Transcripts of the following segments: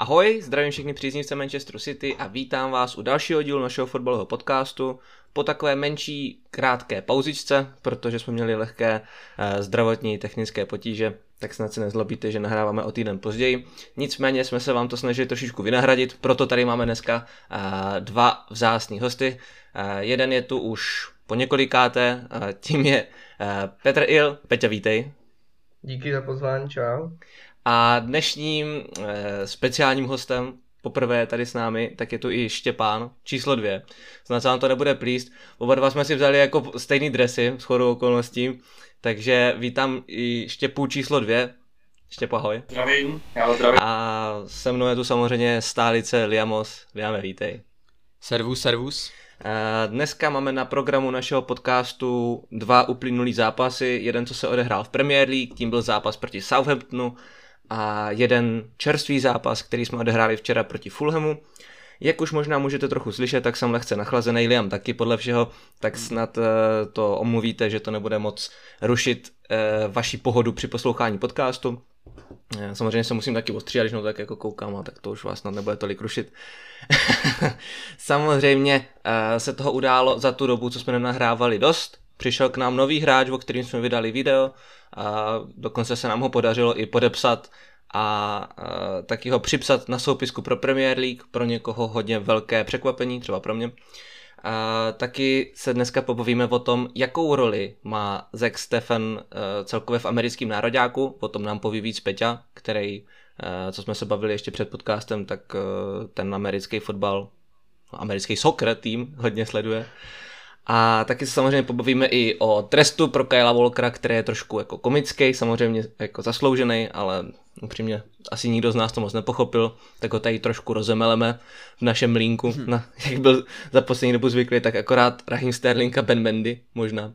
Ahoj, zdravím všechny příznivce Manchesteru City a vítám vás u dalšího dílu našeho fotbalového podcastu po takové menší krátké pauzičce, protože jsme měli lehké eh, zdravotní technické potíže, tak snad se nezlobíte, že nahráváme o týden později. Nicméně jsme se vám to snažili trošičku vynahradit, proto tady máme dneska eh, dva vzácní hosty. Eh, jeden je tu už po několikáté, tím je Petr Il. Peťa, vítej. Díky za pozvání, čau. A dnešním e, speciálním hostem poprvé tady s námi, tak je tu i Štěpán, číslo dvě. Snad se vám to nebude plíst. Oba dva jsme si vzali jako stejný dresy, s chodou okolností. Takže vítám i Štěpů číslo dvě. Štěpo, ahoj. Zdravím, já ho zdravím. A se mnou je tu samozřejmě stálice Liamos. Liame, vítej. Servus, servus. Dneska máme na programu našeho podcastu dva uplynulý zápasy. Jeden, co se odehrál v Premier League, tím byl zápas proti Southamptonu a jeden čerstvý zápas, který jsme odehráli včera proti Fulhamu. Jak už možná můžete trochu slyšet, tak jsem lehce nachlazený, Liam taky podle všeho, tak snad uh, to omluvíte, že to nebude moc rušit uh, vaši pohodu při poslouchání podcastu. Uh, samozřejmě se musím taky ostříhat, když no tak jako koukám, a tak to už vás snad nebude tolik rušit. samozřejmě se toho událo za tu dobu, co jsme nenahrávali dost. Přišel k nám nový hráč, o kterým jsme vydali video, a dokonce se nám ho podařilo i podepsat a uh, taky ho připsat na soupisku pro Premier League, pro někoho hodně velké překvapení, třeba pro mě. A taky se dneska popovíme o tom, jakou roli má Zack Stefan uh, celkově v americkém nároďáku, o tom nám poví víc Peťa, který, uh, co jsme se bavili ještě před podcastem, tak uh, ten americký fotbal, americký soccer tým hodně sleduje. A taky se samozřejmě pobavíme i o trestu pro Kyla Walkera, který je trošku jako komický, samozřejmě jako zasloužený, ale upřímně asi nikdo z nás to moc nepochopil, tak ho tady trošku rozemeleme v našem linku, hmm. na, jak byl za poslední dobu zvyklý, tak akorát Rahim Sterling a Ben Mendy možná.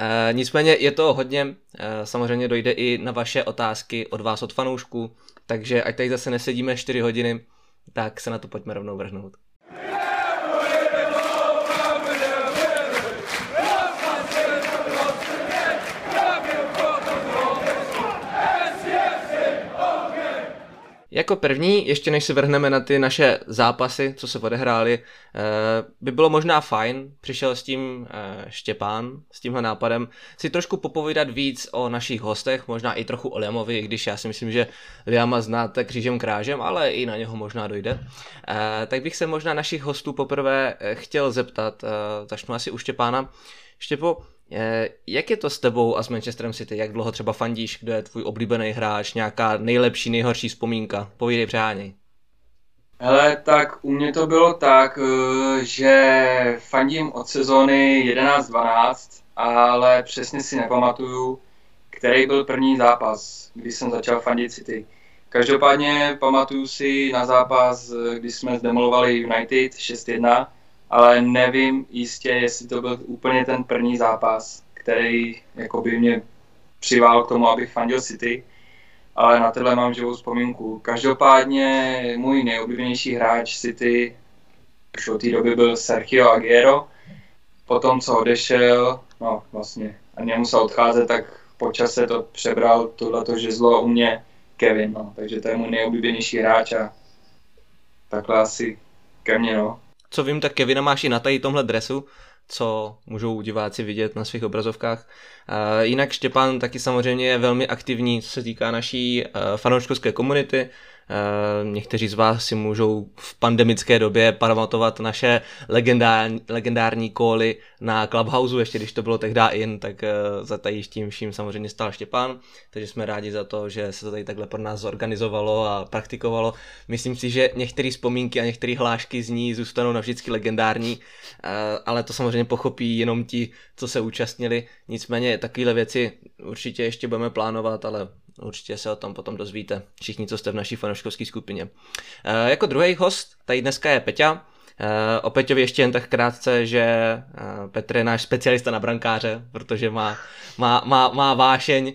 E, nicméně je to hodně, e, samozřejmě dojde i na vaše otázky od vás, od fanoušků, takže ať tady zase nesedíme 4 hodiny, tak se na to pojďme rovnou vrhnout. Jako první, ještě než se vrhneme na ty naše zápasy, co se odehrály, eh, by bylo možná fajn, přišel s tím eh, Štěpán, s tímhle nápadem, si trošku popovídat víc o našich hostech, možná i trochu o Liamovi, když já si myslím, že Liama znáte křížem krážem, ale i na něho možná dojde. Eh, tak bych se možná našich hostů poprvé chtěl zeptat, začnu asi u Štěpána. Štěpo, jak je to s tebou a s Manchesterem City? Jak dlouho třeba fandíš? Kdo je tvůj oblíbený hráč? Nějaká nejlepší, nejhorší vzpomínka? Povídej přáněj. Hele, tak u mě to bylo tak, eh, že fandím od sezóny 11-12, ale přesně si nepamatuju, který byl první zápas, kdy jsem začal fandit City. Každopádně pamatuju si na zápas, eh, kdy jsme zdemolovali United 6-1, ale nevím jistě, jestli to byl úplně ten první zápas, který by mě přivál k tomu, abych fandil City, ale na tohle mám živou vzpomínku. Každopádně můj nejoblíbenější hráč City už od té doby byl Sergio Aguero. Potom, co odešel, no vlastně, a nemusel odcházet, tak po čase to přebral tohleto žezlo u mě Kevin, no. takže to je můj nejoblíbenější hráč a takhle asi ke mně, no co vím, tak Kevina máš i na tady tomhle dresu, co můžou diváci vidět na svých obrazovkách. Jinak Štěpán taky samozřejmě je velmi aktivní, co se týká naší uh, fanouškovské komunity. Eh, někteří z vás si můžou v pandemické době pamatovat naše legendární, legendární kóly na Clubhouse, ještě když to bylo tehdy in, tak eh, za tady tím vším samozřejmě stál Štěpán, takže jsme rádi za to, že se to tady takhle pro nás zorganizovalo a praktikovalo. Myslím si, že některé vzpomínky a některé hlášky z ní zůstanou navždycky legendární, eh, ale to samozřejmě pochopí jenom ti, co se účastnili. Nicméně takovéhle věci určitě ještě budeme plánovat, ale Určitě se o tom potom dozvíte, všichni, co jste v naší fanouškovské skupině. E, jako druhý host tady dneska je Peťa. E, o Peťovi ještě jen tak krátce, že e, Petr je náš specialista na brankáře, protože má, má, má, má vášeň e,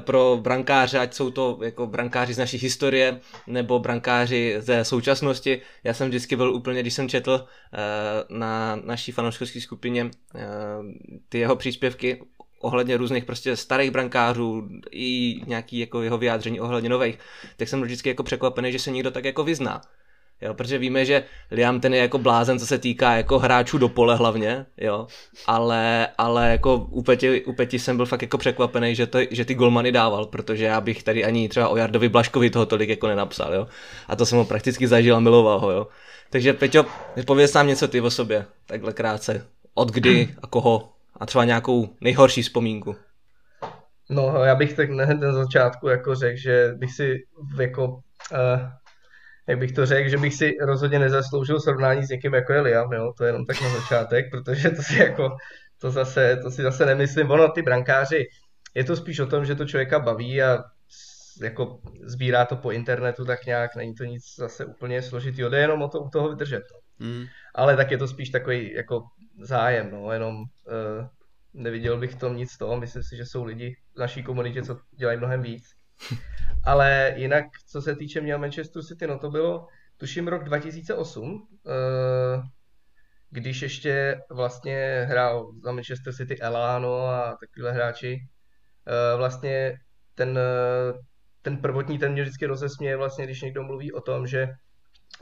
pro brankáře, ať jsou to jako brankáři z naší historie, nebo brankáři ze současnosti. Já jsem vždycky byl úplně, když jsem četl e, na naší fanouškovské skupině e, ty jeho příspěvky ohledně různých prostě starých brankářů i nějaký jako jeho vyjádření ohledně nových, tak jsem vždycky jako překvapený, že se někdo tak jako vyzná. Jo, protože víme, že Liam ten je jako blázen, co se týká jako hráčů do pole hlavně, jo, ale, ale jako u Peti, u Peti jsem byl fakt jako překvapený, že, to, že ty golmany dával, protože já bych tady ani třeba o Jardovi Blaškovi toho tolik jako nenapsal, jo, a to jsem ho prakticky zažil a miloval ho, jo. Takže Peťo, pověz nám něco ty o sobě, takhle krátce, od kdy a koho a třeba nějakou nejhorší vzpomínku. No, já bych tak hned na začátku jako řekl, že bych si jako uh, jak bych to řekl, že bych si rozhodně nezasloužil srovnání s někým jako je Liam, jo, to je jenom tak na začátek, protože to si jako, to zase, to si zase nemyslím, ono ty brankáři, je to spíš o tom, že to člověka baví a jako sbírá to po internetu tak nějak, není to nic zase úplně složitý, jde jenom o to u toho vydržet. No. Mm. Ale tak je to spíš takový jako zájem, no, jenom uh, neviděl bych tom nic toho, myslím si, že jsou lidi v naší komunitě, co dělají mnohem víc. Ale jinak, co se týče měl Manchester City, no to bylo, tuším, rok 2008, eh, když ještě vlastně hrál za Manchester City Elano a takovýhle hráči. Eh, vlastně ten, ten prvotní, ten mě vždycky rozesměje vlastně, když někdo mluví o tom, že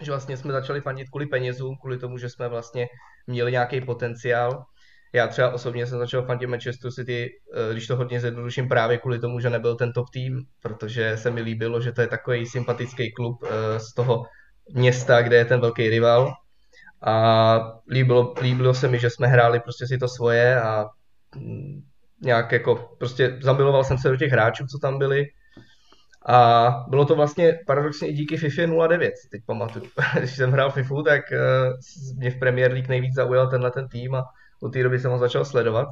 že vlastně jsme začali fandit kvůli penězům, kvůli tomu, že jsme vlastně měli nějaký potenciál já třeba osobně jsem začal fandit Manchester City, eh, když to hodně zjednoduším právě kvůli tomu, že nebyl ten top tým, protože se mi líbilo, že to je takový sympatický klub eh, z toho města, kde je ten velký rival. A líbilo, líbilo se mi, že jsme hráli prostě si to svoje a mm, nějak jako prostě zamiloval jsem se do těch hráčů, co tam byli. A bylo to vlastně paradoxně i díky FIFA 09, teď pamatuju. Když jsem hrál FIFU, tak eh, mě v Premier League nejvíc zaujal tenhle ten tým a od té doby jsem ho začal sledovat.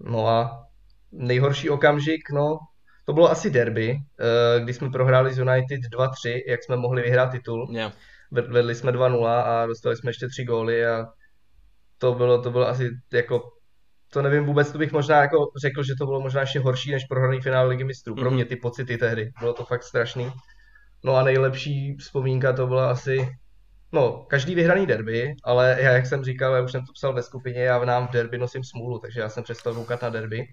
No a nejhorší okamžik, no, to bylo asi derby, eh, kdy jsme prohráli z United 2-3, jak jsme mohli vyhrát titul. Yeah. Vedli jsme 2-0 a dostali jsme ještě 3 góly a to bylo, to bylo asi jako, to nevím vůbec, to bych možná jako řekl, že to bylo možná ještě horší než prohraný finál ligy mistrů. Pro mhm. mě ty pocity tehdy, bylo to fakt strašný. No a nejlepší vzpomínka to byla asi No, každý vyhraný derby, ale já, jak jsem říkal, já už jsem to psal ve skupině, já v nám v derby nosím smůlu, takže já jsem přestal koukat na derby.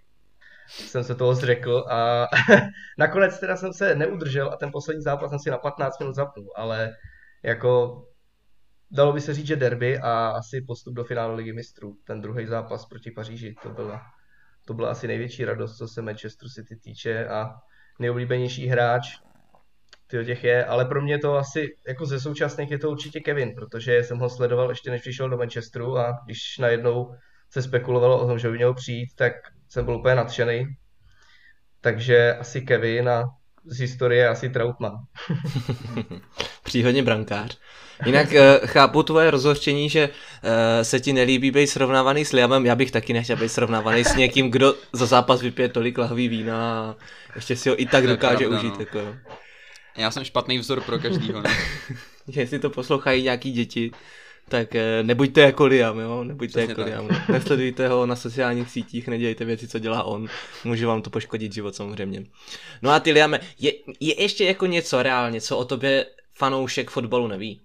Jsem se toho zřekl a nakonec teda jsem se neudržel a ten poslední zápas jsem si na 15 minut zapnul, ale jako dalo by se říct, že derby a asi postup do finále ligy mistrů. Ten druhý zápas proti Paříži, to byla, to byla asi největší radost, co se Manchester City týče a nejoblíbenější hráč ty těch je, ale pro mě to asi, jako ze současných je to určitě Kevin, protože jsem ho sledoval ještě než přišel do Manchesteru a když najednou se spekulovalo o tom, že by měl přijít, tak jsem byl úplně nadšený. Takže asi Kevin a z historie asi Trautmann. Příhodně brankář. Jinak uh, chápu tvoje rozhořčení, že uh, se ti nelíbí být srovnávaný s Liamem. Já bych taky nechtěl být srovnávaný s někým, kdo za zápas vypije tolik lahví vína a ještě si ho i tak dokáže pravda, užít. No. Jako. Já jsem špatný vzor pro každýho. Ne? Jestli to poslouchají nějaký děti, tak eh, nebuďte jako Liam, jo? Nebuďte Přesně jako tak. Liam. Nesledujte ho na sociálních sítích, nedělejte věci, co dělá on. Může vám to poškodit život samozřejmě. No a ty Liame, je, je ještě jako něco reálně, co o tobě fanoušek fotbalu neví?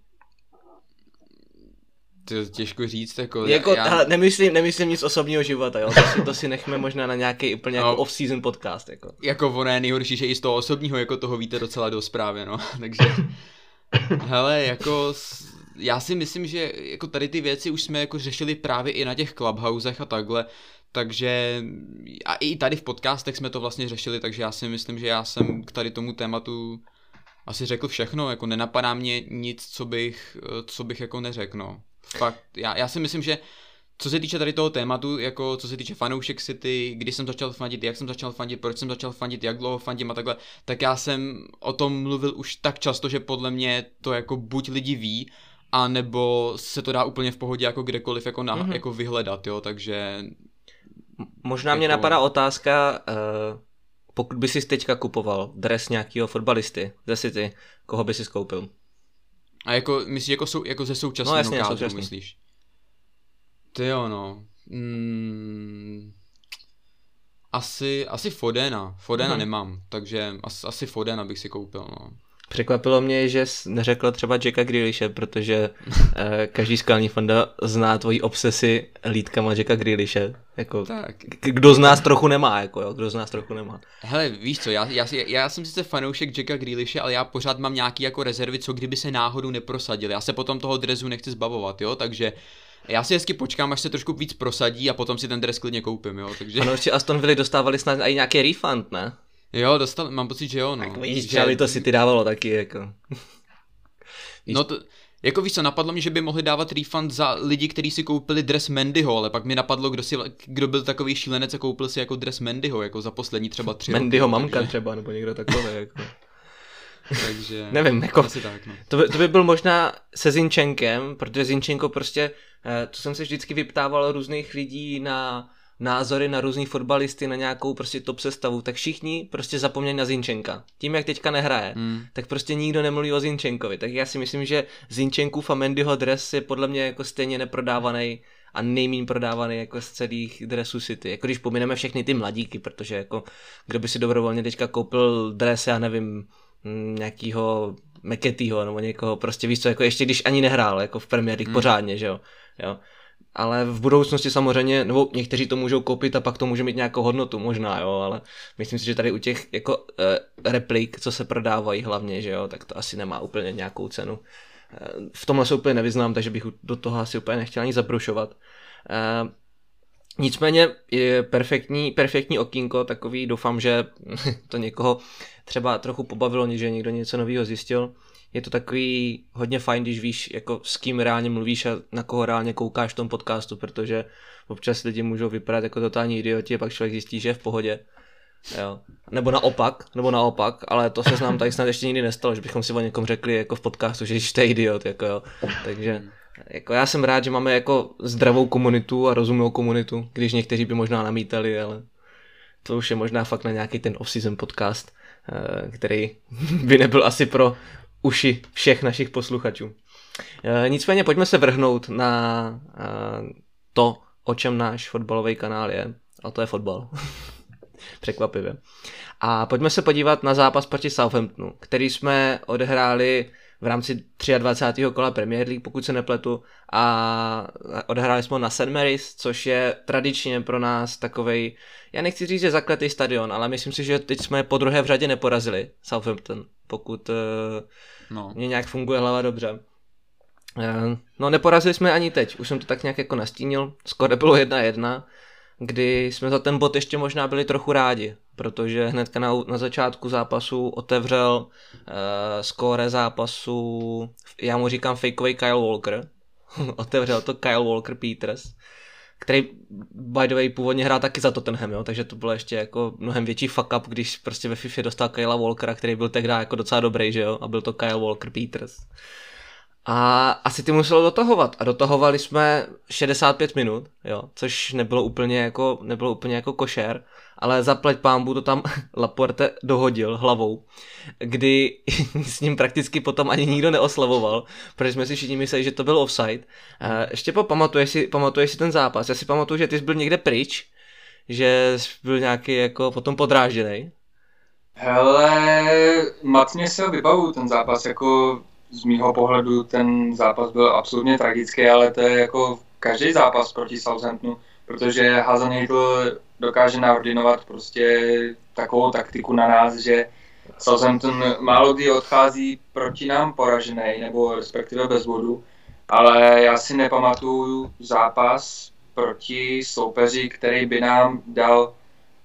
To je těžko říct, jako... jako já... hele, nemyslím, nemyslím nic osobního života, jo, to si, to si nechme možná na nějaký úplně no, jako off-season podcast, jako. Jako ono je nejhorší, že i z toho osobního, jako toho víte docela dost právě, no, takže... hele, jako... Já si myslím, že jako tady ty věci už jsme jako řešili právě i na těch clubhousech a takhle, takže a i tady v podcastech jsme to vlastně řešili, takže já si myslím, že já jsem k tady tomu tématu asi řekl všechno, jako nenapadá mě nic, co bych, co bych jako neřekl, no fakt, já, já si myslím, že co se týče tady toho tématu, jako co se týče fanoušek City, kdy jsem začal fandit, jak jsem začal fandit, proč jsem začal fandit, jak dlouho fandím a takhle, tak já jsem o tom mluvil už tak často, že podle mě to jako buď lidi ví, a nebo se to dá úplně v pohodě jako kdekoliv jako, na, mm-hmm. jako vyhledat, jo, takže... Možná jako... mě napadá otázka, uh, pokud by si teďka kupoval dres nějakého fotbalisty ze City, koho by si skoupil? A jako, myslíš jako, sou, jako ze současného no, jasně, kádru, současný. myslíš? Ty jo, no. Mm, asi, asi Fodena. Fodena hmm. nemám, takže asi, asi Fodena bych si koupil, no. Překvapilo mě, že jsi neřekl třeba Jacka Grealishe, protože eh, každý skalní fanda zná tvoji obsesi lítkama Jacka Grealishe. Jako, Tak. kdo z nás trochu nemá, jako jo, kdo z nás trochu nemá. Hele, víš co, já, já, já jsem sice fanoušek Jacka Grealishe, ale já pořád mám nějaký jako rezervy, co kdyby se náhodou neprosadil. Já se potom toho dresu nechci zbavovat, jo, takže já si hezky počkám, až se trošku víc prosadí a potom si ten dres klidně koupím, jo, takže... Fanoušci Aston Villa dostávali snad i nějaký refund, ne? Jo, dostal, mám pocit, že jo, no. Tak vidíš, Že- by to si ty dávalo taky, jako. víš- No to, jako víš co, napadlo mě, že by mohli dávat refund za lidi, kteří si koupili dres Mendyho, ale pak mi napadlo, kdo, si, kdo byl takový šílenec a koupil si jako dres Mendyho, jako za poslední třeba tři Mendyho roky, mamka takže, třeba, nebo někdo takový, jako. takže Nevím, jako- asi tak, no. To by, to by byl možná se Zinčenkem, protože Zinčenko prostě, eh, to jsem se vždycky vyptával různých lidí na názory na různý fotbalisty, na nějakou prostě top sestavu, tak všichni prostě zapomněli na Zinčenka. Tím, jak teďka nehraje, Hmm. tak prostě nikdo nemluví o Zinčenkovi. Tak já si myslím, že Zinčenkův a Mendyho dres je podle mě jako stejně neprodávaný a nejméně prodávaný jako z celých dresů City. Jako když pomineme všechny ty mladíky, protože jako kdo by si dobrovolně teďka koupil dres, já nevím, mm, nějakýho Meketýho nebo někoho, prostě víš co, jako ještě když ani nehrál jako v Premier League Hmm. pořádně, že jo. jo. Ale v budoucnosti samozřejmě, nebo někteří to můžou koupit a pak to může mít nějakou hodnotu, možná, jo, ale myslím si, že tady u těch jako uh, replik, co se prodávají hlavně, že jo, tak to asi nemá úplně nějakou cenu. Uh, v tomhle se úplně nevyznám, takže bych do toho asi úplně nechtěl ani zabrušovat. Uh, Nicméně je perfektní, perfektní okýnko, takový doufám, že to někoho třeba trochu pobavilo, že někdo něco nového zjistil. Je to takový hodně fajn, když víš, jako s kým reálně mluvíš a na koho reálně koukáš v tom podcastu, protože občas lidi můžou vypadat jako totální idioti a pak člověk zjistí, že je v pohodě. Jo. Nebo naopak, nebo naopak, ale to se nám tady snad ještě nikdy nestalo, že bychom si o někom řekli jako v podcastu, že jsi idiot, jako jo. Takže jako já jsem rád, že máme jako zdravou komunitu a rozumnou komunitu, když někteří by možná namítali, ale to už je možná fakt na nějaký ten off-season podcast, eh, který by nebyl asi pro uši všech našich posluchačů. Eh, Nicméně pojďme se vrhnout na eh, to, o čem náš fotbalový kanál je, a to je fotbal. Překvapivě. A pojďme se podívat na zápas proti Southamptonu, který jsme odehráli v rámci 23. kola Premier League, pokud se nepletu, a odehráli jsme ho na St. Mary's, což je tradičně pro nás takovej, já nechci říct, že zakletý stadion, ale myslím si, že teď jsme po druhé v řadě neporazili Southampton, pokud uh, No. mě nějak funguje hlava dobře. Eh, No neporazili jsme ani teď, už jsem to tak nějak jako nastínil, skoro bylo 1-1, kdy jsme za ten bod ještě možná byli trochu rádi, protože hnedka na, na začátku zápasu otevřel uh, skóre zápasu, já mu říkám fakeový Kyle Walker, otevřel to Kyle Walker Peters, který by the way původně hrál taky za Tottenham, jo, takže to bylo ještě jako mnohem větší fuck up, když prostě ve FIFA dostal Kyla Walkera, který byl tehdy jako docela dobrý, že jo, a byl to Kyle Walker Peters. A asi ty muselo dotahovat a dotahovali jsme 65 minut, jo, což nebylo úplně jako, nebylo úplně jako košer, ale zaplať pámbu to tam Laporte dohodil hlavou, kdy s ním prakticky potom ani nikdo neoslavoval, protože jsme si všichni mysleli, že to byl offside. Uh, Štěpo, pamatuješ si, pamatuješ si ten zápas? Já si pamatuju, že ty jsi byl někde pryč, že jsi byl nějaký jako potom podrážděný. Hele, matně se vybavu ten zápas, jako z mýho pohledu ten zápas byl absolutně tragický, ale to je jako každý zápas proti Southamptonu, protože Hasenhüttl dokáže naordinovat prostě takovou taktiku na nás, že Southampton málo kdy odchází proti nám poražený, nebo respektive bez bodu, ale já si nepamatuju zápas proti soupeři, který by nám dal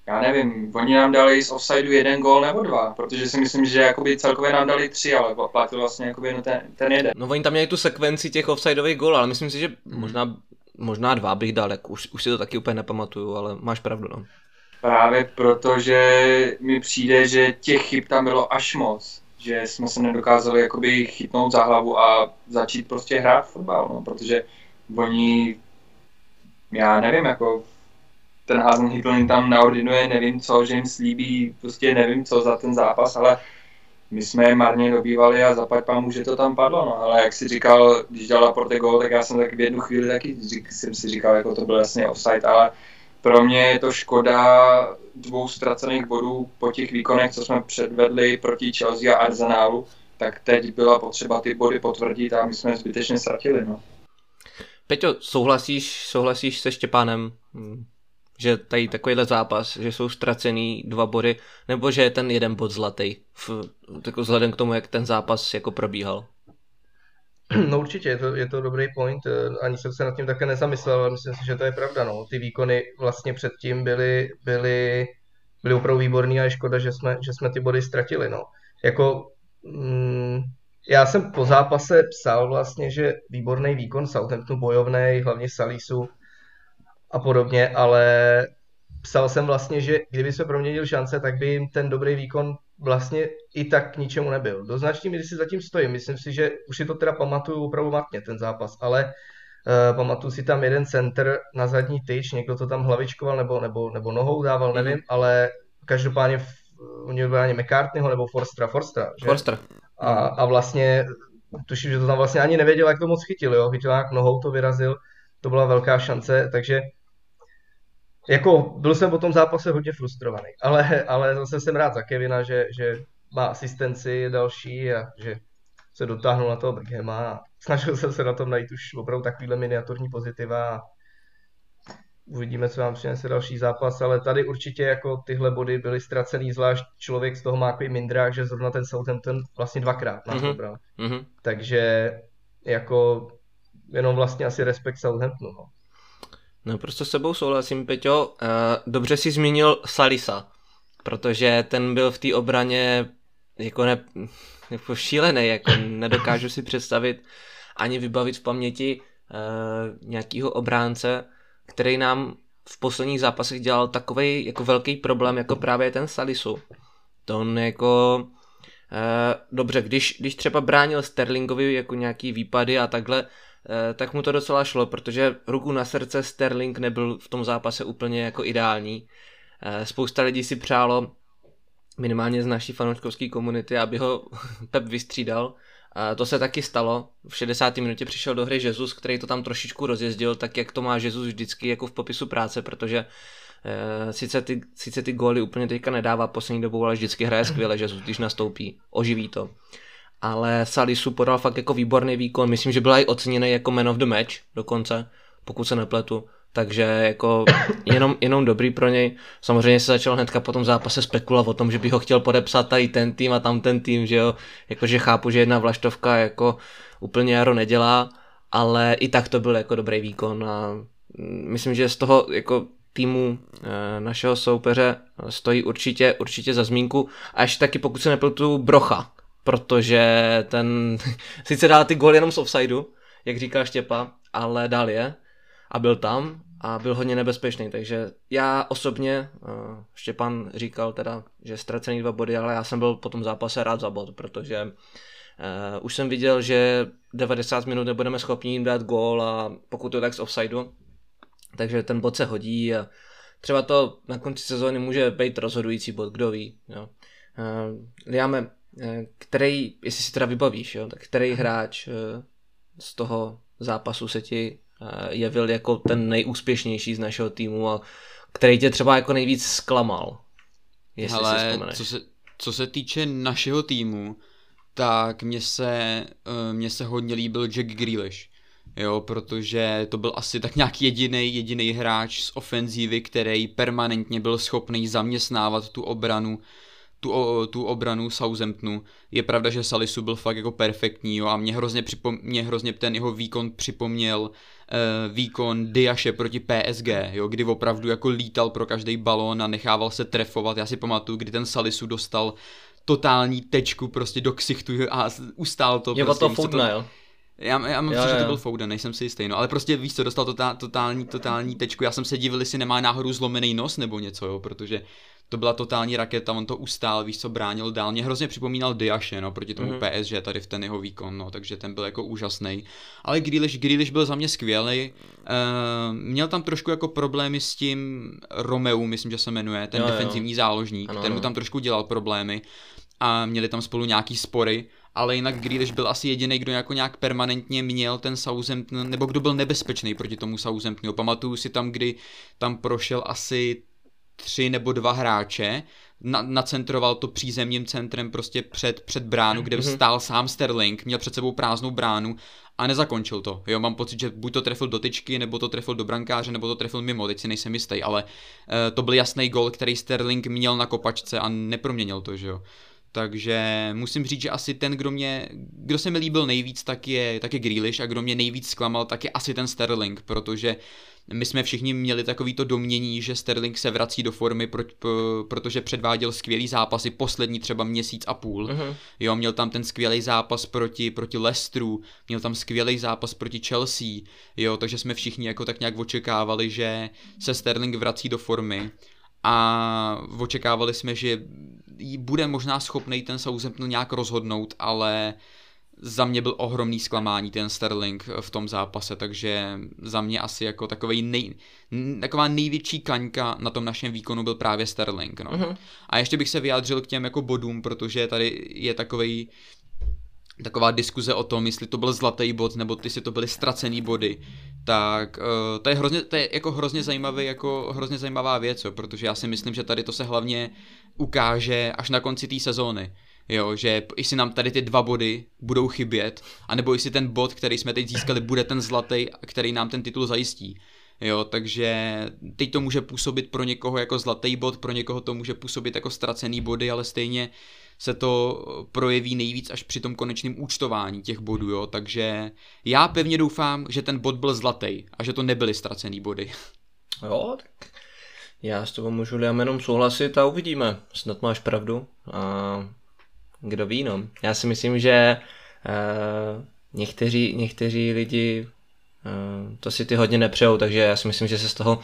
já nevím, oni nám dali z offsideu jeden gól nebo dva, protože si myslím, že jakoby celkově nám dali tři, ale platil vlastně jakoby jenom ten, ten jeden. No oni tam měli tu sekvenci těch offsideových gólů, ale myslím si, že možná, možná dva bych dal, jak už, už si to taky úplně nepamatuju, ale máš pravdu, no. Právě protože mi přijde, že těch chyb tam bylo až moc, že jsme se nedokázali jakoby chytnout za hlavu a začít prostě hrát fotbal, no, protože oni, já nevím, jako ten Hasenhüttl jim tam naordinuje, nevím co, že jim slíbí, prostě nevím co za ten zápas, ale my jsme je marně dobývali a zapať pámu, že to tam padlo, no, ale jak si říkal, když dala Porte gol, tak já jsem tak v jednu chvíli taky řík, jsem si říkal, jako to byl jasně offside, ale pro mě je to škoda dvou ztracených bodů po těch výkonech, co jsme předvedli proti Chelsea a Arsenalu, tak teď byla potřeba ty body potvrdit a my jsme zbytečně ztratili. No. Peťo, souhlasíš, souhlasíš se Štěpánem, hm, že tady takovýhle zápas, že jsou ztracený dva body, nebo že je ten jeden bod zlatý, v, jako vzhledem k tomu, jak ten zápas jako probíhal? No určitě, je to, je to dobrý point, eh, ani jsem se nad tím také nezamyslel, ale myslím si, že to je pravda, no. Ty výkony vlastně předtím byly, byly, byly opravdu výborný a je škoda, že jsme, že jsme ty body ztratili, no. Jako, mm, já jsem po zápase psal vlastně, že výborný výkon Southamptonu, bojovný, hlavně Salisu a podobně, ale psal jsem vlastně, že kdyby se proměnil šance, tak by jim ten dobrý výkon vlastně i tak k ničemu nebyl. Do značné míry si zatím stojím. Myslím si, že už si to teda pamatuju opravdu matně, ten zápas, ale uh, pamatuju si tam jeden center na zadní tyč, někdo to tam hlavičkoval nebo, nebo, nebo nohou dával, mm-hmm. nevím, ale každopádně u něj byl ani McCartneyho nebo Forstra, Forstra, že? Forstra. A, a vlastně tuším, že to tam vlastně ani nevěděl, jak to moc chytil, jo? chytil jak nohou, to vyrazil, to byla velká šance, takže jako byl jsem po tom zápase hodně frustrovaný, ale, ale zase jsem rád za Kevina, že, že má asistenci další a že se dotáhnul na toho Brghema a snažil jsem se na tom najít už opravdu takovýhle miniaturní pozitiva a uvidíme, co vám přinese další zápas, ale tady určitě jako tyhle body byly ztracený, zvlášť člověk z toho má takový mindrák, že zrovna ten Southampton vlastně dvakrát nás mm-hmm. dobral. Mm-hmm. Takže jako jenom vlastně asi respekt Southamptonu. No. No prostě s sebou souhlasím, Peťo. Uh, dobře si zmínil Salisa, protože ten byl v té obraně jako, ne, jako šílený, jako nedokážu si představit ani vybavit v paměti uh, nějakého obránce, který nám v posledních zápasech dělal takový jako velký problém, jako právě ten Salisu. To on jako uh, dobře, když, když třeba bránil Sterlingovi jako nějaký výpady a takhle, Eh, tak mu to docela šlo, protože ruku na srdce Sterling nebyl v tom zápase úplně jako ideální. Eh, spousta lidí si přálo minimálně z naší fanouškovské komunity, aby ho Pep vystřídal. A to se taky stalo. V 60. minutě přišel do hry Jesus, který to tam trošičku rozjezdil, tak jak to má Jesus vždycky jako v popisu práce, protože sice, ty, sice ty góly úplně teďka nedává poslední dobou, ale vždycky hraje skvěle Jesus, když nastoupí, oživí to ale Salisu podal fakt jako výborný výkon, myslím, že byl i oceněný jako man of the match dokonce, pokud se nepletu, takže jako jenom, jenom dobrý pro něj. Samozřejmě se začal hnedka po tom zápase spekulovat o tom, že by ho chtěl podepsat tady ten tým a tam ten tým, že jo, jakože chápu, že jedna vlaštovka jako úplně jaro nedělá, ale i tak to byl jako dobrý výkon a myslím, že z toho jako týmu e, našeho soupeře stojí určitě, určitě za zmínku. A ještě taky pokud se nepletu Brocha, protože ten sice dal ty gól jenom z offsideu, jak říká Štěpa, ale dal je a byl tam a byl hodně nebezpečný, takže já osobně, uh, Štěpan říkal teda, že ztracený dva body, ale já jsem byl po tom zápase rád za bod, protože uh, už jsem viděl, že 90 minut nebudeme schopni jim dát gól a pokud to tak z offsideu, takže ten bod se hodí a třeba to na konci sezóny může být rozhodující bod, kdo ví. Jo. Uh, Eh, který, jestli si teda vybavíš, jo, tak který hráč eh, z toho zápasu se ti eh, jevil jako ten nejúspěšnější z našeho týmu a který tě třeba jako nejvíc zklamal, jestli Hele, si co se, co se týče našeho týmu, tak mně se, mně se hodně líbil Jack Grealish. Jo, protože to byl asi tak nějak jediný jediný hráč z ofenzívy, který permanentně byl schopný zaměstnávat tu obranu tu, tu obranu Southamptonu. Je pravda, že Salisu byl fakt jako perfektní jo, a mě hrozně, připom, mě hrozně ten jeho výkon připomněl uh, výkon Diaše proti PSG, jo, kdy opravdu jako lítal pro každý balón a nechával se trefovat. Já si pamatuju, kdy ten Salisu dostal totální tečku prostě do ksichtu a ustál to. Je prostě, to Foudna, jo? Já, já mám jo, že to byl Foden, nejsem si jistý, no, ale prostě víš co, dostal totál, totální, totální tečku, já jsem se divil, jestli nemá náhodou zlomený nos nebo něco, jo, protože to byla totální raketa, on to ustál, víš co, bránil dál. Mě hrozně připomínal Diaše, no, proti tomu mm-hmm. PSG tady v ten jeho výkon, no, takže ten byl jako úžasný. Ale Grealish, Grealish byl za mě skvělý. Uh, měl tam trošku jako problémy s tím Romeu, myslím, že se jmenuje, ten jo, defenzivní jo. záložník, ano, ten mu tam trošku dělal problémy a měli tam spolu nějaký spory, ale jinak Grealish byl asi jediný, kdo jako nějak permanentně měl ten Southampton, nebo kdo byl nebezpečný proti tomu Southamptonu. Pamatuju si tam, kdy tam prošel asi tři nebo dva hráče na, nacentroval to přízemním centrem prostě před, před bránu, kde mm-hmm. stál sám Sterling, měl před sebou prázdnou bránu a nezakončil to. Jo, mám pocit, že buď to trefil do tyčky, nebo to trefil do brankáře, nebo to trefil mimo, teď si nejsem jistý, ale uh, to byl jasný gol, který Sterling měl na kopačce a neproměnil to, že jo. Takže musím říct, že asi ten, kdo mě, kdo se mi líbil nejvíc, tak je, tak je Grealish a kdo mě nejvíc zklamal, tak je asi ten Sterling, protože my jsme všichni měli takovýto domění, že Sterling se vrací do formy, pro, pro, protože předváděl skvělý zápasy poslední třeba měsíc a půl. Uh-huh. Jo, měl tam ten skvělý zápas proti, proti Leicesteru, měl tam skvělý zápas proti Chelsea, jo, takže jsme všichni jako tak nějak očekávali, že se Sterling vrací do formy a očekávali jsme, že bude možná schopný ten Southampton nějak rozhodnout, ale za mě byl ohromný zklamání ten Sterling v tom zápase, takže za mě asi jako takový nej, taková největší kaňka na tom našem výkonu byl právě Sterling. No. Uh-huh. A ještě bych se vyjádřil k těm jako bodům, protože tady je takový taková diskuze o tom, jestli to byl zlatý bod, nebo jestli to byly ztracený body, tak uh, to je hrozně, to je jako hrozně zajímavý, jako hrozně zajímavá věc, jo, protože já si myslím, že tady to se hlavně ukáže až na konci té sezóny. Jo, že jestli nám tady ty dva body budou chybět, anebo jestli ten bod, který jsme teď získali, bude ten zlatý, který nám ten titul zajistí. Jo, takže teď to může působit pro někoho jako zlatý bod, pro někoho to může působit jako ztracený body, ale stejně se to projeví nejvíc až při tom konečném účtování těch bodů, jo, takže já pevně doufám, že ten bod byl zlatý a že to nebyly ztracený body. Jo, tak já s tobou můžu jenom souhlasit a uvidíme, snad máš pravdu a kdo ví, no. Já si myslím, že uh, někteří, někteří lidi uh, to si ty hodně nepřejou, takže já si myslím, že se z toho,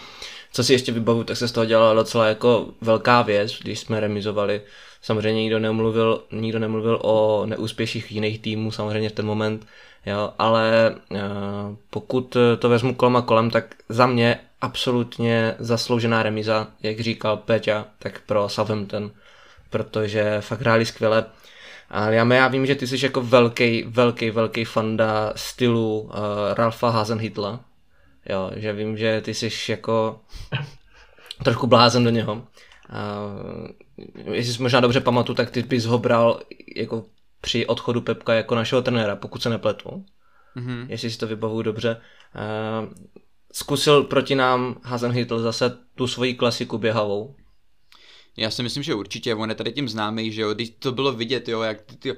co si ještě vybavu, tak se z toho dělala docela jako velká věc, když jsme remizovali. Samozřejmě nikdo nemluvil, nikdo nemluvil o neúspěších jiných týmů, samozřejmě v ten moment, jo, ale uh, pokud to vezmu kolem a kolem, tak za mě absolutně zasloužená remiza, jak říkal Peťa, tak pro Southampton, protože fakt hráli skvěle. Ale já, já vím, že ty jsi jako velký, velký, velký fanda stylu uh, Ralfa Hasenhitla. Jo, že vím, že ty jsi jako trošku blázen do něho. Uh, jestli si možná dobře pamatuju, tak ty bys ho bral jako při odchodu Pepka jako našeho trenéra, pokud se nepletu. Mm-hmm. Jestli si to vybavuju dobře. Uh, zkusil proti nám Hasenhitl zase tu svoji klasiku běhavou, já si myslím, že určitě, on je tady tím známý, že jo, když to bylo vidět, jo, jak ty,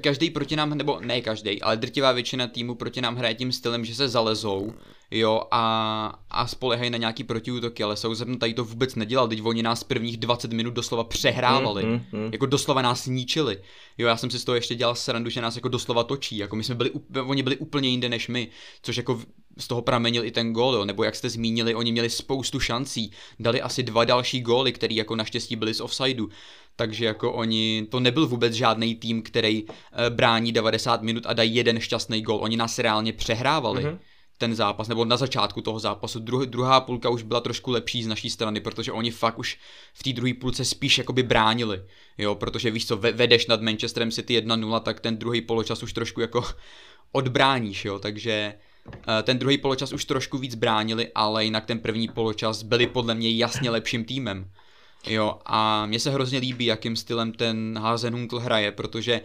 každý proti nám, nebo ne každý, ale drtivá většina týmu proti nám hraje tím stylem, že se zalezou, jo, a, a spolehají na nějaký protiútoky, ale Southampton tady to vůbec nedělal, teď oni nás prvních 20 minut doslova přehrávali, mm, mm, mm. jako doslova nás ničili, jo, já jsem si z toho ještě dělal srandu, že nás jako doslova točí, jako my jsme byli, oni byli úplně jinde než my, což jako z toho pramenil i ten gól, jo, nebo jak jste zmínili, oni měli spoustu šancí, dali asi dva další góly, který jako naštěstí byli z offsideu, takže jako oni, to nebyl vůbec žádný tým, který e, brání 90 minut a dají jeden šťastný gól, oni nás reálně přehrávali. Mm-hmm ten zápas, nebo na začátku toho zápasu. Druh, druhá půlka už byla trošku lepší z naší strany, protože oni fakt už v té druhé půlce spíš jakoby bránili, jo, protože víš co, vedeš nad Manchesterem City 1-0, tak ten druhý poločas už trošku jako odbráníš, jo, takže Eh, ten druhý poločas už trošku víc bránili, ale jinak ten první poločas byli podle mě jasně lepším týmem. Jo, a mně se hrozně líbí, jakým stylem ten Hazenhuntl hraje, protože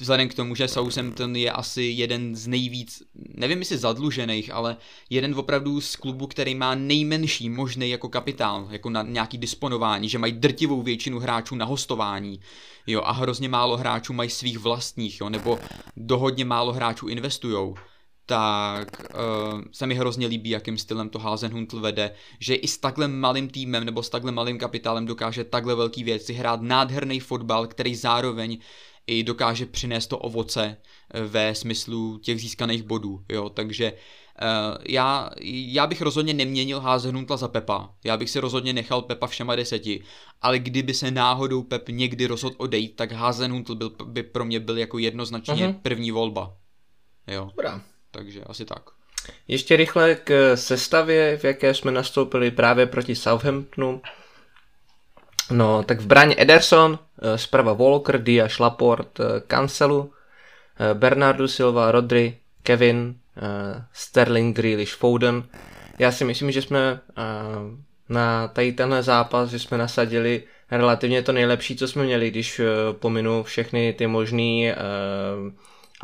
vzhledem k tomu, že Southampton je asi jeden z nejvíc, nevím jestli zadlužených, ale jeden opravdu z klubu, který má nejmenší možný jako kapitál, jako na nějaký disponování, že mají drtivou většinu hráčů na hostování, jo, a hrozně málo hráčů mají svých vlastních, jo, nebo do hodně málo hráčů investujou tak uh, se mi hrozně líbí, jakým stylem to Hazenhuntl vede, že i s takhle malým týmem nebo s takhle malým kapitálem dokáže takhle velký věci hrát nádherný fotbal, který zároveň i dokáže přinést to ovoce eh, ve smyslu těch získaných bodů, jo, takže uh, já, já bych rozhodně neměnil Hazenhuntla za Pepa, já bych si rozhodně nechal Pepa všema deseti, ale kdyby se náhodou Pep někdy rozhodl odejít, tak Hazenhuntl byl, by pro mě byl jako jednoznačně uh-huh. první volba, jo. Dobrá takže asi tak. Ještě rychle k sestavě, v jaké jsme nastoupili právě proti Southamptonu. No, tak v bráně Ederson, eh, zprava Walker, Dia, Laporte, eh, Cancelu, eh, Bernardo Silva, Rodri, Kevin, Sterling, Grealish, Foden. Já si myslím, že jsme na tady tenhle zápas, že jsme nasadili relativně to nejlepší, co jsme měli, když pominu všechny ty možné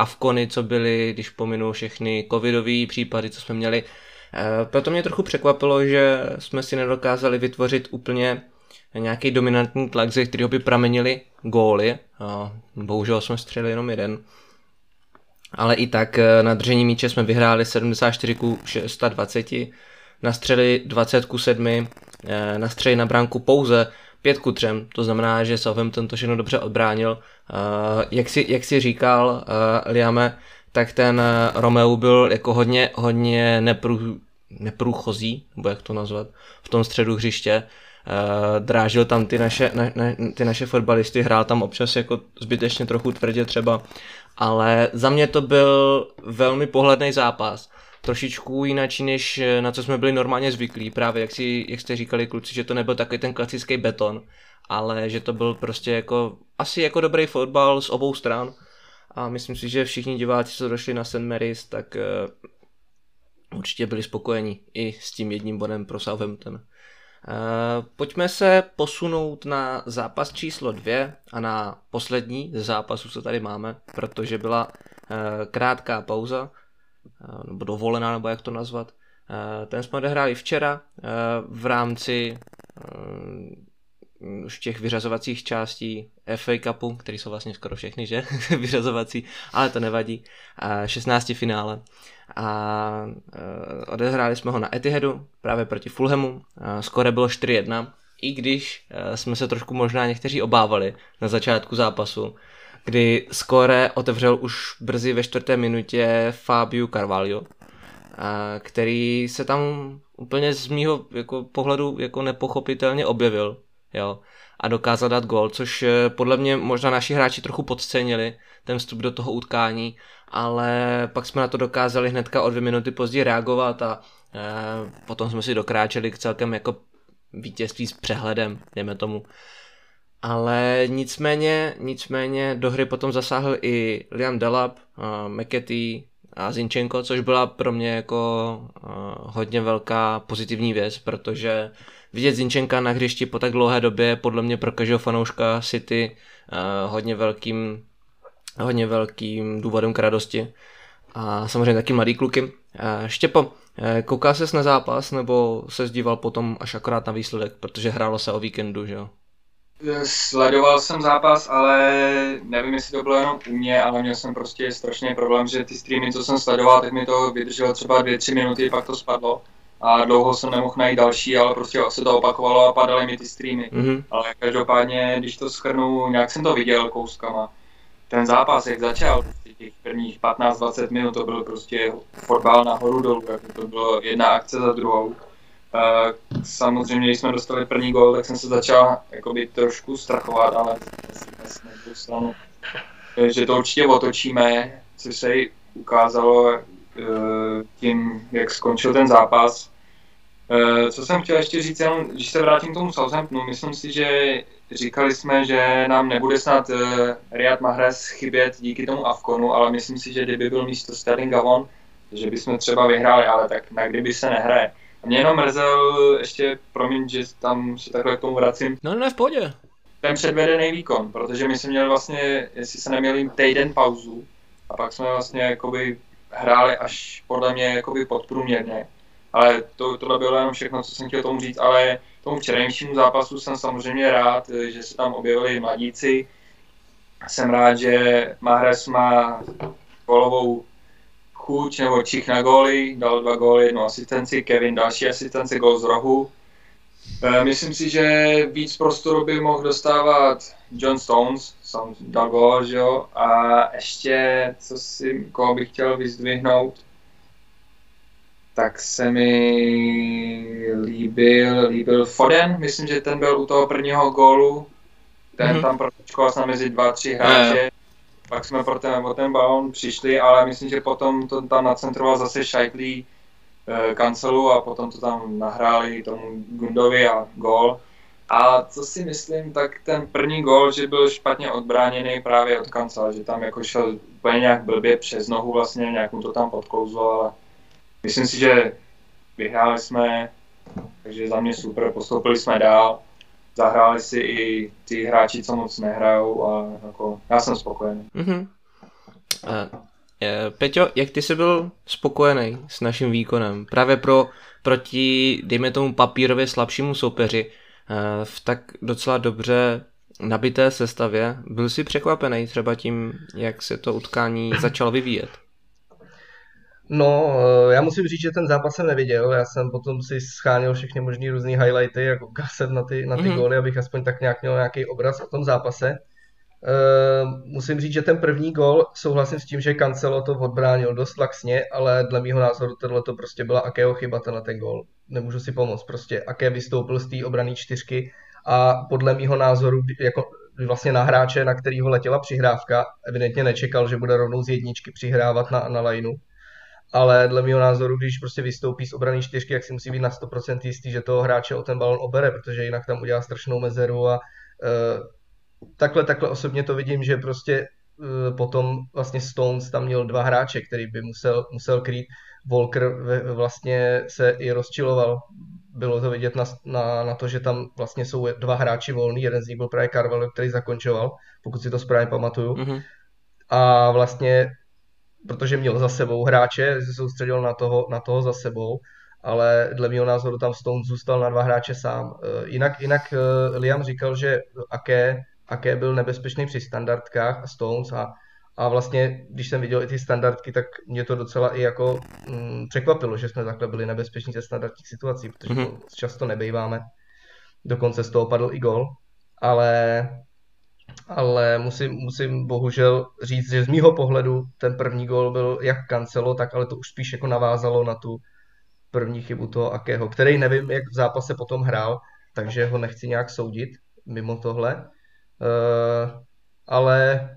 avkony, co byly, když pominu všechny covidové případy, co jsme měli. Uh, proto mě trochu překvapilo, že jsme si nedokázali vytvořit úplně nějaký dominantní tlak, ze kterého by pramenili góly. Bohužel jsme střelili jenom jeden. Ale i tak na držení míče jsme vyhráli 74 ku 620, na střeli 20 ku 7, na střeli na bránku pouze pět ku třem, to znamená, že Southampton to všechno dobře odbránil. Uh, jak, si, jak si říkal, uh, Liame, tak ten uh, Romeo byl jako hodně, hodně neprů, neprůchozí, nebo jak to nazvat, v tom středu hřiště. Uh, drážil tam ty naše, na, na, ty naše fotbalisty, hrál tam občas jako zbytečně trochu tvrdě třeba, ale za mě to byl velmi pohledný zápas trošičku jinak, než eh, na co jsme byli normálně zvyklí. Právě jak, si, jak jste říkali kluci, že to nebyl takový ten klasický beton, ale že to byl prostě jako asi jako dobrý fotbal z obou stran. A myslím si, že všichni diváci, co došli na St. Mary's, tak uh, určitě byli spokojeni i s tím jedním bodem pro Southampton. Uh, pojďme se posunout na zápas číslo dvě a na poslední ze zápasů, co tady máme, protože byla uh, krátká pauza nebo dovolená, nebo jak to nazvat. Eh, ten jsme odehráli včera eh, v rámci už těch vyřazovacích částí FA Cupu, který jsou vlastně skoro všechny, že? Vyřazovací, ale to nevadí. 16 finále. A odehráli jsme ho na Etihadu, právě proti Fulhamu. Skore bylo 4-1, i když jsme se trošku možná někteří obávali na začátku zápasu, kdy skóre otevřel už brzy ve čtvrté minutě Fabio Carvalho, který se tam úplně z mýho jako pohledu jako nepochopitelně objevil. Jo a dokázal dát gol, což eh, podle mě možná naši hráči trochu podcenili ten vstup do toho utkání, ale pak jsme na to dokázali hnedka o dvě minuty později reagovat a e, potom jsme si dokráčeli k celkem jako vítězství s přehledem, dejme tomu. Ale nicméně, nicméně do hry potom zasáhl i Liam Delap, uh, a Zinchenko, což byla pro mě jako uh, hodně velká pozitivní věc, protože vidět Zinčenka na hřišti po tak dlouhé době je podle mě pro každého fanouška City uh, hodně velkým hodně velkým důvodem k radosti. A samozřejmě taky mladý kluky. Uh, Štěpo, kouká ses na zápas nebo se zdíval potom až akorát na výsledek, protože hrálo se o víkendu, že jo? Sledoval jsem zápas, ale nevím, jestli to bylo jenom u mě, ale měl jsem prostě strašný problém, že ty streamy, co jsem sledoval, tak mi to vydrželo třeba 2-3 minuty, pak to spadlo. A dlouho jsem nemohl najít další, ale prostě se to opakovalo a padaly mi ty streamy. Mm-hmm. Ale každopádně, když to schrnu, nějak jsem to viděl kouskama. Ten zápas, jak začal, těch prvních 15-20 minut, to byl prostě fotbal nahoru dolů, jako to bylo jedna akce za druhou samozřejmě, když jsme dostali první gol, tak jsem se začal jakoby trošku strachovat, ale že to určitě otočíme, což se ukázalo e, tím, jak skončil ten zápas. E, co jsem chtěl ještě říct, jenom, když se vrátím k tomu Southamptonu, myslím si, že říkali jsme, že nám nebude snad e, Riyad Mahrez chybět díky tomu Avkonu, ale myslím si, že kdyby byl místo Sterlinga von, že bychom třeba vyhráli, ale tak na kdyby se nehraje. Mě jenom mrzel ještě, promiň, že tam se takhle k tomu vracím. No ne, v pohodě. Ten předvedený výkon, protože my jsme měli vlastně, jestli se neměli týden pauzu a pak jsme vlastně jakoby hráli až podle mě jakoby podprůměrně. Ale to, tohle bylo jenom všechno, co jsem chtěl tomu říct, ale tomu včerejšímu zápasu jsem samozřejmě rád, že se tam objevili mladíci. Jsem rád, že Mahrez má kolovou chuť nebo čich na góly, dal dva góly, jednu asistenci, Kevin další asistence, gól z rohu. E, myslím si, že víc prostoru by mohl dostávat John Stones, sam dal gól, že jo, a ještě, co si, koho bych chtěl vyzdvihnout, tak se mi líbil, líbil Foden, myslím, že ten byl u toho prvního gólu, ten mm-hmm. tam protočkoval snad mezi dva, tři hráče, pak jsme pro ten, o ten balon přišli, ale myslím, že potom to tam nacentroval zase Šajtlí e, kancelu a potom to tam nahráli tomu Gundovi a gol. A co si myslím, tak ten první gol, že byl špatně odbráněný právě od kancela, že tam jako šel úplně nějak blbě přes nohu vlastně, nějak mu to tam podkouzlo, ale myslím si, že vyhráli jsme, takže za mě super, postoupili jsme dál. Zahráli si i ty hráči, co moc nehrajou a jako, já jsem spokojený. Mm-hmm. A, je, Peťo, jak ty jsi byl spokojený s naším výkonem? Právě pro, proti, dejme tomu, papírově slabšímu soupeři v tak docela dobře nabité sestavě. Byl jsi překvapený třeba tím, jak se to utkání začalo vyvíjet? No, eh, já musím říct, že ten zápas jsem neviděl. Já jsem potom si scháněl všechny možné různé highlighty, jako kaset na ty, na ty mm-hmm. góly, abych aspoň tak nějak měl nějaký obraz o tom zápase. Uh, musím říct, že ten první gol souhlasím s tím, že Cancelo to odbránil dost laxně, ale dle mého názoru tohle to prostě byla Akého chyba, tenhle ten gol. Nemůžu si pomoct, prostě Aké vystoupil z té obrané čtyřky a podle mého názoru jako vlastně na hráče, na kterýho letěla přihrávka, evidentně nečekal, že bude rovnou z jedničky přihrávat na, na lineu ale dle mého názoru, když prostě vystoupí z obrany čtyřky, jak si musí být na 100% jistý, že toho hráče o ten balon obere, protože jinak tam udělá strašnou mezeru a uh, takhle, takhle osobně to vidím, že prostě uh, potom vlastně Stones tam měl dva hráče, který by musel, musel krýt. Volker vlastně se i rozčiloval. Bylo to vidět na, na, na to, že tam vlastně jsou dva hráči volní, jeden z nich byl právě Carvalho, který zakončoval, pokud si to správně pamatuju. Mm-hmm. A vlastně protože měl za sebou hráče, se soustředil na toho, na toho za sebou, ale dle mého názoru tam Stone zůstal na dva hráče sám. Eh, jinak, jinak eh, Liam říkal, že Aké, Aké byl nebezpečný při standardkách a Stones a, a vlastně, když jsem viděl i ty standardky, tak mě to docela i jako mm, překvapilo, že jsme takhle byli nebezpeční ze standardních situací, protože mm-hmm. to často nebejváme. Dokonce z toho padl i gol, ale ale musím, musím bohužel říct, že z mýho pohledu ten první gol byl jak kancelo, tak ale to už spíš jako navázalo na tu první chybu toho Akého, který nevím, jak v zápase potom hrál, takže ho nechci nějak soudit mimo tohle. Uh, ale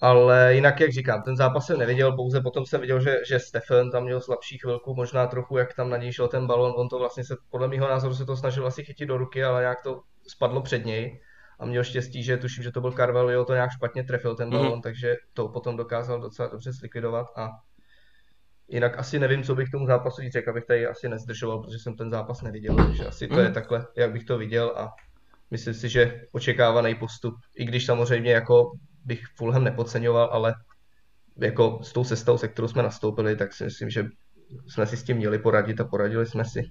ale jinak, jak říkám, ten zápas jsem neviděl, pouze potom jsem viděl, že, že Stefan tam měl slabší chvilku, možná trochu, jak tam na něj šel ten balon, on to vlastně se, podle mého názoru se to snažil asi chytit do ruky, ale nějak to spadlo před něj a měl štěstí, že tuším, že to byl Carvalho, to nějak špatně trefil ten balon, mm-hmm. takže to potom dokázal docela dobře zlikvidovat a jinak asi nevím, co bych tomu zápasu řekl, abych tady asi nezdržoval, protože jsem ten zápas neviděl, takže asi to mm-hmm. je mhm. takhle, jak bych to viděl a myslím si, že očekávaný postup, i když samozřejmě jako bych Fulham nepodceňoval, ale jako s tou cestou, se kterou jsme nastoupili, tak si myslím, že jsme si s tím měli poradit a poradili jsme si.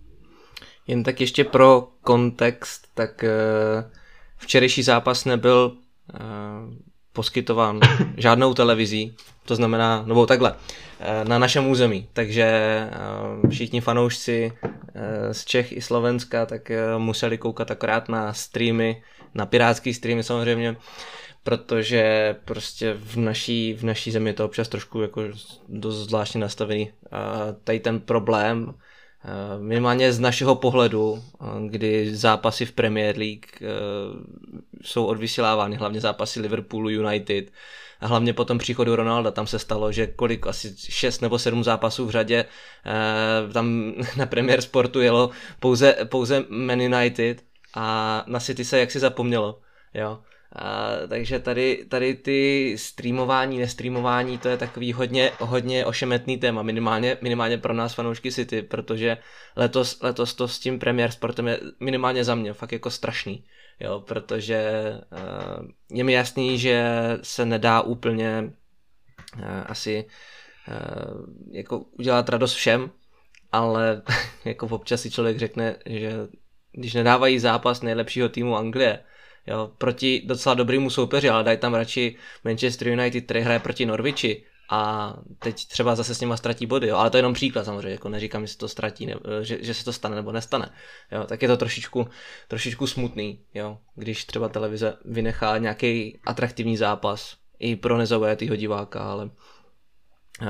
Jen tak ještě pro kontext, tak uh včerejší zápas nebyl uh, poskytován žádnou televizí, to znamená, nebo takhle, uh, na našem území, takže uh, všichni fanoušci uh, z Čech i Slovenska tak uh, museli koukat akorát na streamy, na pirátský streamy samozřejmě, protože prostě v naší, v naší zemi je to občas trošku jako dost zvláštně nastavený. Tady ten problém Eh, minimálně z našeho pohledu, eh, kdy zápasy v Premier League eh, jsou odvysílávány, hlavně zápasy Liverpoolu United a hlavně po tom příchodu Ronalda tam se stalo, že kolik, asi 6 nebo 7 zápasů v řadě tam na Premier Sportu jelo pouze, pouze Man United a na City se jaksi zapomnělo. Jo. A, takže tady, tady ty streamování, nestreamování, to je takový hodně, hodně ošemetný téma, minimálně, minimálně pro nás fanoušky City, protože letos, letos to s tím Premier Sportem je minimálně za mě fakt jako strašný, jo, protože uh, je mi jasný, že se nedá úplně uh, asi uh, jako udělat radost všem, ale jako občas si člověk řekne, že když nedávají zápas nejlepšího týmu Anglie, jo, proti docela dobrýmu soupeři, ale dají tam radši Manchester United, který hraje proti Norwichi a teď třeba zase s nima ztratí body, jo, ale to je jenom příklad samozřejmě, jako neříkám, že se to ztratí, ne, že, že se to stane nebo nestane, jo, tak je to trošičku, trošičku smutný, jo, když třeba televize vynechá nějaký atraktivní zápas i pro nezaujatýho diváka, ale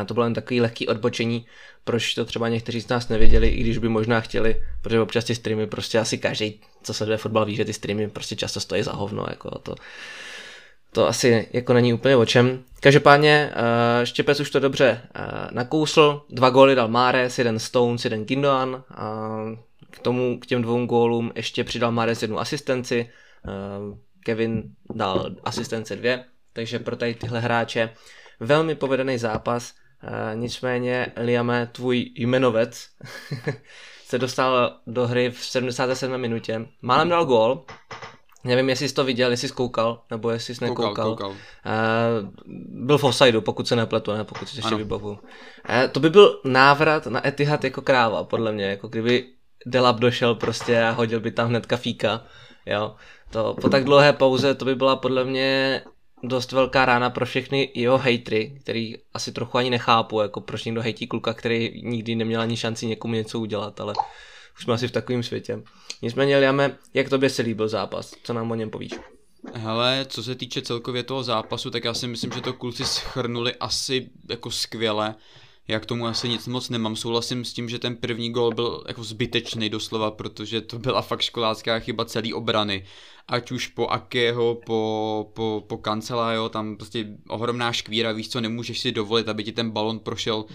to bylo jen takový lehký odbočení, proč to třeba někteří z nás nevěděli, i když by možná chtěli, protože občas ty streamy prostě asi každý, co se fotbal, ví, že ty streamy prostě často stojí za hovno, jako to, to asi jako není úplně o čem. Každopádně uh, Štěpec už to dobře uh, nakousl, dva góly dal Mares, jeden Stones, jeden Gindoan, uh, k tomu, k těm dvou gólům ještě přidal Mares jednu asistenci, uh, Kevin dal asistence dvě, takže pro tady tyhle hráče velmi povedený zápas, Uh, nicméně, Liame, tvůj jmenovec se dostal do hry v 77. minutě. Málem dal gól, Nevím, jestli jsi to viděl, jestli jsi koukal, nebo jestli jsi nekoukal. Koukal, koukal. Uh, byl v offsideu, pokud se nepletu, ne, pokud si ještě vybavu. Uh, to by byl návrat na Etihad jako kráva, podle mě, jako kdyby Delap došel prostě a hodil by tam hnedka fíka, jo. To po tak dlouhé pauze to by byla podle mě dost velká rána pro všechny jeho hejtry, který asi trochu ani nechápu, jako proč někdo hejtí kluka, který nikdy neměl ani šanci někomu něco udělat, ale už jsme asi v takovém světě. Nicméně, Liame, jak tobě se líbil zápas? Co nám o něm povíš? Hele, co se týče celkově toho zápasu, tak já si myslím, že to kluci schrnuli asi jako skvěle. Já k tomu asi nic moc nemám. Souhlasím s tím, že ten první gol byl jako zbytečný doslova, protože to byla fakt školácká chyba celý obrany. Ať už po Akého, po, po, po Kancela, jo, tam prostě ohromná škvíra, víš co, nemůžeš si dovolit, aby ti ten balon prošel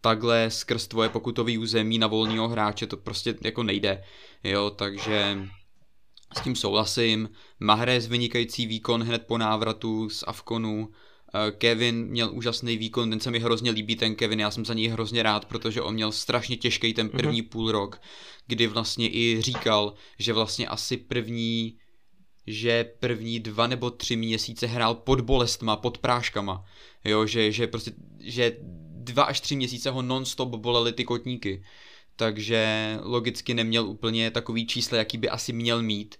takhle skrz tvoje pokutový území na volného hráče, to prostě jako nejde, jo, takže s tím souhlasím. Mahrez vynikající výkon hned po návratu z Avkonu, Kevin měl úžasný výkon, ten se mi hrozně líbí, ten Kevin, já jsem za něj hrozně rád, protože on měl strašně těžký ten první mm-hmm. půl rok, kdy vlastně i říkal, že vlastně asi první že první dva nebo tři měsíce hrál pod bolestma, pod práškama, jo, že, že prostě, že dva až tři měsíce ho non-stop bolely ty kotníky, takže logicky neměl úplně takový čísla, jaký by asi měl mít,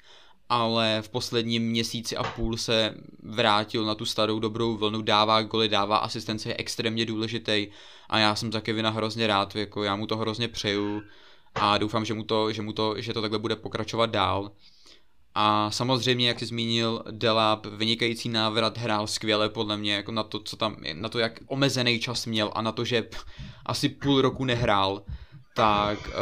ale v posledním měsíci a půl se vrátil na tu starou dobrou vlnu, dává goly, dává asistence, je extrémně důležitý a já jsem za Kevina hrozně rád, jako já mu to hrozně přeju a doufám, že mu to, že mu to, že to takhle bude pokračovat dál. A samozřejmě, jak jsi zmínil, Delap, vynikající návrat, hrál skvěle podle mě, jako na to, co tam, na to, jak omezený čas měl a na to, že asi půl roku nehrál, tak uh,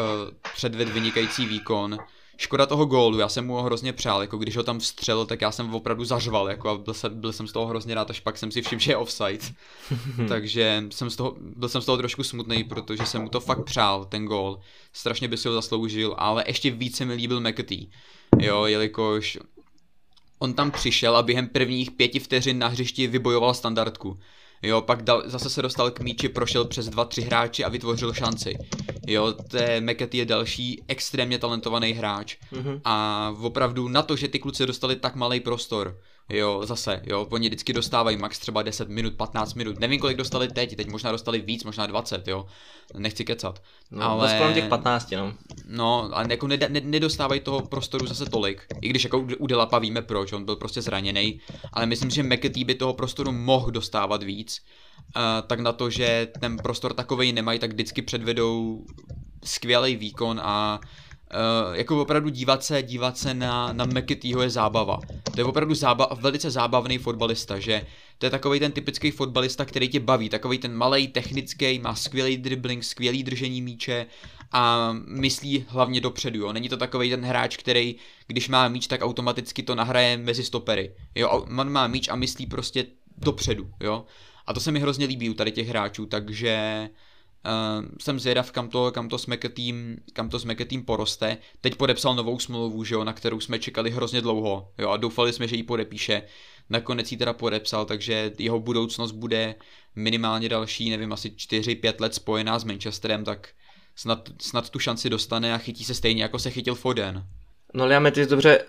předved vynikající výkon. Škoda toho gólu, já jsem mu ho hrozně přál, jako když ho tam vstřelil, tak já jsem opravdu zařval, jako a byl jsem, byl jsem z toho hrozně rád, až pak jsem si všiml, že je offside. Takže jsem z toho, byl jsem z toho trošku smutný, protože jsem mu to fakt přál, ten gól. Strašně by si ho zasloužil, ale ještě více mi líbil McAtee jo, jelikož on tam přišel a během prvních pěti vteřin na hřišti vybojoval standardku. Jo, pak dal, zase se dostal k míči, prošel přes dva, tři hráči a vytvořil šanci. Jo, té Mekety je další extrémně talentovaný hráč. Mm-hmm. A opravdu na to, že ty kluci dostali tak malý prostor, Jo, zase, jo, oni vždycky dostávají max třeba 10 minut, 15 minut. Nevím, kolik dostali teď, teď možná dostali víc, možná 20, jo. Nechci kecat. No, ale... kolem těch 15, no. No, ale jako ned- ne- nedostávají toho prostoru zase tolik. I když jako u Delapa víme proč, on byl prostě zraněný, ale myslím, že McAtee by toho prostoru mohl dostávat víc. Uh, tak na to, že ten prostor takovej nemají, tak vždycky předvedou skvělý výkon a Uh, jako opravdu dívat se, dívat se na, na McAteeho je zábava. To je opravdu zába, velice zábavný fotbalista, že to je takový ten typický fotbalista, který tě baví, takový ten malý, technický, má skvělý dribbling, skvělý držení míče a myslí hlavně dopředu, jo. Není to takový ten hráč, který, když má míč, tak automaticky to nahraje mezi stopery. Jo, on má míč a myslí prostě dopředu, jo. A to se mi hrozně líbí u tady těch hráčů, takže Uh, jsem zvědav, kam to, kam to s McAtee, kam to s McAtee poroste. Teď podepsal novou smlouvu, že jo, na kterou jsme čekali hrozně dlouho, jo, a doufali jsme, že ji podepíše. Nakonec ji teda podepsal, takže jeho budoucnost bude minimálně další, nevím, asi 4-5 let spojená s Manchesterem, tak snad, snad tu šanci dostane a chytí se stejně, jako se chytil Foden. No Liam, ty jsi dobře uh,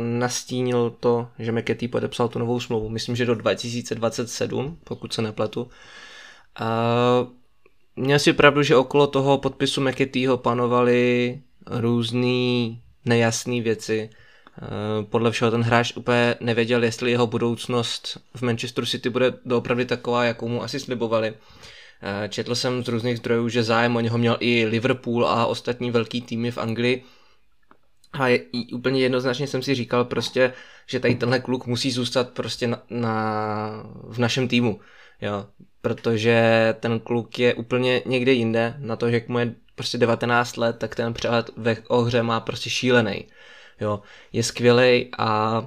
nastínil to, že McAtee podepsal tu novou smlouvu. Myslím, že do 2027, pokud se nepletu. Uh, měl si pravdu, že okolo toho podpisu McAteeho panovaly různé nejasné věci. Eh, podle všeho ten hráč úplně nevěděl, jestli jeho budoucnost v Manchester City bude doopravdy taková, jakou mu asi slibovali. Eh, četl jsem z různých zdrojů, že zájem o něho měl i Liverpool a ostatní velký týmy v Anglii. A je, úplně jednoznačně jsem si říkal prostě, že tady tenhle kluk musí zůstat prostě na, na, v našem týmu. Jo, protože ten kluk je úplně někde jinde, na to, že jak mu je prostě 19 let, tak ten přehled ve hře má prostě šílený. Jo, je skvělý a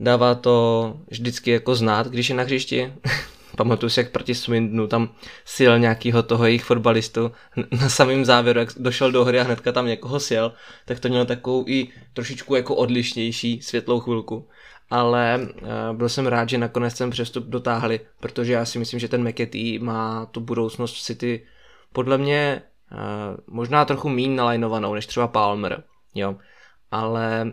dává to vždycky jako znát, když je na hřišti. Pamatuju si, jak proti Swindonu tam sil nějakýho toho jejich fotbalistu na samém závěru, jak došel do hry a hnedka tam někoho sil, tak to mělo takovou i trošičku jako odlišnější světlou chvilku ale uh, byl jsem rád, že nakonec ten přestup dotáhli, protože já si myslím, že ten McAtee má tu budoucnost v City podle mě možná trochu mín nalajnovanou než třeba Palmer, jo. Ale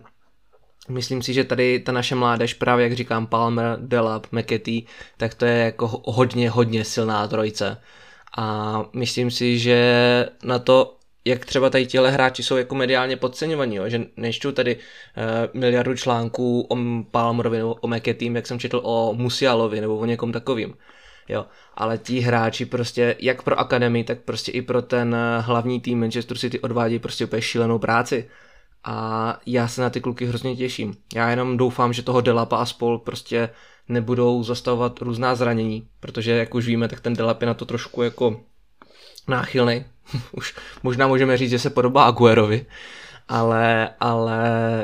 myslím si, že tady ta naše mládež, právě jak říkám, Palmer, Delap, McAtee, tak to je jako hodně, hodně silná trojice. A myslím si, že na to, jak třeba tady těle hráči jsou jako mediálně podceňovaní, jo? že nečtu tady uh, miliardu článků o Palmerovi nebo o McAtee, jak jsem četl o Musialovi nebo o někom takovým. Jo, ale ti hráči prostě, jak pro akademii, tak prostě i pro ten eh, hlavní tým Manchester City odvádí prostě úplně šílenou práci. A já se na ty kluky hrozně těším. Já jenom doufám, že toho Delapa a spol prostě nebudou zastavovat různá zranění, protože jak už víme, tak ten Delap je na to trošku jako náchylný. už možná můžeme říct, že se podobá Aguerovi, ale, ale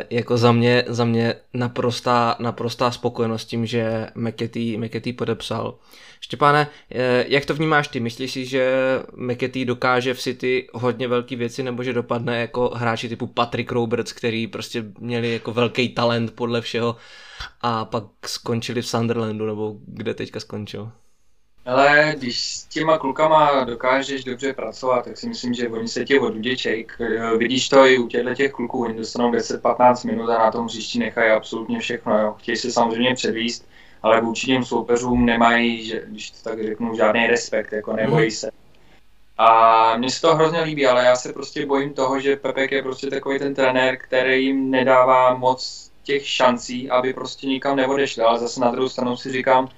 jako za mě, za mě naprostá, naprostá spokojenost tím, že McAtee, McAtee podepsal. Štěpáne, eh, jak to vnímáš ty? Myslíš si, že McAtee dokáže v City hodně velké věci, nebo že dopadne jako hráči typu Patrick Roberts, který prostě měli jako velký talent podle všeho a pak skončili v Sunderlandu, nebo kde teďka skončil? Ale když s těma klukama dokážeš dobře pracovat, tak si myslím, že oni se tě oduděčej. Vidíš to i u těchto těch kluků, oni dostanou 10-15 minut a na tom hřišti nechají absolutně všechno. Jo. Chtějí se samozřejmě předvíst, ale vůči těm soupeřům nemají, že, když to tak řeknu, žádný respekt, jako nebojí mhm. se. A mně se to hrozně líbí, ale já se prostě bojím toho, že Pepek je prostě takový ten trenér, který jim nedává moc těch šancí, aby prostě nikam neodešli. Ale zase na druhou stranu si říkám,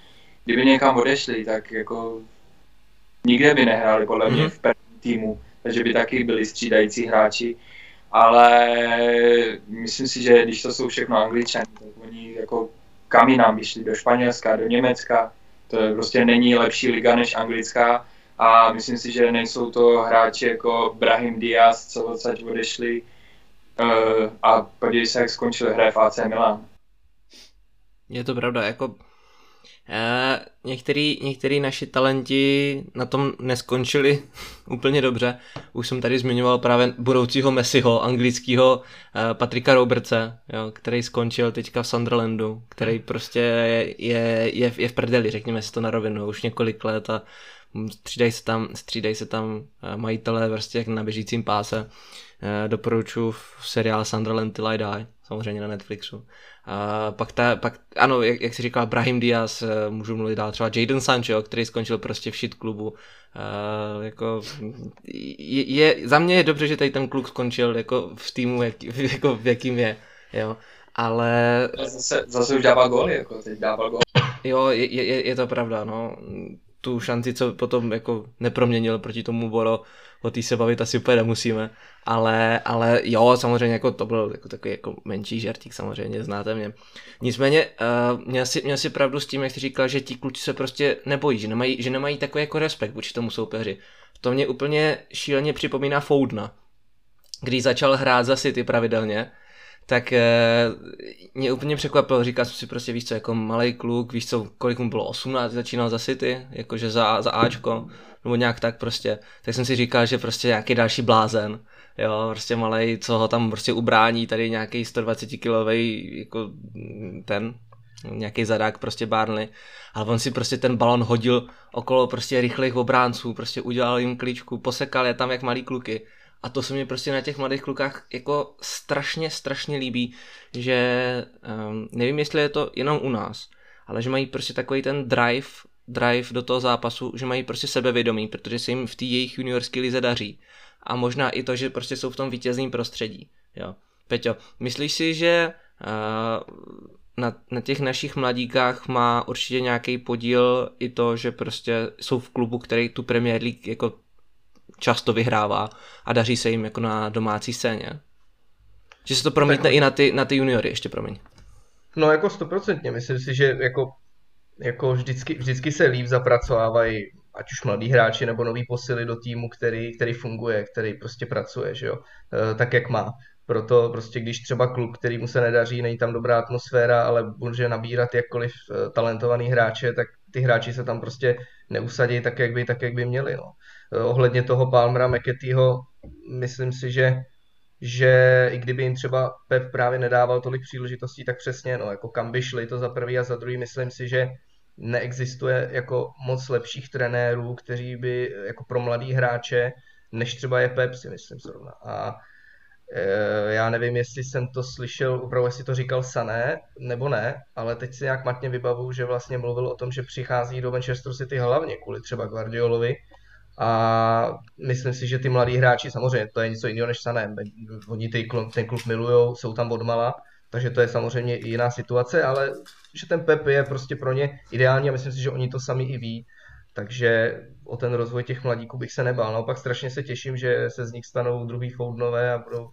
kdyby někam odešli, tak jako nikde by nehráli podle mě mhm. v prvním týmu, takže by taky byli střídající hráči. Ale myslím si, že když to jsou všechno angličani, tak oni jako kam jinam by šli, do Španělska, do Německa, to prostě není lepší liga než anglická a myslím si, že nejsou to hráči jako Brahim Diaz, co odsaď odešli uh, a podívej se, jak skončil hra v AC Milan. Je to pravda, jako Eh, některý, některý naši talenti na tom neskončili úplně dobře. Už jsem tady zmiňoval právě budoucího Messiho, anglického eh, Patrika Robertse, jo, který skončil teďka v Sunderlandu, který prostě je, je, je v prdeli, řekněme si to na rovinu, už několik let a střídají se tam, střídají se tam eh, majitelé prostě jak na běžícím páse. Doporučuji seriál Sunderland Till I Die, samozřejmě na Netflixu. A pak, ta, pak ano, jak, jak si říkal, Brahim Diaz, eh, můžu mluvit dál, třeba Jaden Sancho, který skončil prostě v shit klubu. Uh, jako, je, je, za mě je dobře, že tady ten kluk skončil jako v týmu, jak, jako v jakým je, jo. Ale... Zase, zase už dával gól, jako teď dával gól. Jo, je, je, je to pravda, no. Tu šanci, co potom jako neproměnil proti tomu Boro, o té se bavit asi úplně nemusíme, ale, ale jo, samozřejmě jako to byl jako takový jako menší žertík, samozřejmě, znáte mě. Nicméně uh, měl, si, měl si pravdu s tím, jak jsi říkal, že ti kluci se prostě nebojí, že nemají, že nemají takový jako respekt vůči tomu soupeři. To mě úplně šíleně připomíná Foudna, když začal hrát za City pravidelně, tak e, mě úplně překvapilo, říkal jsem si prostě, víš co, jako malý kluk, víš co, kolik mu bylo, 18, začínal za City, jakože za, za Ačko, nebo nějak tak prostě, tak jsem si říkal, že prostě nějaký další blázen, jo, prostě malej, co ho tam prostě ubrání, tady nějaký 120 kilový jako ten, nějaký zadák prostě Barnley, ale on si prostě ten balon hodil okolo prostě rychlých obránců, prostě udělal jim kličku, posekal je tam jak malý kluky a to se mi prostě na těch mladých klukách jako strašně, strašně líbí, že um, nevím, jestli je to jenom u nás, ale že mají prostě takový ten drive drive do toho zápasu, že mají prostě sebevědomí, protože se jim v té jejich juniorské lize daří. A možná i to, že prostě jsou v tom vítězném prostředí. Jo. Peťo, myslíš si, že uh, na, na těch našich mladíkách má určitě nějaký podíl i to, že prostě jsou v klubu, který tu Premier League jako často vyhrává a daří se jim jako na domácí scéně? Že se to promítne tak, i na ty, na ty juniory, ještě promiň. No jako stoprocentně, myslím si, že jako jako vždycky, vždycky se líp zapracovávají ať už mladí hráči nebo nový posily do týmu, který, který funguje, který prostě pracuje, že jo, e, tak jak má. Proto prostě když třeba klub, který mu se nedaří, není tam dobrá atmosféra, ale může nabírat jakkoliv e, talentovaný hráče, tak ty hráči se tam prostě neusadí tak, jak by, tak, jak by měli. No. E, ohledně toho Palmera McAteeho, myslím si, že že i kdyby jim třeba Pep právě nedával tolik příležitostí, tak přesně, no, jako kam by šli to za prvý a za druhý, myslím si, že neexistuje jako moc lepších trenérů, kteří by jako pro mladý hráče než třeba je Pep, si myslím zrovna. A e, já nevím, jestli jsem to slyšel, opravdu jestli to říkal Sané, nebo ne, ale teď si nějak matně vybavu, že vlastně mluvil o tom, že přichází do Manchester City hlavně kvůli třeba Guardiolovi, a myslím si, že ty mladí hráči, samozřejmě to je něco jiného než Sané, oni klub, ten klub milujou, jsou tam odmala, takže to je samozřejmě jiná situace, ale že ten Pep je prostě pro ně ideální a myslím si, že oni to sami i ví, takže o ten rozvoj těch mladíků bych se nebál. Naopak strašně se těším, že se z nich stanou druhý Foudnové a budou,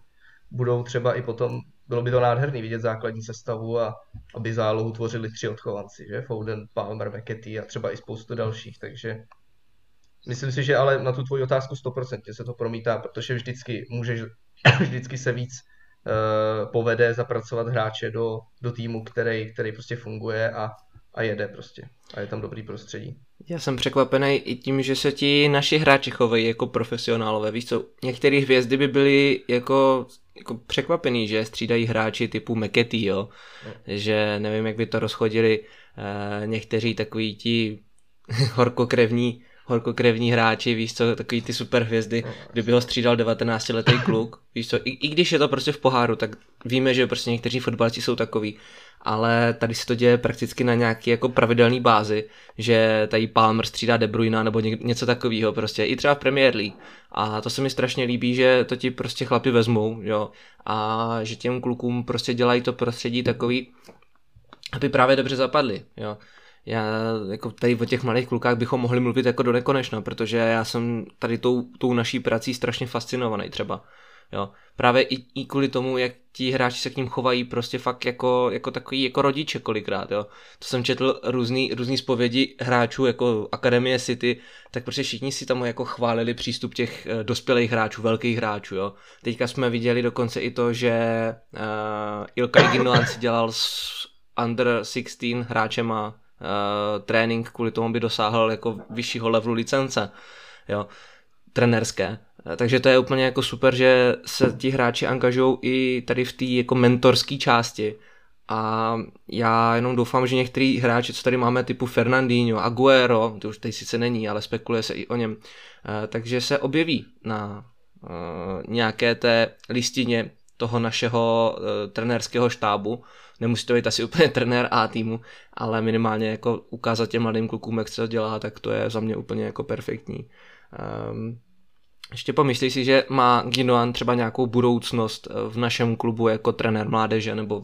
budou třeba i potom, bylo by to nádherný vidět základní sestavu a aby zálohu tvořili tři odchovanci, že? Foden, Palmer, McAtee a třeba i spoustu dalších, takže myslím si, že ale na tu tvoji otázku 100% se to promítá, protože vždycky můžeš, vždycky se víc uh, povede zapracovat hráče do, do týmu, který, který prostě funguje a, a jede prostě. A je tam dobrý prostředí. Já jsem překvapený i tím, že se ti naši hráči chovají jako profesionálové. Víš co, některé hvězdy by byly jako, jako překvapený, že střídají hráči typu Mekety, jo. No. Že nevím, jak by to rozchodili uh, někteří takový ti horkokrevní horkokrevní hráči, víš co, takový ty super hvězdy, kdyby ho střídal 19-letý kluk, víš co, i, i když je to prostě v poháru, tak víme, že prostě někteří fotbalisti jsou takový, ale tady se to děje prakticky na nějaký jako pravidelný bázi, že tady Palmer střídá De Bruyne nebo něco takového prostě, i třeba v Premier League. A to se mi strašně líbí, že to ti prostě chlapi vezmou, jo, a že těm klukům prostě dělají to prostředí takový, aby právě dobře zapadli, jo já jako tady o těch malých klukách bychom mohli mluvit jako do nekonečna, protože já jsem tady tou, tou naší prací strašně fascinovaný třeba. Jo. Právě i, i kvůli tomu, jak ti hráči se k ním chovají prostě fakt jako, jako takový jako rodiče kolikrát, jo. To jsem četl různý, různý zpovědi hráčů jako Akademie City, tak prostě všichni si tam jako chválili přístup těch uh, dospělých hráčů, velkých hráčů, jo. Teďka jsme viděli dokonce i to, že uh, Ilka Ignolan si dělal s under 16 hráčema trénink kvůli tomu, by dosáhl jako vyššího levelu licence, jo, trenérské. Eh, takže to je úplně jako super, že se ti hráči angažují i tady v té jako mentorské části. A já jenom doufám, že některý hráči, co tady máme, typu Fernandinho, Aguero, to už tady sice není, ale spekuluje se i o něm, eh, takže se objeví na nějaké té listině toho našeho trenérského štábu nemusí to být asi úplně trenér A týmu, ale minimálně jako ukázat těm mladým klukům, jak se to dělá, tak to je za mě úplně jako perfektní. Um, ještě pomyslíš si, že má Ginoan třeba nějakou budoucnost v našem klubu jako trenér mládeže nebo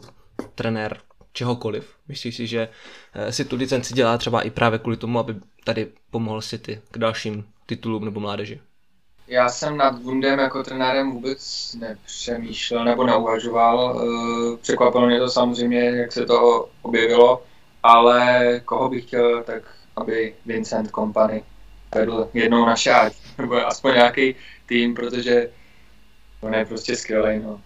trenér čehokoliv? Myslíš si, že eh, si tu licenci dělá třeba i právě kvůli tomu, aby tady pomohl City k dalším titulům nebo mládeži? Já jsem nad Gundem jako trenérem vůbec nepřemýšlel nebo neuvažoval. Eh, překvapilo mě to samozřejmě, jak se to objevilo, ale koho bych chtěl, tak aby Vincent Company vedl jednou na šáť, nebo aspoň nějaký tým, protože on je prostě skvělý. No.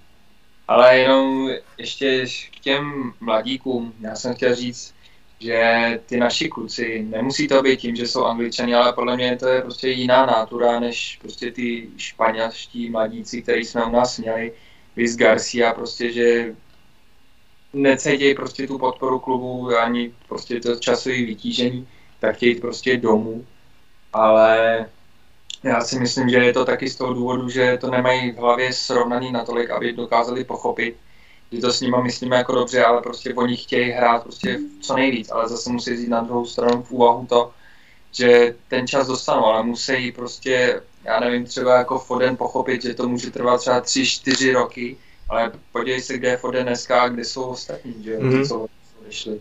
Ale jenom ještě k těm mladíkům, já jsem chtěl říct, že ty naši kluci, nemusí to být tím, že jsou angličani, ale podle mě to je prostě jiná nátura, než prostě ty španělští mladíci, který jsme u nás měli, Luis Garcia, prostě, že necítějí prostě tu podporu klubu, ani prostě to časové vytížení, tak chtějí prostě domů, ale já si myslím, že je to taky z toho důvodu, že to nemají v hlavě srovnaný natolik, aby dokázali pochopit, že to s nima myslíme jako dobře, ale prostě oni chtějí hrát prostě co nejvíc, ale zase musí jít na druhou stranu v úvahu to, že ten čas dostanou, ale musí prostě, já nevím, třeba jako Foden pochopit, že to může trvat třeba 3-4 roky, ale podívej se, kde je Foden dneska a kde jsou ostatní, že mm-hmm. co odešli.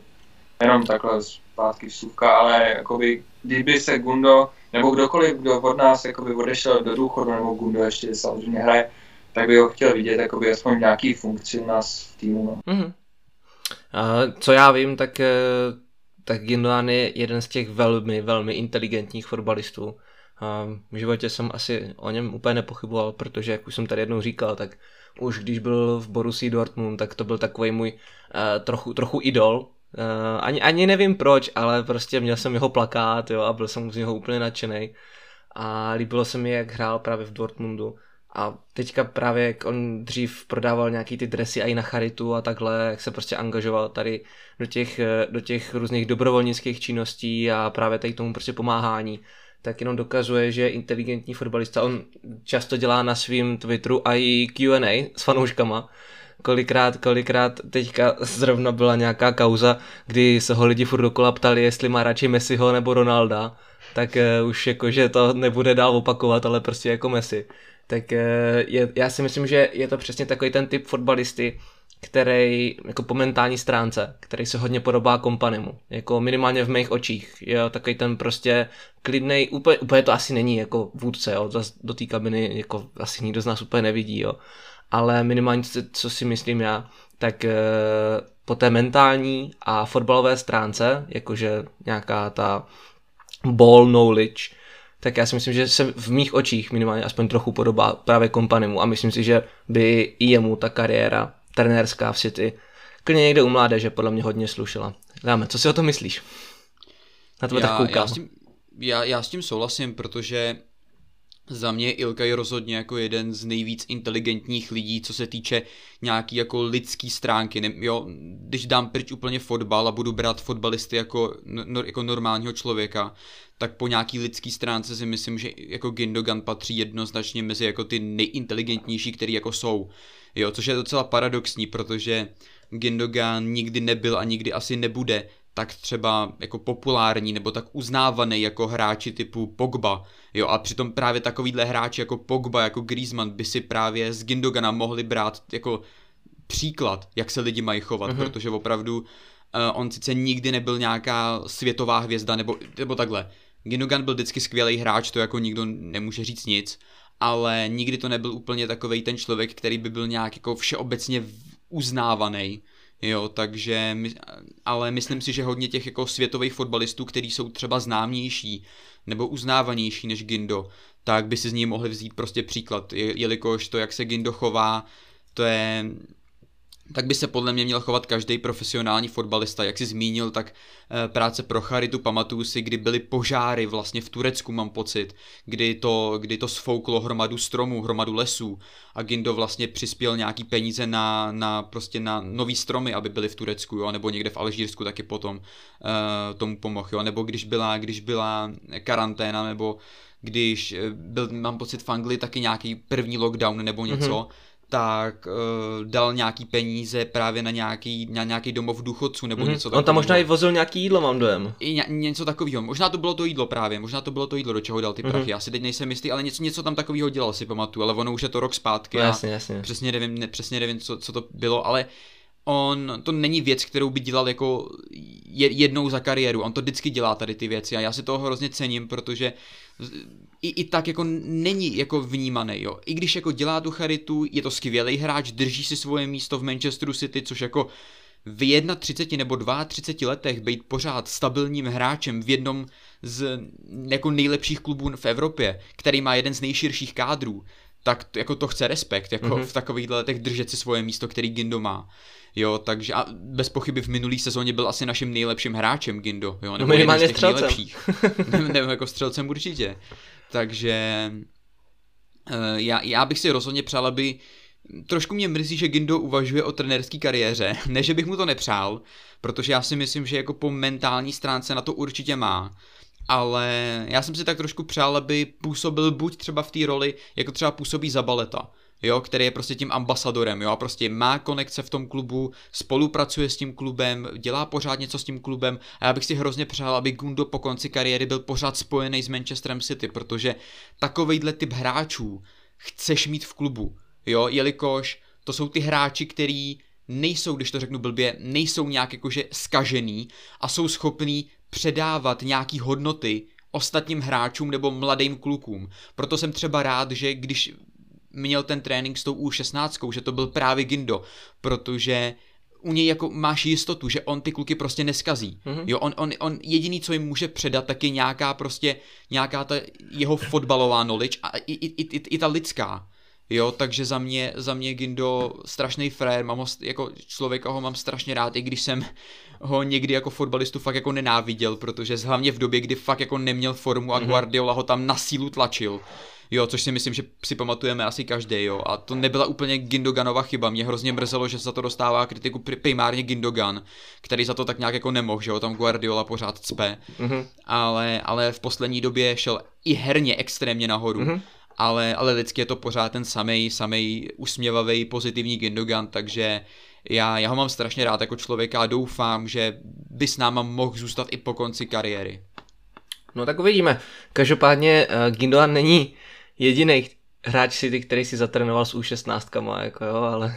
Jenom takhle zpátky vsuvka, ale jakoby, kdyby se Gundo, nebo kdokoliv, kdo od nás jakoby odešel do důchodu, nebo Gundo ještě samozřejmě hraje, tak bych ho chtěl vidět jakoby aspoň nějaký funkci u nás v týmu. No. Mm-hmm. A co já vím, tak, eh, tak Gindogan je jeden z těch velmi, velmi inteligentních fotbalistů. A v životě jsem asi o něm úplně nepochyboval, protože jak už jsem tady jednou říkal, tak už když byl v Borussii Dortmund, tak to byl takový můj uh, trochu, trochu idol. Uh, ani, ani nevím proč, ale prostě měl jsem jeho plakát jo, a byl jsem z něho úplně nadšený. A líbilo se mi, jak hrál právě v Dortmundu. A teďka právě, jak on dřív prodával nějaký ty dresy i na charitu a takhle, jak se prostě angažoval tady do těch, do těch různých dobrovolnických činností a právě tady tomu prostě pomáhání, tak jenom dokazuje, že je inteligentní fotbalista. On často dělá na svém Twitteru i Q&A s fanouškama, kolikrát, kolikrát teďka zrovna byla nějaká kauza, kdy se ho lidi furt dokola ptali, jestli má radši Messiho nebo Ronalda, tak uh, už jakože to nebude dál opakovat, ale prostě jako Messi. Tak uh, je, já si myslím, že je to přesně takový ten typ fotbalisty, který jako po mentální stránce, který se hodně podobá kompanemu, jako minimálně v mých očích, jo, takový ten prostě klidnej, úplně, úplně to asi není jako vůdce, jo, do té kabiny jako asi nikdo z nás úplně nevidí, jo, ale minimálně co, co si myslím já, tak e, po té mentální a fotbalové stránce, jakože nějaká ta ball knowledge, tak já si myslím, že se v mých očích minimálně aspoň trochu podobá právě kompanemu a myslím si, že by i jemu ta kariéra trenérská v City klidně někde u mládeže podle mě hodně slušela. Dáme, co si o to myslíš? Na to já, tak koukám. Já s, tím, já, já s tím souhlasím, protože za mě Ilka je rozhodně jako jeden z nejvíc inteligentních lidí, co se týče nějaký jako lidský stránky. Ne, jo, když dám pryč úplně fotbal a budu brát fotbalisty jako, no, jako normálního člověka, tak po nějaký lidský stránce si myslím, že jako Gindogan patří jednoznačně mezi jako ty nejinteligentnější, který jako jsou. Jo, což je docela paradoxní, protože Gindogan nikdy nebyl a nikdy asi nebude tak třeba jako populární nebo tak uznávaný jako hráči typu Pogba. Jo, a přitom právě takovýhle hráči jako Pogba, jako Griezmann by si právě z Gindogana mohli brát jako příklad, jak se lidi mají chovat, mm-hmm. protože opravdu uh, on sice nikdy nebyl nějaká světová hvězda, nebo, nebo takhle. Gindogan byl vždycky skvělý hráč, to jako nikdo nemůže říct nic, ale nikdy to nebyl úplně takový ten člověk, který by byl nějak jako všeobecně uznávaný. Jo, takže, ale myslím si, že hodně těch jako světových fotbalistů, kteří jsou třeba známější nebo uznávanější než Gindo, tak by si z ní mohli vzít prostě příklad, jelikož to, jak se Gindo chová, to je tak by se podle mě měl chovat každý profesionální fotbalista. Jak jsi zmínil, tak eh, práce pro charitu, pamatuju si, kdy byly požáry vlastně v Turecku, mám pocit, kdy to, kdy to sfouklo hromadu stromů, hromadu lesů a Gindo vlastně přispěl nějaký peníze na, na prostě na nový stromy, aby byly v Turecku, jo, nebo někde v Alžírsku taky potom uh, tomu pomohl, jo, nebo když byla, když byla karanténa, nebo když eh, byl, mám pocit v Anglii taky nějaký první lockdown nebo něco, mm-hmm tak uh, dal nějaký peníze právě na nějaký, na nějaký domov důchodců nebo mm-hmm. něco takového. On tam možná i vozil nějaký jídlo, mám dojem. I ně, něco takového. Možná to bylo to jídlo právě, možná to bylo to jídlo, do čeho dal ty mm-hmm. prachy. Já si teď nejsem jistý, ale něco, něco tam takového dělal, si pamatuju, ale ono už je to rok zpátky. No, jasně, jasně. Přesně nevím, ne, přesně nevím co, co to bylo, ale on, to není věc, kterou by dělal jako jednou za kariéru, on to vždycky dělá tady ty věci a já si toho hrozně cením, protože i, i tak jako není jako vnímaný, jo. I když jako dělá tu charitu, je to skvělý hráč, drží si svoje místo v Manchesteru City, což jako v 31 nebo 32 letech být pořád stabilním hráčem v jednom z jako nejlepších klubů v Evropě, který má jeden z nejširších kádrů, tak to, jako to chce respekt, jako mm-hmm. v takových letech držet si svoje místo, který Gindo má. Jo, takže a bez pochyby v minulý sezóně byl asi naším nejlepším hráčem Gindo, jo, nebo no minimálně střelcem. nejlepších. nebo jako střelcem určitě. Takže uh, já, já bych si rozhodně přál, aby Trošku mě mrzí, že Gindo uvažuje o trenérské kariéře, ne, že bych mu to nepřál, protože já si myslím, že jako po mentální stránce na to určitě má, ale já jsem si tak trošku přál, aby působil buď třeba v té roli, jako třeba působí za baleta, jo, který je prostě tím ambasadorem, jo, a prostě má konekce v tom klubu, spolupracuje s tím klubem, dělá pořád něco s tím klubem a já bych si hrozně přál, aby Gundo po konci kariéry byl pořád spojený s Manchesterem City, protože takovejhle typ hráčů chceš mít v klubu, jo, jelikož to jsou ty hráči, který nejsou, když to řeknu blbě, nejsou nějak jakože skažený a jsou schopní předávat nějaký hodnoty ostatním hráčům nebo mladým klukům. Proto jsem třeba rád, že když měl ten trénink s tou U16, že to byl právě Gindo, protože u něj jako máš jistotu, že on ty kluky prostě neskazí. Mm-hmm. Jo, on, on, on jediný, co jim může předat, tak je nějaká prostě, nějaká ta jeho fotbalová knowledge a i, i, i, i ta lidská. Jo, takže za mě, za mě Gindo strašný frér, mám ho, jako člověka ho mám strašně rád, i když jsem ho někdy jako fotbalistu fakt jako nenáviděl, protože hlavně v době, kdy fakt jako neměl formu a mm-hmm. Guardiola ho tam na sílu tlačil Jo, což si myslím, že si pamatujeme asi každý, jo. A to nebyla úplně Gindoganova chyba. Mě hrozně mrzelo, že za to dostává kritiku primárně Gindogan, který za to tak nějak jako nemohl, že jo, tam Guardiola pořád cpe. Mm-hmm. Ale, ale v poslední době šel i herně extrémně nahoru. Mm-hmm. Ale, ale lidsky je to pořád ten samý, samý usměvavý, pozitivní Gindogan, takže já, já ho mám strašně rád jako člověka a doufám, že by s náma mohl zůstat i po konci kariéry. No tak uvidíme. Každopádně uh, Gindogan není jediný hráč City, který si zatrénoval s U16, jako jo, ale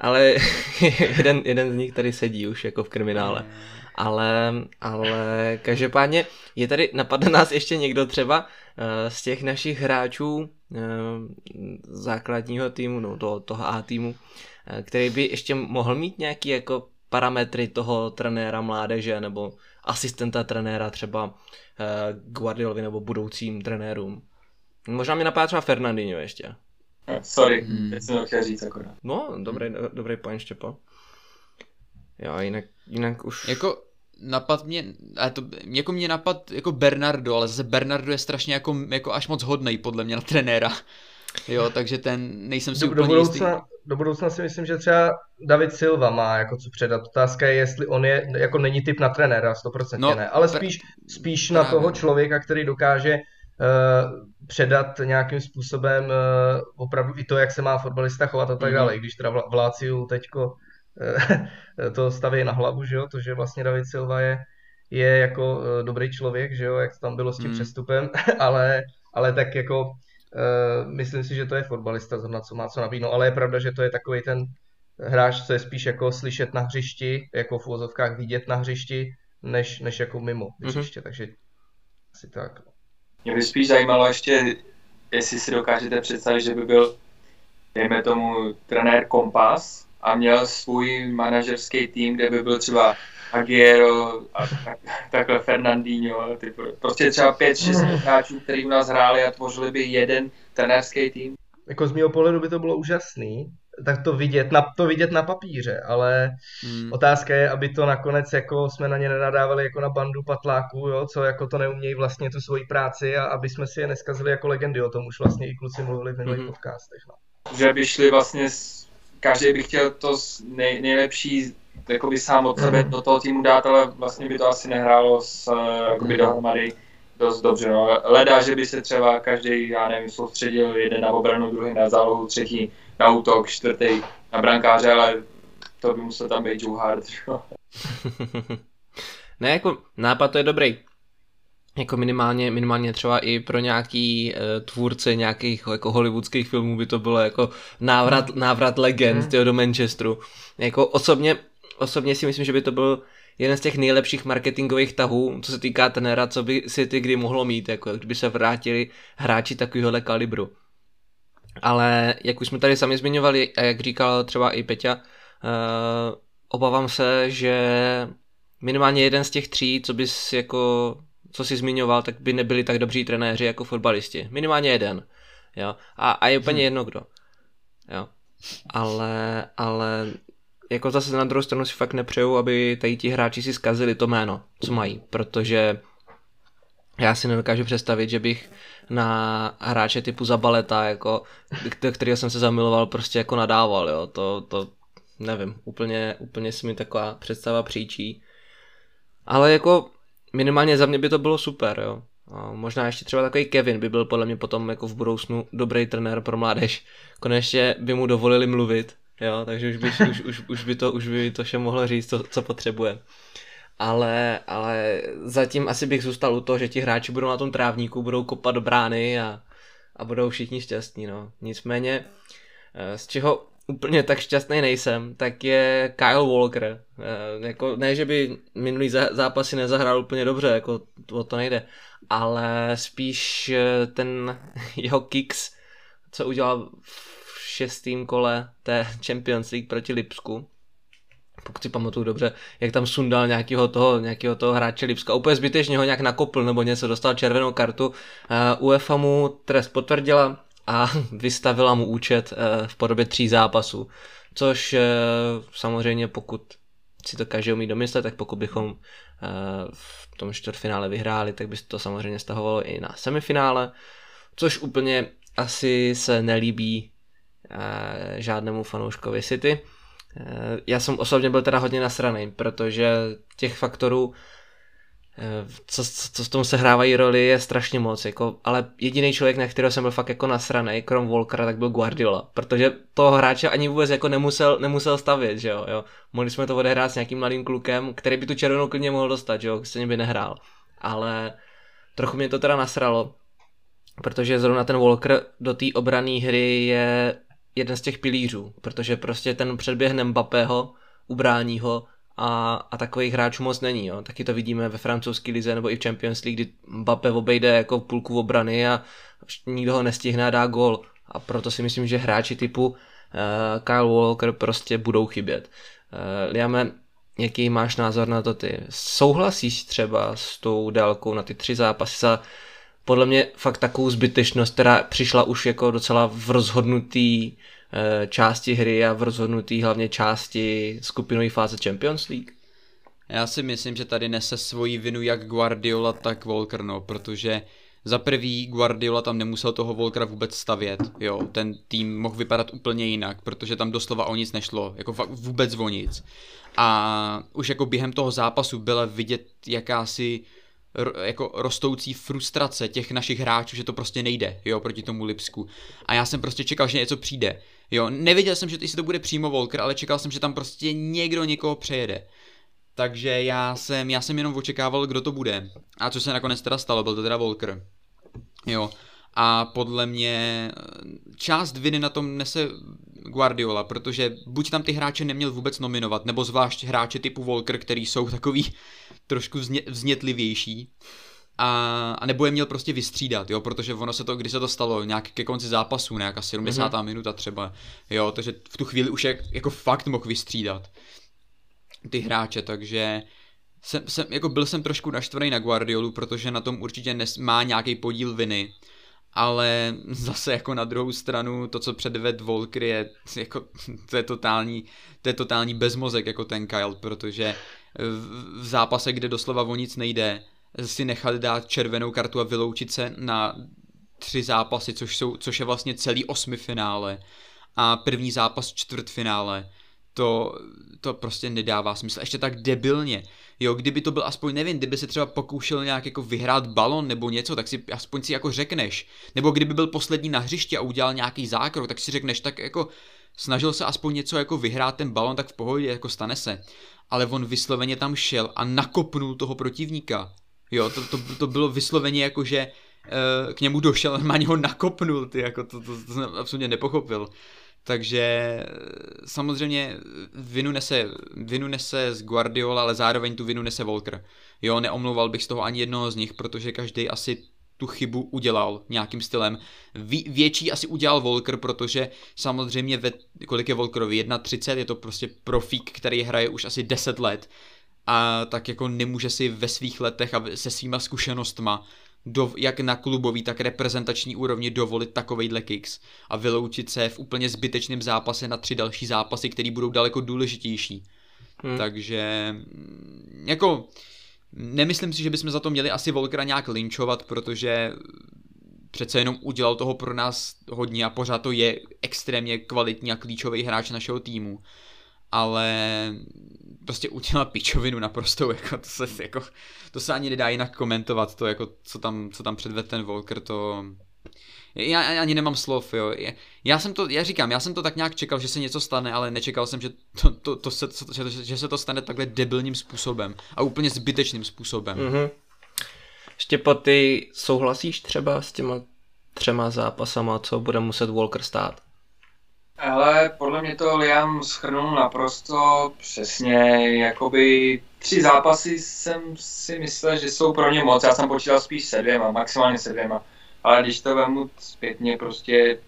ale jeden, jeden z nich tady sedí už jako v kriminále. Ale, ale každopádně je tady, napadne nás ještě někdo třeba uh, z těch našich hráčů uh, základního týmu, no toho, toho A týmu, uh, který by ještě mohl mít nějaký jako parametry toho trenéra mládeže nebo asistenta trenéra třeba Guardiolovi nebo budoucím trenérům. Možná mi napadá třeba Fernandinho ještě. Sorry, hmm. teď jsem to chtěl říct akorát. No, dobrý, hmm. dobrý point, Štěpo. Jo, jinak, jinak už... Jako napad mě, ale to, jako mě napad jako Bernardo, ale zase Bernardo je strašně jako, jako až moc hodnej podle mě na trenéra. Jo, takže ten nejsem si do, úplně do budoucna, jistý. Do budoucna si myslím, že třeba David Silva má jako co předat. Otázka je, jestli on je, jako není typ na trenéra, 100% no, ne, ale spíš, spíš právě. na toho člověka, který dokáže uh, předat nějakým způsobem uh, opravdu i to, jak se má fotbalista chovat a tak mm-hmm. dále. I když teda v Láciu teďko uh, to staví na hlavu, že jo, to, že vlastně David Silva je, je jako uh, dobrý člověk, že jo, jak to tam bylo s tím mm. přestupem, ale, ale tak jako uh, myslím si, že to je fotbalista zrovna, co má co nabídnout, ale je pravda, že to je takový ten hráč, co je spíš jako slyšet na hřišti, jako v úvozovkách vidět na hřišti, než, než jako mimo mhm. hřiště, mm-hmm. takže asi tak. Mě by spíš zajímalo ještě, jestli si dokážete představit, že by byl, dejme tomu, trenér Kompas a měl svůj manažerský tým, kde by byl třeba Aguero a tak, takhle Fernandinho, ty, prostě třeba 5-6 hmm. hráčů, kteří u nás hráli a tvořili by jeden trenérský tým. Jako z mého pohledu by to bylo úžasný, tak to vidět na, to vidět na papíře, ale hmm. otázka je, aby to nakonec jako jsme na ně nenadávali jako na bandu patláků, jo, co jako to neumějí vlastně tu svoji práci a aby jsme si je neskazili jako legendy, o tom už vlastně i kluci mluvili v minulých hmm. podcastech. No. Že by šli vlastně, každý by chtěl to nej, nejlepší jakoby sám od sebe hmm. do toho týmu dát, ale vlastně by to asi nehrálo s, jakoby hmm. dohromady dost dobře. No. Leda, že by se třeba každý, já nevím, soustředil jeden na obranu, druhý na zálohu, třetí na útok, čtvrtý na brankáře, ale to by musel tam být Joe Hart. ne, jako nápad to je dobrý. Jako minimálně, minimálně třeba i pro nějaký uh, tvůrce nějakých jako hollywoodských filmů by to bylo jako návrat, návrat legend mm. do Manchesteru. Jako osobně, osobně si myslím, že by to byl jeden z těch nejlepších marketingových tahů, co se týká tenera, co by si ty kdy mohlo mít, jako kdyby se vrátili hráči takovéhohle kalibru. Ale jak už jsme tady sami zmiňovali a jak říkal třeba i Peťa, uh, obávám se, že minimálně jeden z těch tří, co bys jako, co si zmiňoval, tak by nebyli tak dobří trenéři jako fotbalisti. Minimálně jeden. Jo? A, a je úplně hmm. jedno kdo. Jo? Ale, ale jako zase na druhou stranu si fakt nepřeju, aby tady ti hráči si zkazili to jméno, co mají, protože já si nedokážu představit, že bych na hráče typu Zabaleta, jako, kterého jsem se zamiloval, prostě jako nadával, jo, to, to nevím, úplně, úplně si mi taková představa příčí. Ale jako minimálně za mě by to bylo super, jo. A možná ještě třeba takový Kevin by byl podle mě potom jako v budoucnu dobrý trenér pro mládež. Konečně by mu dovolili mluvit, jo, takže už by, už, už, už by to, už by to vše mohlo říct, co, co potřebuje ale, ale zatím asi bych zůstal u toho, že ti hráči budou na tom trávníku, budou kopat do brány a, a budou všichni šťastní. No. Nicméně, eh, z čeho úplně tak šťastný nejsem, tak je Kyle Walker. E, jako, ne, že by minulý zápasy nezahrál úplně dobře, jako o to nejde, ale spíš eh, ten jeho kicks, co udělal v šestém kole té Champions League proti Lipsku, pokud si pamatuju dobře, jak tam sundal nějakého toho, nějakého toho hráče Lipska. Úplně zbytečně ho nějak nakopl nebo něco, dostal červenou kartu. Uh, UEFA mu trest potvrdila a vystavila mu účet uh, v podobě tří zápasů. Což uh, samozřejmě pokud si to každý umí domyslet, tak pokud bychom v tom čtvrtfinále vyhráli, tak by se to samozřejmě stahovalo i na semifinále. což úplně asi se nelíbí eh, žádnému fanouškovi City. Eh, já jsem osobně byl teda hodně nasraný, protože těch faktorů, eh, co, co v tom se hrávají roli, je strašně moc. Jako, ale jediný člověk, na kterého jsem byl fakt jako nasraný, krom Volkera, tak byl Guardiola. Protože toho hráče ani vůbec jako nemusel, nemusel stavět, že jo, jo. Mohli jsme to odehrát s nějakým mladým klukem, který by tu červenou klidně mohl dostat, že jo, stejně by nehrál. Ale trochu mě to teda nasralo, protože zrovna ten Walker do té obrané hry je jeden z těch pilířů, protože prostě ten předběh Mbappého, ubrání ho a, a takových hráčů moc není. Jo. Taky to vidíme ve francouzské lize nebo i v Champions League, kdy Mbappé obejde jako půlku obrany a nikdo ho nestihne a dá gol. A proto si myslím, že hráči typu uh, Kyle Walker prostě budou chybět. Uh, Liame, jaký máš názor na to ty? Souhlasíš třeba s tou délkou na ty tři zápasy za podle mě fakt takovou zbytečnost, která přišla už jako docela v rozhodnutý eh, části hry a v rozhodnutý hlavně části skupinové fáze Champions League? Já si myslím, že tady nese svoji vinu jak Guardiola, tak Volker, no, protože za prvý Guardiola tam nemusel toho Volkera vůbec stavět, jo, ten tým mohl vypadat úplně jinak, protože tam doslova o nic nešlo, jako fakt vůbec o nic. A už jako během toho zápasu byla vidět jakási jako rostoucí frustrace těch našich hráčů, že to prostě nejde, jo, proti tomu Lipsku. A já jsem prostě čekal, že něco přijde. Jo, nevěděl jsem, že jestli to bude přímo Volker, ale čekal jsem, že tam prostě někdo někoho přejede. Takže já jsem, já jsem jenom očekával, kdo to bude. A co se nakonec teda stalo, byl to teda Volker. Jo. A podle mě část viny na tom nese Guardiola, protože buď tam ty hráče neměl vůbec nominovat, nebo zvlášť hráče typu Volker, který jsou takový trošku vzně, vznětlivější, a, a nebo je měl prostě vystřídat, jo, protože ono se to, když se to stalo, nějak ke konci zápasu, nějaká 70. Mm-hmm. minuta třeba, jo, takže v tu chvíli už je, jako fakt mohl vystřídat ty hráče, takže jsem, jsem, jako byl jsem trošku naštvaný na Guardiolu, protože na tom určitě nes, má nějaký podíl viny, ale zase jako na druhou stranu to, co předved Volker je, jako, to je totální, to je totální bezmozek jako ten Kyle, protože v zápase, kde doslova o nic nejde, si nechat dát červenou kartu a vyloučit se na tři zápasy, což, jsou, což je vlastně celý osmi finále a první zápas čtvrtfinále, to, to prostě nedává smysl. Ještě tak debilně. Jo, kdyby to byl aspoň, nevím, kdyby se třeba pokoušel nějak jako vyhrát balon nebo něco, tak si aspoň si jako řekneš. Nebo kdyby byl poslední na hřišti a udělal nějaký zákrok, tak si řekneš, tak jako snažil se aspoň něco jako vyhrát ten balon, tak v pohodě, jako stane se. Ale on vysloveně tam šel a nakopnul toho protivníka. Jo, to, to, to bylo vysloveně jako, že uh, k němu došel, a ho nakopnul, ty, jako to, to, to jsem absolutně nepochopil. Takže eh, samozřejmě vinu nese, vinu nese z Guardiola, ale zároveň tu vinu nese Volker. Jo, neomlouval bych z toho ani jednoho z nich, protože každý asi tu chybu udělal nějakým stylem. Vě, větší asi udělal Volker, protože samozřejmě ve, kolik je Volkerovi, 1.30, je to prostě profík, který hraje už asi 10 let a tak jako nemůže si ve svých letech a se svýma zkušenostma do, jak na klubový, tak reprezentační úrovni dovolit takovejhle kicks a vyloučit se v úplně zbytečném zápase na tři další zápasy, které budou daleko důležitější. Hmm. Takže jako nemyslím si, že bychom za to měli asi Volkera nějak linčovat, protože přece jenom udělal toho pro nás hodně a pořád to je extrémně kvalitní a klíčový hráč našeho týmu. Ale prostě udělal pičovinu naprosto, jako to se, jako, to se ani nedá jinak komentovat, to jako, co tam, co tam předved ten Volker, to, já, ani nemám slov, jo. Já jsem to, já říkám, já jsem to tak nějak čekal, že se něco stane, ale nečekal jsem, že, to, to, to se, že, že se to stane takhle debilním způsobem a úplně zbytečným způsobem. Mm-hmm. Štěpo, ty souhlasíš třeba s těma třema zápasama, co bude muset Walker stát? Ale podle mě to Liam schrnul naprosto přesně, jakoby tři zápasy jsem si myslel, že jsou pro ně moc, já jsem počítal spíš se dvěma, maximálně se dvěma, ale když to vemu zpětně, prostě,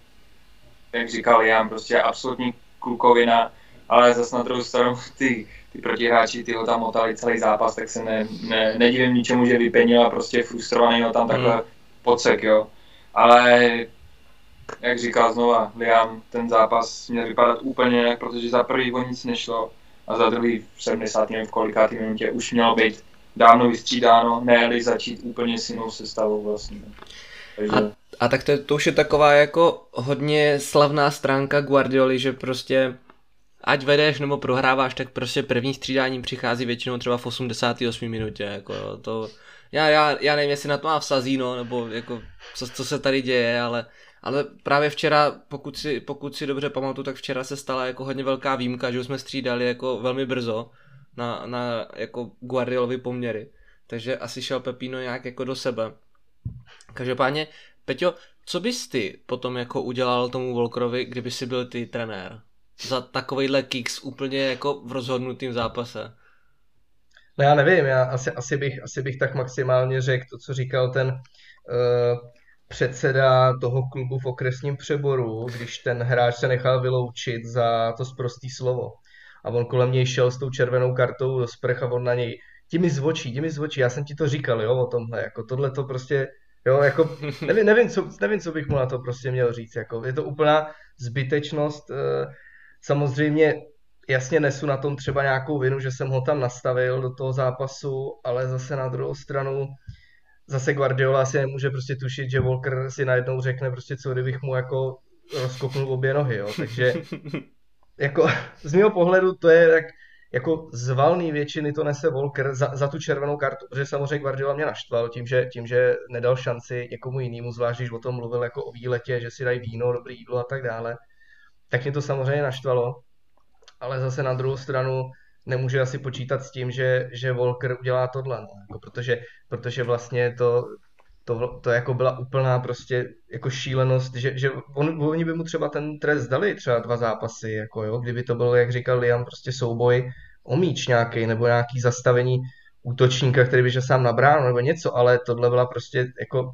jak říkal Liam, prostě absolutní klukovina, ale zase na druhou stranu ty, ty protihráči, ty ho tam motali celý zápas, tak se ne, ne, nedivím ničemu, že vypenil a prostě frustrovaný ho tam takhle mm. podsek, jo. Ale jak říkal znova Liam, ten zápas měl vypadat úplně jinak, protože za prvý o nic nešlo a za druhý v 70. v kolikátý minutě už mělo být dávno vystřídáno, ne začít úplně s jinou sestavou vlastně. Takže... A, A tak to, to už je taková jako hodně slavná stránka Guardioli, že prostě ať vedeš nebo prohráváš, tak prostě první střídání přichází většinou třeba v 88 minutě, jako to, já, já, já nevím, jestli na to má vsazíno, nebo jako, co, co se tady děje, ale, ale právě včera, pokud si, pokud si dobře pamatuju, tak včera se stala jako hodně velká výjimka, že jsme střídali jako velmi brzo na, na jako Guardiolovi poměry, takže asi šel Pepino nějak jako do sebe. Každopádně, Peťo, co bys ty potom jako udělal tomu Volkerovi, kdyby si byl ty trenér? Za takovejhle kicks úplně jako v rozhodnutém zápase. No já nevím, já asi, asi, bych, asi bych tak maximálně řekl to, co říkal ten uh, předseda toho klubu v okresním přeboru, když ten hráč se nechal vyloučit za to zprostý slovo. A on kolem něj šel s tou červenou kartou do sprch a on na něj, ti mi zvočí, ti mi zvočí, já jsem ti to říkal, jo, o tomhle, jako tohle to prostě, jo, jako, nevím, nevím, co, nevím, co bych mu na to prostě měl říct, jako, je to úplná zbytečnost, uh, samozřejmě jasně nesu na tom třeba nějakou vinu, že jsem ho tam nastavil do toho zápasu, ale zase na druhou stranu zase Guardiola si nemůže prostě tušit, že Walker si najednou řekne prostě co kdybych mu jako rozkopnul obě nohy, jo. takže jako z mého pohledu to je tak jako z valný většiny to nese Volker za, za tu červenou kartu, protože samozřejmě Guardiola mě naštval tím že, tím, že nedal šanci někomu jinému, zvlášť když o tom mluvil jako o výletě, že si dají víno, dobrý jídlo a tak dále, tak mě to samozřejmě naštvalo ale zase na druhou stranu nemůže asi počítat s tím, že, že Volker udělá tohle, no, jako protože, protože vlastně to, to, to jako byla úplná prostě jako šílenost, že, že on, oni by mu třeba ten trest dali třeba dva zápasy, jako jo, kdyby to bylo, jak říkal Liam, prostě souboj o míč nějaký, nebo nějaký zastavení útočníka, který by šel sám na bránu, nebo něco, ale tohle byla prostě jako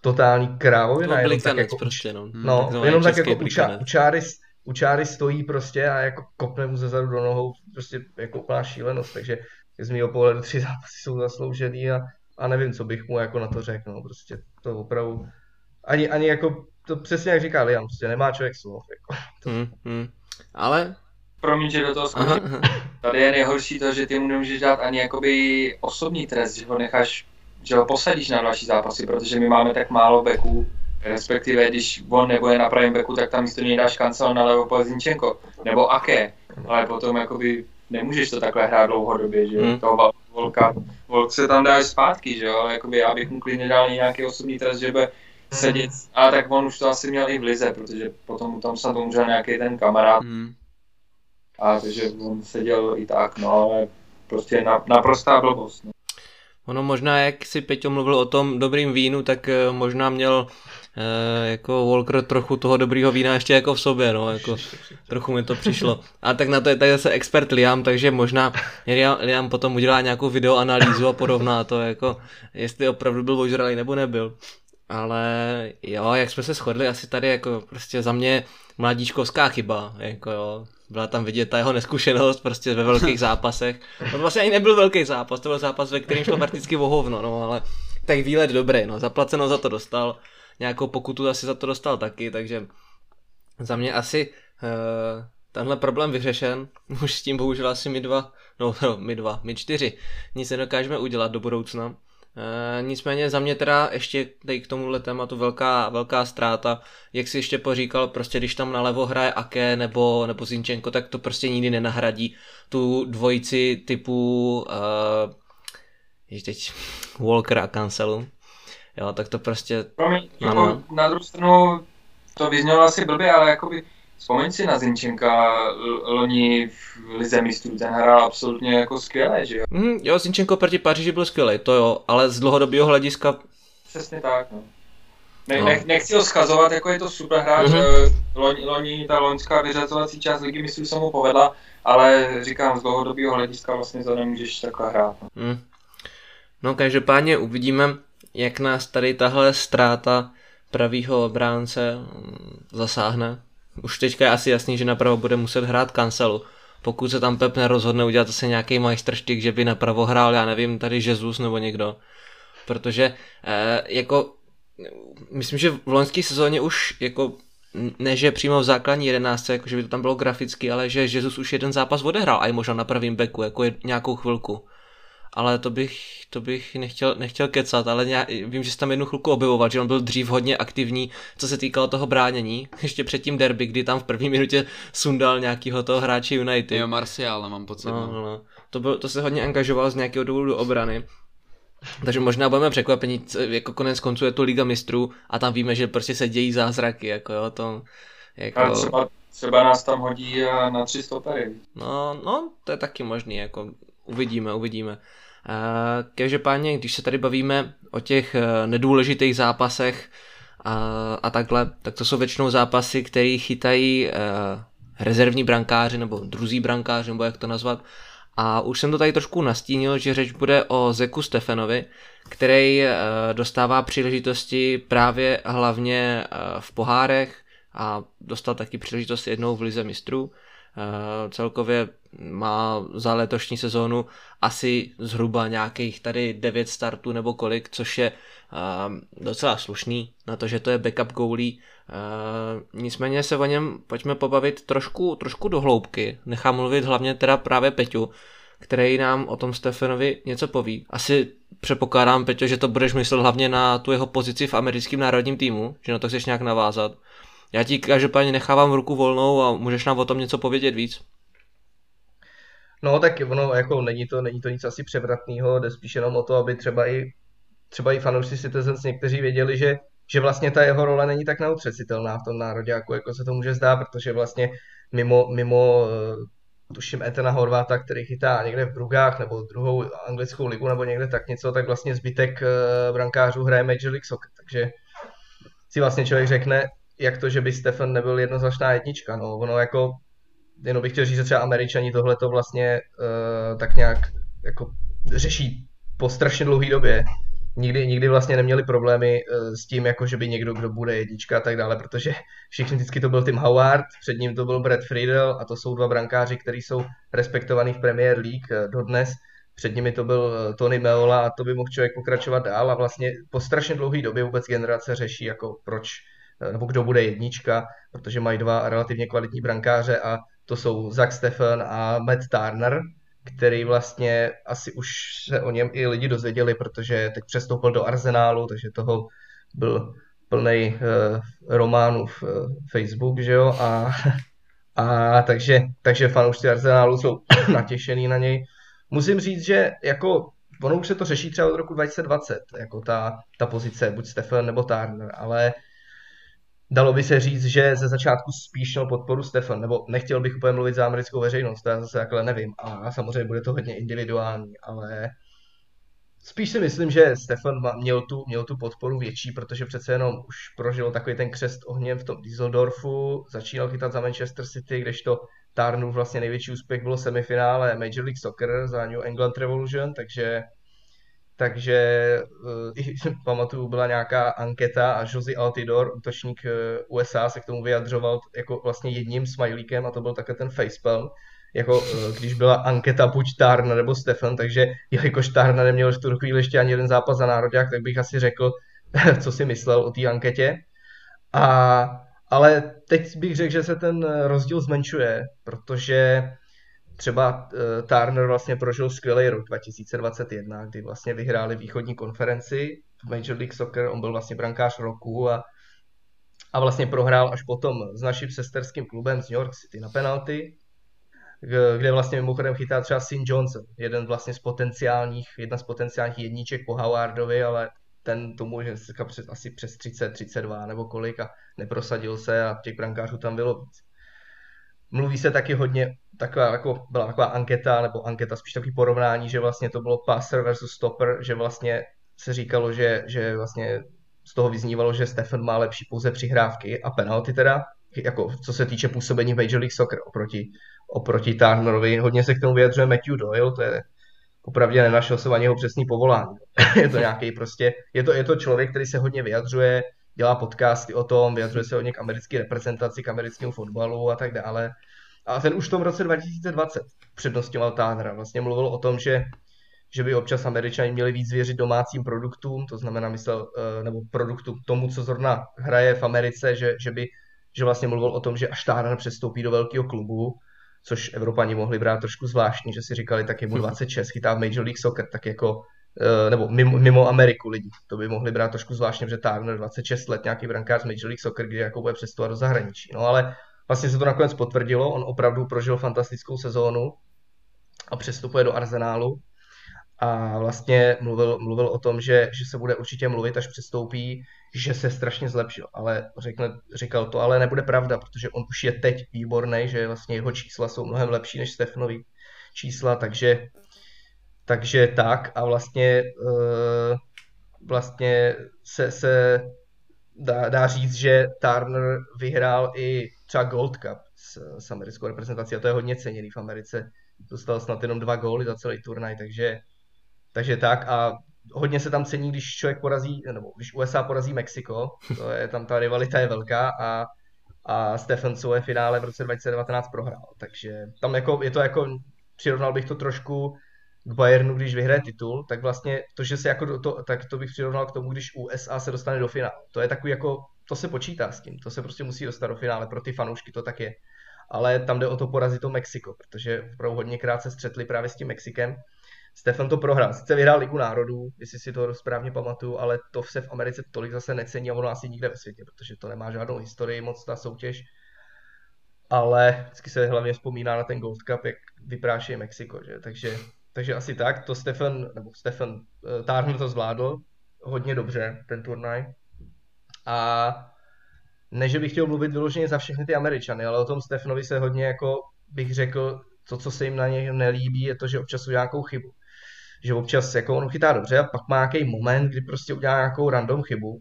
totální krávovina. No, jenom tak jako, prostě, no. no jenom tak jako učáry, učáry, u čáry stojí prostě a jako kopne mu ze zadu do nohou, prostě jako úplná šílenost, takže z mého pohledu tři zápasy jsou zasloužený a, a nevím, co bych mu jako na to řekl, no, prostě to opravdu, ani, ani jako, to přesně jak říká Liam, prostě nemá člověk slov, jako. To... Hmm, hmm. Ale Promiň, že do toho skočím. Tady je nejhorší to, že ty mu nemůžeš dát ani jakoby osobní trest, že ho necháš, že ho posadíš na další zápasy, protože my máme tak málo beků, respektive když on nebude na pravém beku, tak tam místo něj dáš kancel na levo po Zinčenko, nebo Aké, ale potom jakoby nemůžeš to takhle hrát dlouhodobě, že hmm. toho volka, volk se tam dáš zpátky, že jo, ale jakoby já bych mu klidně dal nějaký osobní trest, že bude sedět, a tak on už to asi měl i v lize, protože potom tam snad umřel nějaký ten kamarád, hmm. a takže on seděl i tak, no, ale prostě na, naprostá blbost, no. Ono možná, jak si Peťo mluvil o tom dobrým vínu, tak eh, možná měl e, jako Walker trochu toho dobrýho vína ještě jako v sobě, no, jako trochu mi to přišlo. A tak na to je tady zase expert Liam, takže možná Liam potom udělá nějakou videoanalýzu a porovná to, jako jestli opravdu byl ožralý nebo nebyl. Ale jo, jak jsme se shodli, asi tady jako prostě za mě mladíčkovská chyba, jako jo, byla tam vidět ta jeho neskušenost prostě ve velkých zápasech. To vlastně ani nebyl velký zápas, to byl zápas, ve kterém šlo prakticky o hovno, no, ale tak výlet dobrý, no, zaplaceno za to dostal nějakou pokutu asi za to dostal taky, takže za mě asi uh, tenhle problém vyřešen. Už s tím bohužel asi my dva, no, no my dva, my čtyři, nic nedokážeme udělat do budoucna. E, nicméně za mě teda ještě tady k tomuhle tématu velká, velká ztráta, jak si ještě poříkal, prostě když tam nalevo hraje Ake nebo, nebo Zinčenko, tak to prostě nikdy nenahradí tu dvojici typu uh, teď Walker a Cancelu. Jo, tak to prostě... Promiň, jako na druhou stranu to vyznělo asi blbě, ale jakoby vzpomeň si na Zinčenka loni v Lize mistrů, ten hrál absolutně jako skvěle, že jo? Mm, jo, Zinčenko proti Paříži byl skvělý, to jo, ale z dlouhodobého hlediska... Přesně tak, no. Ne, no. nech, nechci ho schazovat, jako je to super hráč, mm-hmm. loni, loni ta loňská vyřazovací část ligy mistrů se mu povedla, ale říkám, z dlouhodobého hlediska vlastně to nemůžeš takhle hrát. No, mm. no každopádně uvidíme, jak nás tady tahle ztráta pravýho obránce mm, zasáhne. Už teďka je asi jasný, že napravo bude muset hrát kancelu. Pokud se tam Pep nerozhodne udělat zase nějaký majstrštik, že by napravo hrál, já nevím, tady Jesus nebo někdo. Protože eh, jako myslím, že v loňské sezóně už jako ne, že přímo v základní jedenáctce, jako že by to tam bylo graficky, ale že Jesus už jeden zápas odehrál a i možná na pravém beku, jako je nějakou chvilku ale to bych, to bych nechtěl, nechtěl kecat, ale nějak, vím, že jsi tam jednu chvilku objevoval, že on byl dřív hodně aktivní, co se týkalo toho bránění, ještě před tím derby, kdy tam v první minutě sundal nějakýho toho hráče United. Jo, Marcial, mám pocit. No, no, no. To, byl, to se hodně angažoval z nějakého důvodu do obrany. Takže možná budeme překvapení, jako konec konců je to Liga mistrů a tam víme, že prostě se dějí zázraky, jako jo, to... Jako... A třeba, třeba nás tam hodí na tři stopery. No, no, to je taky možný, jako uvidíme, uvidíme. Každopádně, když se tady bavíme o těch eh, nedůležitých zápasech a, a takhle, tak to jsou většinou zápasy, které chytají uh, rezervní brankáři nebo druzí brankáři, nebo jak to nazvat. A už jsem to tady trošku nastínil, že řeč bude o Zeku Stefanovi, který uh, dostává příležitosti právě hlavně v pohárech a dostal taky příležitost jednou v Lize mistrů. Eh, celkově má za letošní sezónu asi zhruba nějakých tady 9 startů nebo kolik, což je uh, docela slušný na to, že to je backup goalie. Uh, nicméně se o něm pojďme pobavit trošku, trošku do hloubky. Nechám mluvit hlavně teda právě Peťu, který nám o tom Stefanovi něco poví. Asi předpokládám, Peťo, že to budeš myslet hlavně na tu jeho pozici v americkém národním týmu, že na to chceš nějak navázat. Já ti každopádně nechávám ruku volnou a můžeš nám o tom něco povědět víc. No tak ono jako není to, není to nic asi převratného, jde spíš jenom o to, aby třeba i, třeba i fanoušci Citizens někteří věděli, že, že vlastně ta jeho role není tak neutřesitelná v tom národě, jako, jako se to může zdát, protože vlastně mimo, mimo eh, tuším Etena Horváta, který chytá někde v Brugách nebo druhou anglickou ligu nebo někde tak něco, tak vlastně zbytek eh, brankářů hraje Major League Soccer, takže si vlastně člověk řekne, jak to, že by Stefan nebyl jednoznačná jednička, no, ono jako, jenom bych chtěl říct, že třeba američani tohle to vlastně uh, tak nějak jako řeší po strašně dlouhé době. Nikdy, nikdy vlastně neměli problémy uh, s tím, jako že by někdo, kdo bude jednička a tak dále, protože všichni vždycky to byl Tim Howard, před ním to byl Brad Friedel a to jsou dva brankáři, kteří jsou respektovaní v Premier League uh, dodnes. Před nimi to byl Tony Meola a to by mohl člověk pokračovat dál a vlastně po strašně dlouhé době vůbec generace řeší, jako proč, nebo kdo bude jednička, protože mají dva relativně kvalitní brankáře a to jsou Zach Stefan a Matt Turner, který vlastně asi už se o něm i lidi dozvěděli, protože teď přestoupil do Arsenálu, takže toho byl plný uh, románů v uh, Facebook, že jo, a, a takže, takže fanoušci Arsenálu jsou natěšený na něj. Musím říct, že jako ono už se to řeší třeba od roku 2020, jako ta, ta pozice, buď Stefan nebo Turner, ale dalo by se říct, že ze začátku spíš měl podporu Stefan, nebo nechtěl bych úplně mluvit za americkou veřejnost, to já zase takhle nevím. A samozřejmě bude to hodně individuální, ale spíš si myslím, že Stefan měl tu, měl tu podporu větší, protože přece jenom už prožil takový ten křest ohněm v tom Düsseldorfu, začínal chytat za Manchester City, kdežto Tarnu vlastně největší úspěch bylo semifinále Major League Soccer za New England Revolution, takže takže uh, pamatuju, byla nějaká anketa a Josie Altidor, útočník uh, USA, se k tomu vyjadřoval jako vlastně jedním smajlíkem a to byl také ten facepalm, jako uh, když byla anketa buď Tárna nebo Stefan, takže jelikož Tárna neměl v tu chvíli ještě ani jeden zápas za národák, tak bych asi řekl, co si myslel o té anketě. A, ale teď bych řekl, že se ten rozdíl zmenšuje, protože třeba uh, Turner vlastně prožil skvělý rok 2021, kdy vlastně vyhráli východní konferenci v Major League Soccer, on byl vlastně brankář roku a, a vlastně prohrál až potom s naším sesterským klubem z New York City na penalty, kde vlastně mimochodem chytá třeba St. Johnson, jeden vlastně z potenciálních, jedna z potenciálních jedniček po Howardovi, ale ten tomu, přes, asi přes 30, 32 nebo kolik a neprosadil se a těch brankářů tam bylo víc. Mluví se taky hodně, taková, jako, byla taková anketa, nebo anketa, spíš takový porovnání, že vlastně to bylo passer versus stopper, že vlastně se říkalo, že, že vlastně z toho vyznívalo, že Stefan má lepší pouze přihrávky a penalty teda, jako co se týče působení Major League Soccer oproti, oproti Turnerovi. Hodně se k tomu vyjadřuje Matthew Doyle, to je opravdu nenašel se ani jeho přesný povolání. je to nějaký prostě, je to, je to člověk, který se hodně vyjadřuje, dělá podcasty o tom, vyjadřuje se hodně k americké reprezentaci, k americkému fotbalu a tak dále. A ten už v tom roce 2020 přednostňoval Tánera. Vlastně mluvil o tom, že, že by občas američani měli víc věřit domácím produktům, to znamená myslel, eh, nebo produktu tomu, co zrovna hraje v Americe, že, že by že vlastně mluvil o tom, že až Tárner přestoupí do velkého klubu, což Evropani mohli brát trošku zvláštní, že si říkali, tak je mu 26, chytá v Major League Soccer, tak jako nebo mimo, mimo Ameriku lidi. To by mohli brát trošku zvláštně, že Turner 26 let, nějaký brankář Major League Soccer, kdy jako bude přestovat do zahraničí. No ale vlastně se to nakonec potvrdilo, on opravdu prožil fantastickou sezónu a přestupuje do Arsenálu a vlastně mluvil, mluvil o tom, že, že se bude určitě mluvit, až přestoupí, že se strašně zlepšil, ale řekne, říkal to, ale nebude pravda, protože on už je teď výborný, že vlastně jeho čísla jsou mnohem lepší než Stefanovi čísla, takže, takže tak a vlastně, uh, vlastně se, se dá, dá říct, že Turner vyhrál i třeba Gold Cup s, s americkou reprezentací a to je hodně ceněný v Americe. Dostal snad jenom dva góly za celý turnaj, takže, takže tak a hodně se tam cení, když člověk porazí, nebo když USA porazí Mexiko, to je, tam ta rivalita je velká a, a Stephensové finále v roce 2019 prohrál, takže tam jako, je to jako, přirovnal bych to trošku k Bayernu, když vyhraje titul, tak vlastně to, že se jako to, tak to bych přirovnal k tomu, když USA se dostane do finále. To je takový jako, to se počítá s tím, to se prostě musí dostat do finále, pro ty fanoušky to tak je. Ale tam jde o to porazit to Mexiko, protože opravdu hodněkrát se střetli právě s tím Mexikem. Stefan to prohrál. Sice vyhrál Ligu národů, jestli si to správně pamatuju, ale to se v Americe tolik zase necení a ono asi nikde ve světě, protože to nemá žádnou historii moc ta soutěž. Ale vždycky se hlavně vzpomíná na ten Gold Cup, jak vypráší Mexiko, že? Takže takže asi tak, to Stefan, nebo Stefan uh, Turner to zvládl hodně dobře, ten turnaj. A ne, že bych chtěl mluvit vyloženě za všechny ty Američany, ale o tom Stefanovi se hodně jako bych řekl, to, co se jim na něj nelíbí, je to, že občas udělá nějakou chybu. Že občas jako on chytá dobře a pak má nějaký moment, kdy prostě udělá nějakou random chybu. Uh,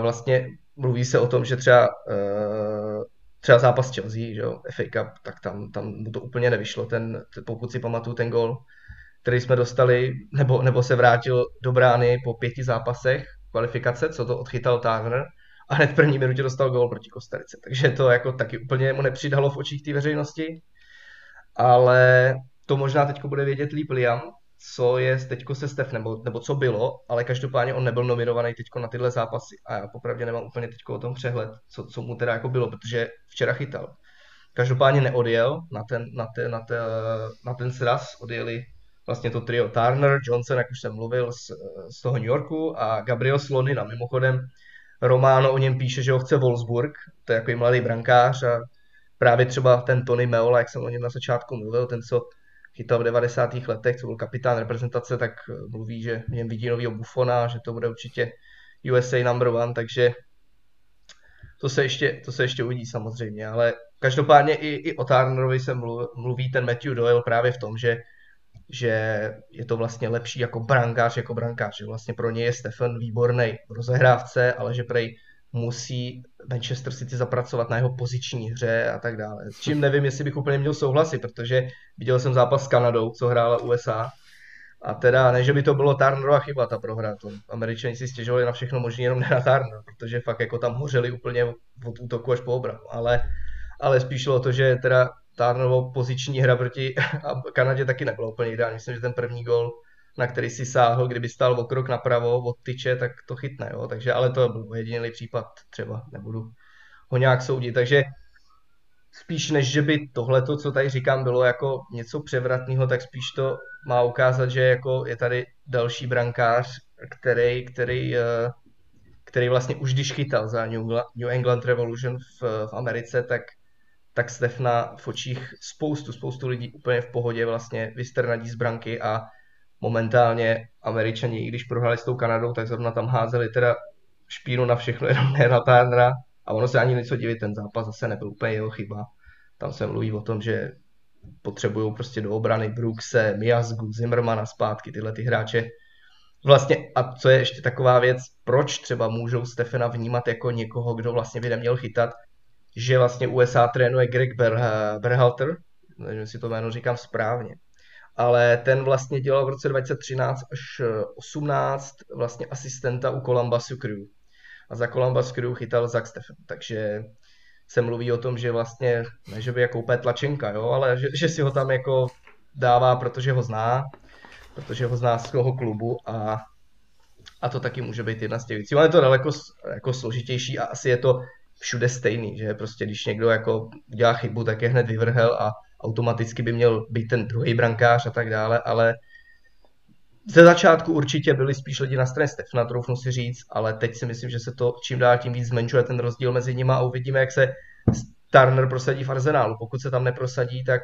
vlastně mluví se o tom, že třeba uh, třeba zápas Chelsea, že jo, FA Cup, tak tam, tam mu to úplně nevyšlo, ten, pokud si pamatuju ten gol, který jsme dostali, nebo, nebo se vrátil do brány po pěti zápasech kvalifikace, co to odchytal Turner, a hned v první minutě dostal gol proti Kostarice. Takže to jako taky úplně mu nepřidalo v očích té veřejnosti. Ale to možná teď bude vědět líp Liam, co je teďko se Stef, nebo, nebo co bylo, ale každopádně on nebyl nominovaný teďko na tyhle zápasy a já popravdě nemám úplně teďko o tom přehled, co, co mu teda jako bylo, protože včera chytal. Každopádně neodjel na ten, na ten, na ten, na ten sraz, odjeli vlastně to trio Turner, Johnson, jak už jsem mluvil, z, z toho New Yorku a Gabriel Slonina. Mimochodem Romano o něm píše, že ho chce Wolfsburg, to je jako mladý brankář a právě třeba ten Tony Meola, jak jsem o něm na začátku mluvil, ten, co chytal v 90. letech, co byl kapitán reprezentace, tak eh, mluví, že něm vidí novýho Buffona, že to bude určitě USA number one, takže to se ještě, to se ještě uvidí samozřejmě, ale každopádně i, i o Turnerovi se mluví ten Matthew Doyle právě v tom, že, že je to vlastně lepší jako brankář, jako brankář, že vlastně pro něj je Stefan výborný rozehrávce, ale že prej musí Manchester City zapracovat na jeho poziční hře a tak dále. S čím nevím, jestli bych úplně měl souhlasit, protože viděl jsem zápas s Kanadou, co hrála USA. A teda, ne, že by to bylo Turnerova chyba, ta prohra. To američani si stěžovali na všechno možné, jenom ne na Turner, protože fakt jako tam hořeli úplně od útoku až po obranu. Ale, ale spíš o to, že teda Turnerovo poziční hra proti Kanadě taky nebyla úplně ideální. Myslím, že ten první gol na který si sáhl, kdyby stál o krok napravo od tyče, tak to chytne, jo? Takže, ale to byl jediný případ, třeba nebudu ho nějak soudit, takže spíš než, že by tohleto, co tady říkám, bylo jako něco převratného, tak spíš to má ukázat, že jako je tady další brankář, který, který, eh, který vlastně už když chytal za New England Revolution v, v Americe, tak, tak Stefna v očích spoustu, spoustu lidí úplně v pohodě vlastně vystrnadí z branky a momentálně američani, i když prohráli s tou Kanadou, tak zrovna tam házeli teda špínu na všechno, jenom ne na Turnera. A ono se ani něco divit, ten zápas zase nebyl úplně jeho chyba. Tam se mluví o tom, že potřebují prostě do obrany Brookse, Miazgu, Zimmermana zpátky, tyhle ty hráče. Vlastně, a co je ještě taková věc, proč třeba můžou Stefana vnímat jako někoho, kdo vlastně by neměl chytat, že vlastně USA trénuje Greg Berhalter, nevím, jestli to jméno říkám správně, ale ten vlastně dělal v roce 2013 až 18 vlastně asistenta u Columbus Crew. A za Columbus Crew chytal Zach Steffen, takže se mluví o tom, že vlastně, ne že by jako úplně tlačenka, jo, ale že, že si ho tam jako dává, protože ho zná, protože ho zná z toho klubu a, a to taky může být jedna z těch věcí. Ale je to daleko jako složitější a asi je to všude stejný, že prostě když někdo jako dělá chybu, tak je hned vyvrhel a automaticky by měl být ten druhý brankář a tak dále, ale ze začátku určitě byli spíš lidi na straně Stefana, troufnu si říct, ale teď si myslím, že se to čím dál tím víc zmenšuje ten rozdíl mezi nimi a uvidíme, jak se Turner prosadí v Arsenálu. Pokud se tam neprosadí, tak,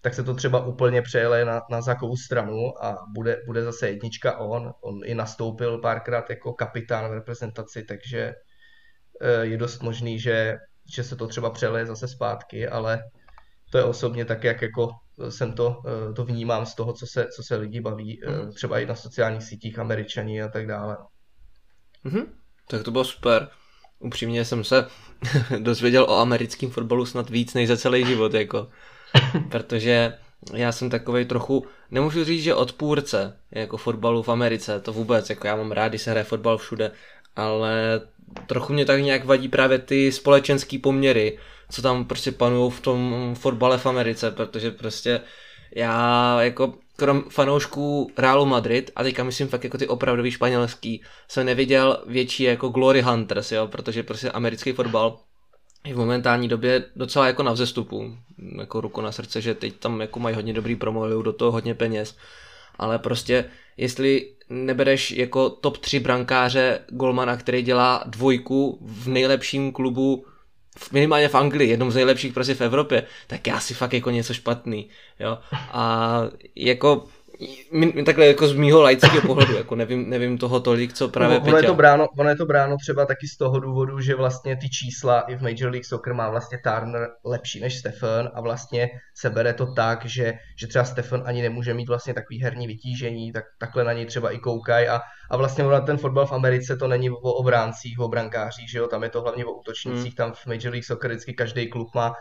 tak se to třeba úplně přejele na, na Zakovou stranu a bude, bude zase jednička on. On i nastoupil párkrát jako kapitán v reprezentaci, takže eh, je dost možný, že, že se to třeba přeleje zase zpátky, ale to je osobně tak, jak jako jsem to, eh, to vnímám z toho, co se, co se lidi baví, mm. třeba i na sociálních sítích, američani a tak dále. Mm-hmm. Tak to bylo super. Upřímně jsem se dozvěděl o americkém fotbalu snad víc než za celý život, jako. Protože já jsem takový trochu, nemůžu říct, že odpůrce jako fotbalu v Americe, to vůbec, jako já mám rád, když se hraje fotbal všude, ale trochu mě tak nějak vadí právě ty společenské poměry, co tam prostě panují v tom fotbale v Americe, protože prostě já jako krom fanoušků Realu Madrid, a teďka myslím fakt jako ty opravdový španělský, jsem neviděl větší jako Glory Hunters, jo, protože prostě americký fotbal je v momentální době docela jako na vzestupu, jako ruku na srdce, že teď tam jako mají hodně dobrý promo, do toho hodně peněz, ale prostě jestli nebereš jako top 3 brankáře golmana, který dělá dvojku v nejlepším klubu minimálně v Anglii, jednom z nejlepších prostě v Evropě, tak já si fakt jako něco špatný, jo. A jako takhle jako z mýho laického pohledu, jako nevím, nevím toho tolik, co právě no, ono, je to bráno, ono je to bráno třeba taky z toho důvodu, že vlastně ty čísla i v Major League Soccer má vlastně Turner lepší než Stefan a vlastně se bere to tak, že, že třeba Stefan ani nemůže mít vlastně takový herní vytížení, tak takhle na něj třeba i koukají a, a vlastně ten fotbal v Americe to není o obráncích, o brankářích, že jo, tam je to hlavně o útočnících, hmm. tam v Major League Soccer vždycky každý klub má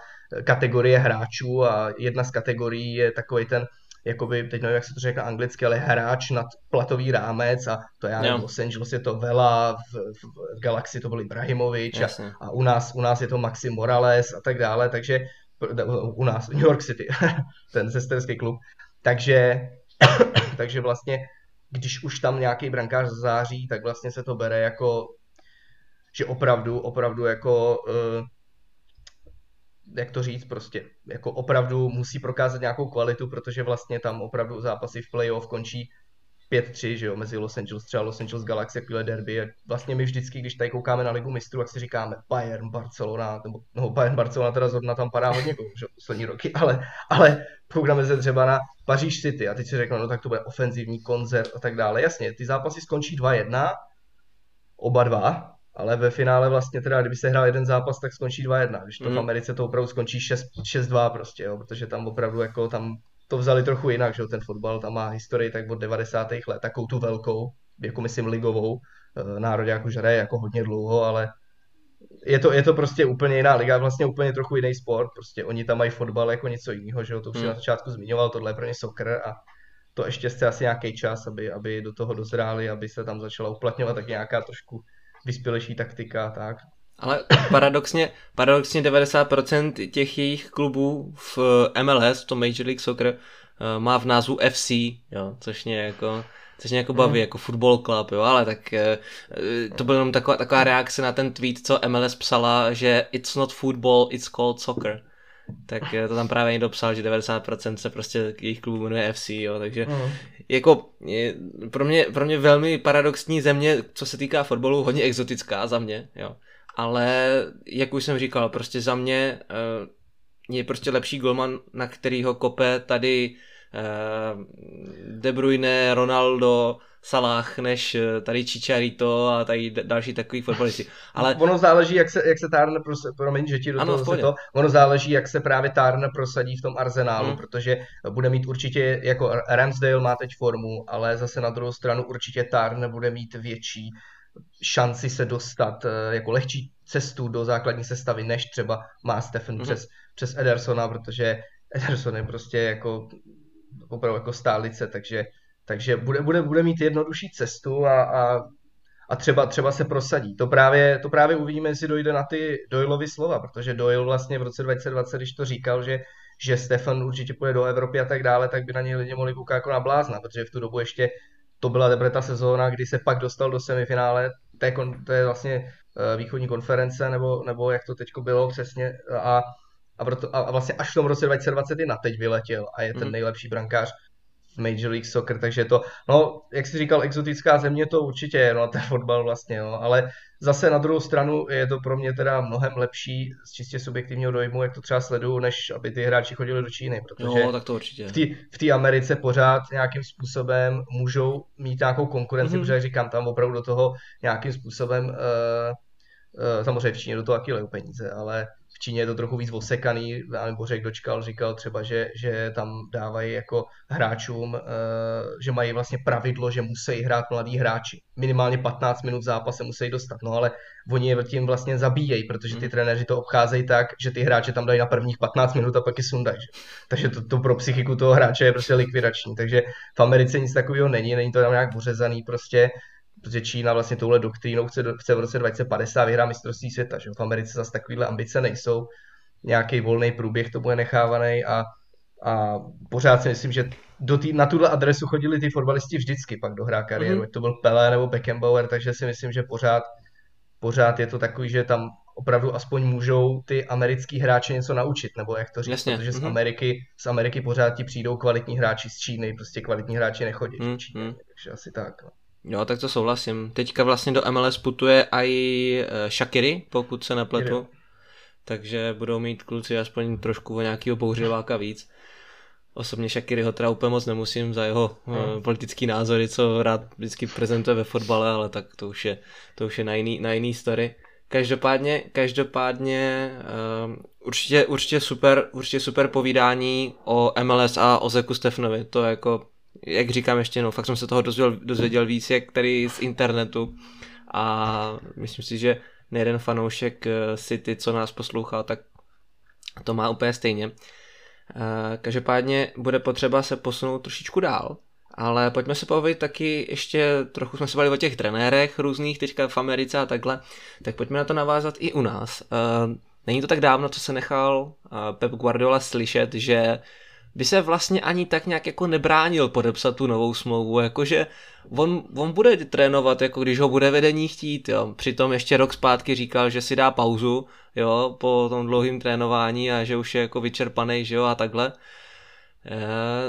kategorie hráčů a jedna z kategorií je takový ten jakoby, teď nevím, jak se to řekne anglicky, ale hráč nad platový rámec a to já nevím, Los Angeles je to Vela, v, v, v Galaxy to byl Ibrahimovič a, a u, nás, u nás je to Maxim Morales a tak dále, takže u nás, New York City, ten sesterský klub, takže, takže vlastně když už tam nějaký brankář září, tak vlastně se to bere jako, že opravdu, opravdu jako uh, jak to říct, prostě jako opravdu musí prokázat nějakou kvalitu, protože vlastně tam opravdu zápasy v playoff končí 5-3, že jo, mezi Los Angeles, třeba Los Angeles Galaxy, jakýhle derby. Vlastně my vždycky, když tady koukáme na Ligu mistrů, tak si říkáme Bayern, Barcelona, nebo no, Bayern, Barcelona teda zrovna tam padá hodně že poslední roky, ale, ale koukáme se třeba na Paříž City a teď si řeknu, no tak to bude ofenzivní koncert a tak dále. Jasně, ty zápasy skončí 2-1, oba dva, ale ve finále vlastně teda, kdyby se hrál jeden zápas, tak skončí 2-1, když to mm. v Americe to opravdu skončí 6-2 prostě, jo, protože tam opravdu jako tam to vzali trochu jinak, že ten fotbal tam má historii tak od 90. let, takovou tu velkou, jako myslím ligovou, eh, národě jako hraje jako hodně dlouho, ale je to, je to prostě úplně jiná liga, vlastně úplně trochu jiný sport, prostě oni tam mají fotbal jako něco jiného, že jo, to už hmm. si na začátku zmiňoval, tohle je pro ně soccer a to ještě chce asi nějaký čas, aby, aby do toho dozráli, aby se tam začala uplatňovat tak nějaká trošku vyspělejší taktika tak. Ale paradoxně, paradoxně 90% těch jejich klubů v MLS, to Major League Soccer, eh, má v názvu FC, jo, což mě jako, což mě jako baví, mm. jako football club, jo, ale tak eh, to byla jenom taková, taková reakce na ten tweet, co MLS psala, že it's not football, it's called soccer tak to tam právě někdo psal, že 90% se prostě jejich klubu jmenuje FC, jo, takže mm. jako je pro, mě, pro mě velmi paradoxní země, co se týká fotbalu, hodně exotická za mě, jo, ale jak už jsem říkal, prostě za mě uh, je prostě lepší golman, na kterýho kope tady uh, De Bruyne, Ronaldo, Salah než eh, tady Chicharito a tady další takový fotbalisti. Ale... Ono záleží, jak se, jak se Tarn, promiň, že ti do ano, toho to, ono záleží, jak se právě Tarn prosadí v tom arzenálu, hmm. protože bude mít určitě, jako Ramsdale má teď formu, ale zase na druhou stranu určitě Tarn bude mít větší šanci se dostat eh, jako lehčí cestu do základní sestavy, než třeba má Stefan hmm. přes, přes Edersona, protože Ederson je prostě jako opravdu jako stálice, takže takže bude, bude, bude mít jednodušší cestu a, a, a třeba, třeba se prosadí. To právě, to právě uvidíme, jestli dojde na ty Doyleovy slova, protože Doyle vlastně v roce 2020, když to říkal, že, že Stefan určitě půjde do Evropy a tak dále, tak by na něj lidi mohli koukat jako na blázna, protože v tu dobu ještě to byla teprve ta sezóna, kdy se pak dostal do semifinále, to je, to je vlastně východní konference, nebo, nebo jak to teď bylo přesně. A, a, proto, a vlastně až v tom roce 2021 teď vyletěl a je ten mhm. nejlepší brankář Major League Soccer, takže to, no, jak jsi říkal, exotická země to určitě je, no, ten fotbal vlastně, no, ale zase na druhou stranu je to pro mě teda mnohem lepší z čistě subjektivního dojmu, jak to třeba sleduju, než aby ty hráči chodili do Číny, protože jo, tak to určitě. v té Americe pořád nějakým způsobem můžou mít nějakou konkurenci, mm-hmm. protože říkám, tam opravdu do toho nějakým způsobem, uh, uh, samozřejmě v Číně do toho taky peníze, ale Číně je to trochu víc osekaný, já Bořek dočkal, říkal třeba, že, že tam dávají jako hráčům, uh, že mají vlastně pravidlo, že musí hrát mladí hráči. Minimálně 15 minut zápase musí dostat, no ale oni je tím vlastně zabíjejí, protože ty hmm. trenéři to obcházejí tak, že ty hráče tam dají na prvních 15 minut a pak je sundají. Takže to, to pro psychiku toho hráče je prostě likvidační. Takže v Americe nic takového není, není to tam nějak pořezaný, prostě protože Čína vlastně touhle doktrínou chce, chce v roce 2050 vyhrát mistrovství světa, že v Americe zase takovéhle ambice nejsou, nějaký volný průběh to bude nechávaný a, a pořád si myslím, že do tý, na tuhle adresu chodili ty fotbalisti vždycky pak dohrá kariéru, mm-hmm. to byl Pelé nebo Beckenbauer, takže si myslím, že pořád, pořád je to takový, že tam opravdu aspoň můžou ty americký hráči něco naučit, nebo jak to říct, Jasně. protože mm-hmm. z mhm. Ameriky, z Ameriky pořád ti přijdou kvalitní hráči z Číny, prostě kvalitní hráči nechodí mm-hmm. v Číně, mhm. takže asi tak. No. Jo, tak to souhlasím. Teďka vlastně do MLS putuje i eh, Shakiri, pokud se nepletu. Takže budou mít kluci aspoň trošku o nějakého bouřiváka víc. Osobně Shakiriho teda úplně moc nemusím za jeho hmm. politický názory, co rád vždycky prezentuje ve fotbale, ale tak to už je, to už je na jiný, na jiný story. Každopádně, každopádně uh, určitě, určitě, super, určitě super povídání o MLS a o Zeku Stefnovi. To jako jak říkám ještě no, fakt jsem se toho dozvěděl, dozvěděl víc, jak tady z internetu a myslím si, že nejeden fanoušek eh, City, co nás poslouchal, tak to má úplně stejně. Eh, každopádně bude potřeba se posunout trošičku dál, ale pojďme se pobavit taky ještě, trochu jsme se bavili o těch trenérech různých teďka v Americe a takhle, tak pojďme na to navázat i u nás. Eh, není to tak dávno, co se nechal Pep Guardiola slyšet, že by se vlastně ani tak nějak jako nebránil podepsat tu novou smlouvu, jakože on, on bude trénovat, jako když ho bude vedení chtít, jo. Přitom ještě rok zpátky říkal, že si dá pauzu, jo, po tom dlouhém trénování a že už je jako vyčerpaný, že jo, a takhle. E,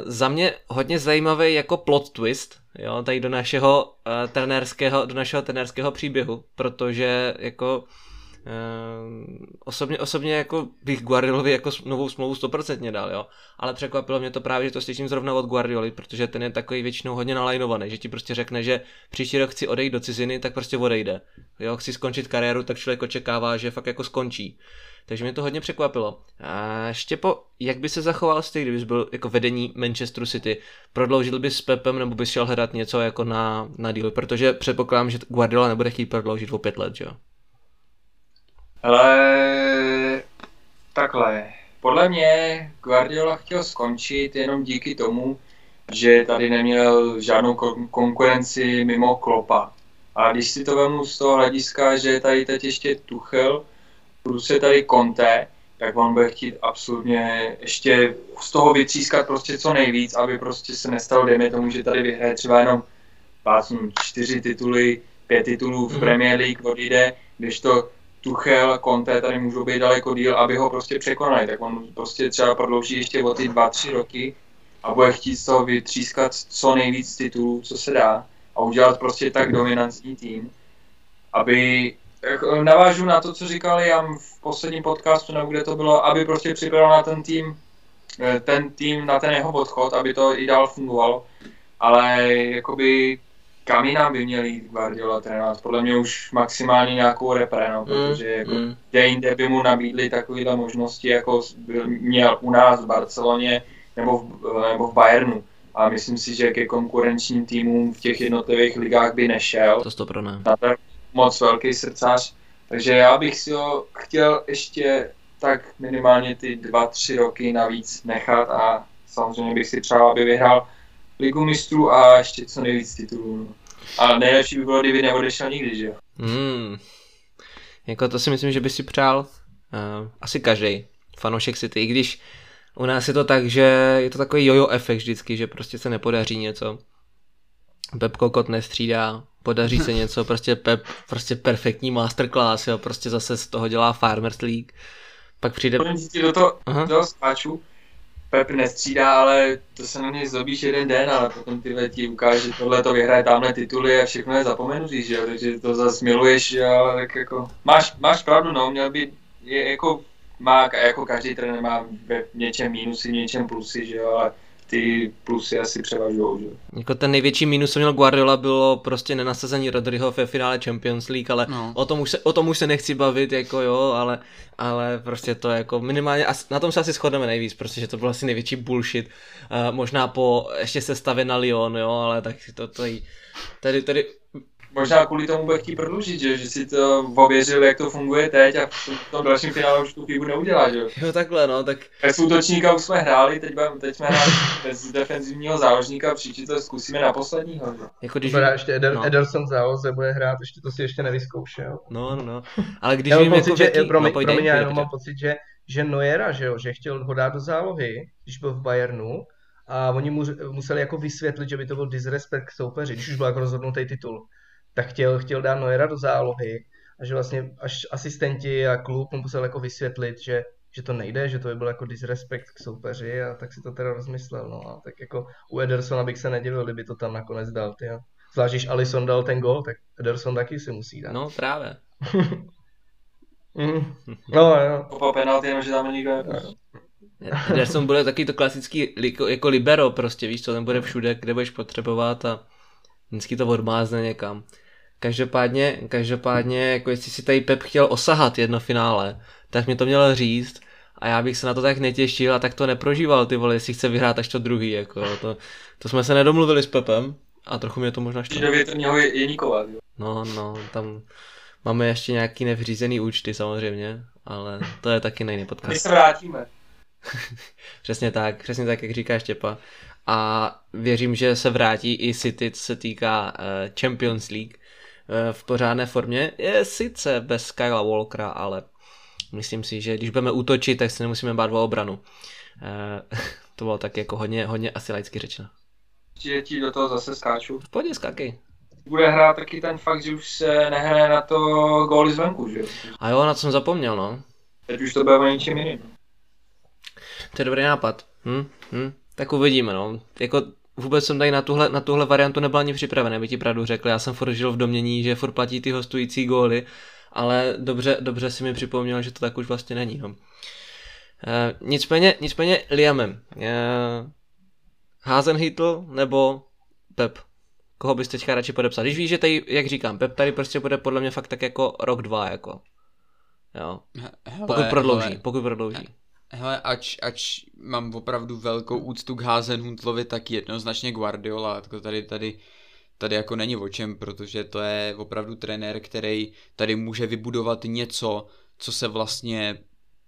za mě hodně zajímavý jako plot twist, jo, tady do našeho e, trenérského, do našeho trenérského příběhu, protože jako Uh, osobně, osobně jako bych Guardiolovi jako novou smlouvu 100% dal, jo. Ale překvapilo mě to právě, že to slyším zrovna od Guardioli, protože ten je takový většinou hodně nalajnovaný, že ti prostě řekne, že příští rok chci odejít do ciziny, tak prostě odejde. Jo, chci skončit kariéru, tak člověk očekává, že fakt jako skončí. Takže mě to hodně překvapilo. A Štěpo, jak by se zachoval ty, kdybys byl jako vedení Manchesteru City? Prodloužil bys s Pepem nebo bys šel hledat něco jako na, na deal? Protože předpokládám, že Guardiola nebude chtít prodloužit o pět let, jo? Ale takhle. Podle mě Guardiola chtěl skončit jenom díky tomu, že tady neměl žádnou konkurenci mimo Klopa. A když si to vemu z toho hlediska, že tady teď ještě Tuchel, plus je tady Conte, tak on bude chtít absolutně ještě z toho vytřískat prostě co nejvíc, aby prostě se nestalo, dejme tomu, že tady vyhraje třeba jenom pásnu čtyři tituly, pět titulů v mhm. Premier League odjde, když to Tuchel, Conte tady můžou být daleko díl, aby ho prostě překonali, tak on prostě třeba prodlouží ještě o ty dva, tři roky a bude chtít z toho vytřískat co nejvíc titulů, co se dá a udělat prostě tak dominantní tým, aby navážu na to, co říkal Jan v posledním podcastu, nebo kde to bylo, aby prostě připravil na ten tým, eh, ten tým na ten jeho odchod, aby to i dál fungovalo, ale jakoby kam jinam by měl jít Guardiola trénovat? Podle mě už maximálně nějakou repre, no, mm, protože jako mm. kde jinde by mu nabídli takovéhle možnosti, jako byl, měl u nás v Barceloně nebo v, nebo v Bayernu. A myslím si, že ke konkurenčním týmům v těch jednotlivých ligách by nešel. To to pro ne. Na tak moc velký srdcař. Takže já bych si ho chtěl ještě tak minimálně ty dva, tři roky navíc nechat a samozřejmě bych si přál, aby vyhrál ligu mistrů a ještě co nejvíc titulů. No. A nejlepší by bylo, kdyby neodešel nikdy, že jo? Hmm. Jako to si myslím, že by si přál uh, asi každý fanoušek City, i když u nás je to tak, že je to takový jojo efekt vždycky, že prostě se nepodaří něco. Pep Kokot nestřídá, podaří se něco, prostě Pep, prostě perfektní masterclass, jo, prostě zase z toho dělá Farmers League. Pak přijde... do toho, do toho skáču, Pep nestřídá, ale to se na něj zlobíš jeden den, ale potom ty ti ukáže, že tohle to vyhraje tamhle tituly a všechno je zapomenutý, že jo, takže to zase miluješ, ale tak jako, máš, máš pravdu, no, měl by, je jako, má, jako každý trenér má ve něčem mínusy, v něčem plusy, že jo, ale ty plusy asi převažují. Že? Jako ten největší mínus, co měl Guardiola, bylo prostě nenasazení Rodryho ve finále Champions League, ale no. o, tom už se, o tom už se nechci bavit, jako jo, ale, ale prostě to jako minimálně, na tom se asi shodneme nejvíc, protože to byl asi největší bullshit, uh, možná po ještě sestavě na Lyon, jo, ale tak to, to, tady, tady možná kvůli tomu bude chtít prodloužit, že, že si to ověřil, jak to funguje teď a v tom dalším finále už tu chybu neudělá, že jo? takhle, no, tak... Bez útočníka už jsme hráli, teď, budeme, teď jsme hráli bez defenzivního záložníka, příště to zkusíme na posledního, že? Jako když... Bude ještě Eder, no. Ederson v záloze bude hrát, ještě to si ještě nevyzkoušel. No, no, no. Ale když já vím, pocit, jako že, jaký... promiň, no, promiň, já mám pocit, že, že Neuera, že jo, že chtěl ho dát do zálohy, když byl v Bayernu, a oni mu museli jako vysvětlit, že by to byl disrespekt k soupeři, když už byl jako rozhodnutý titul tak chtěl, chtěl dát Neuera do zálohy a že vlastně až asistenti a klub mu musel jako vysvětlit, že, že to nejde, že to by byl jako disrespekt k soupeři a tak si to teda rozmyslel, no a tak jako u Edersona bych se nedivil, kdyby to tam nakonec dal, ty. Zvlášť, když Alison dal ten gol, tak Ederson taky si musí dát. No právě. mm. No jo. Po penalty jenom, že tam nikdo Ederson bude taky to klasický jako libero prostě, víš co, ten bude všude, kde budeš potřebovat a vždycky to odmázne někam. Každopádně, každopádně, jako jestli si tady Pep chtěl osahat jedno finále, tak mě to mělo říct a já bych se na to tak netěšil a tak to neprožíval, ty vole, jestli chce vyhrát až to druhý, jako to, to jsme se nedomluvili s Pepem a trochu mě to možná šlo. větrního je Jeníkova, No, no, tam máme ještě nějaký nevřízený účty samozřejmě, ale to je taky nejný podcast. My se vrátíme. přesně tak, přesně tak, jak říká Štěpa. A věřím, že se vrátí i City, co se týká uh, Champions League Eh, v pořádné formě. Je sice bez Kyla Walkera, ale myslím si, že když budeme útočit, tak se nemusíme bát o obranu. Eh, to bylo tak jako hodně, hodně asi laicky řečeno. Ti, ti do toho zase skáču. V pohodě skákej. Bude hrát taky ten fakt, že už se nehraje na to góly zvenku, že A jo, na co jsem zapomněl, no. Teď už to bude o něčím jiným. To je dobrý nápad. Hm? Hm? Tak uvidíme, no. Jako vůbec jsem tady na tuhle, na tuhle variantu nebyl ani připravený, aby ti pravdu řekl. Já jsem furt žil v domění, že furt platí ty hostující góly, ale dobře, dobře si mi připomněl, že to tak už vlastně není. No. E, nicméně, nicméně Liamem. E, Hazenhitl nebo Pep? Koho bys teďka radši podepsal? Když víš, že tady, jak říkám, Pep tady prostě bude podle mě fakt tak jako rok, dva, jako. Jo. Hele, pokud prodlouží, hele, pokud prodlouží. Hele, ač, ač mám opravdu velkou úctu k Hazenhuntlovi, tak jednoznačně Guardiola, jako tady, tady, tady jako není o čem, protože to je opravdu trenér, který tady může vybudovat něco, co se vlastně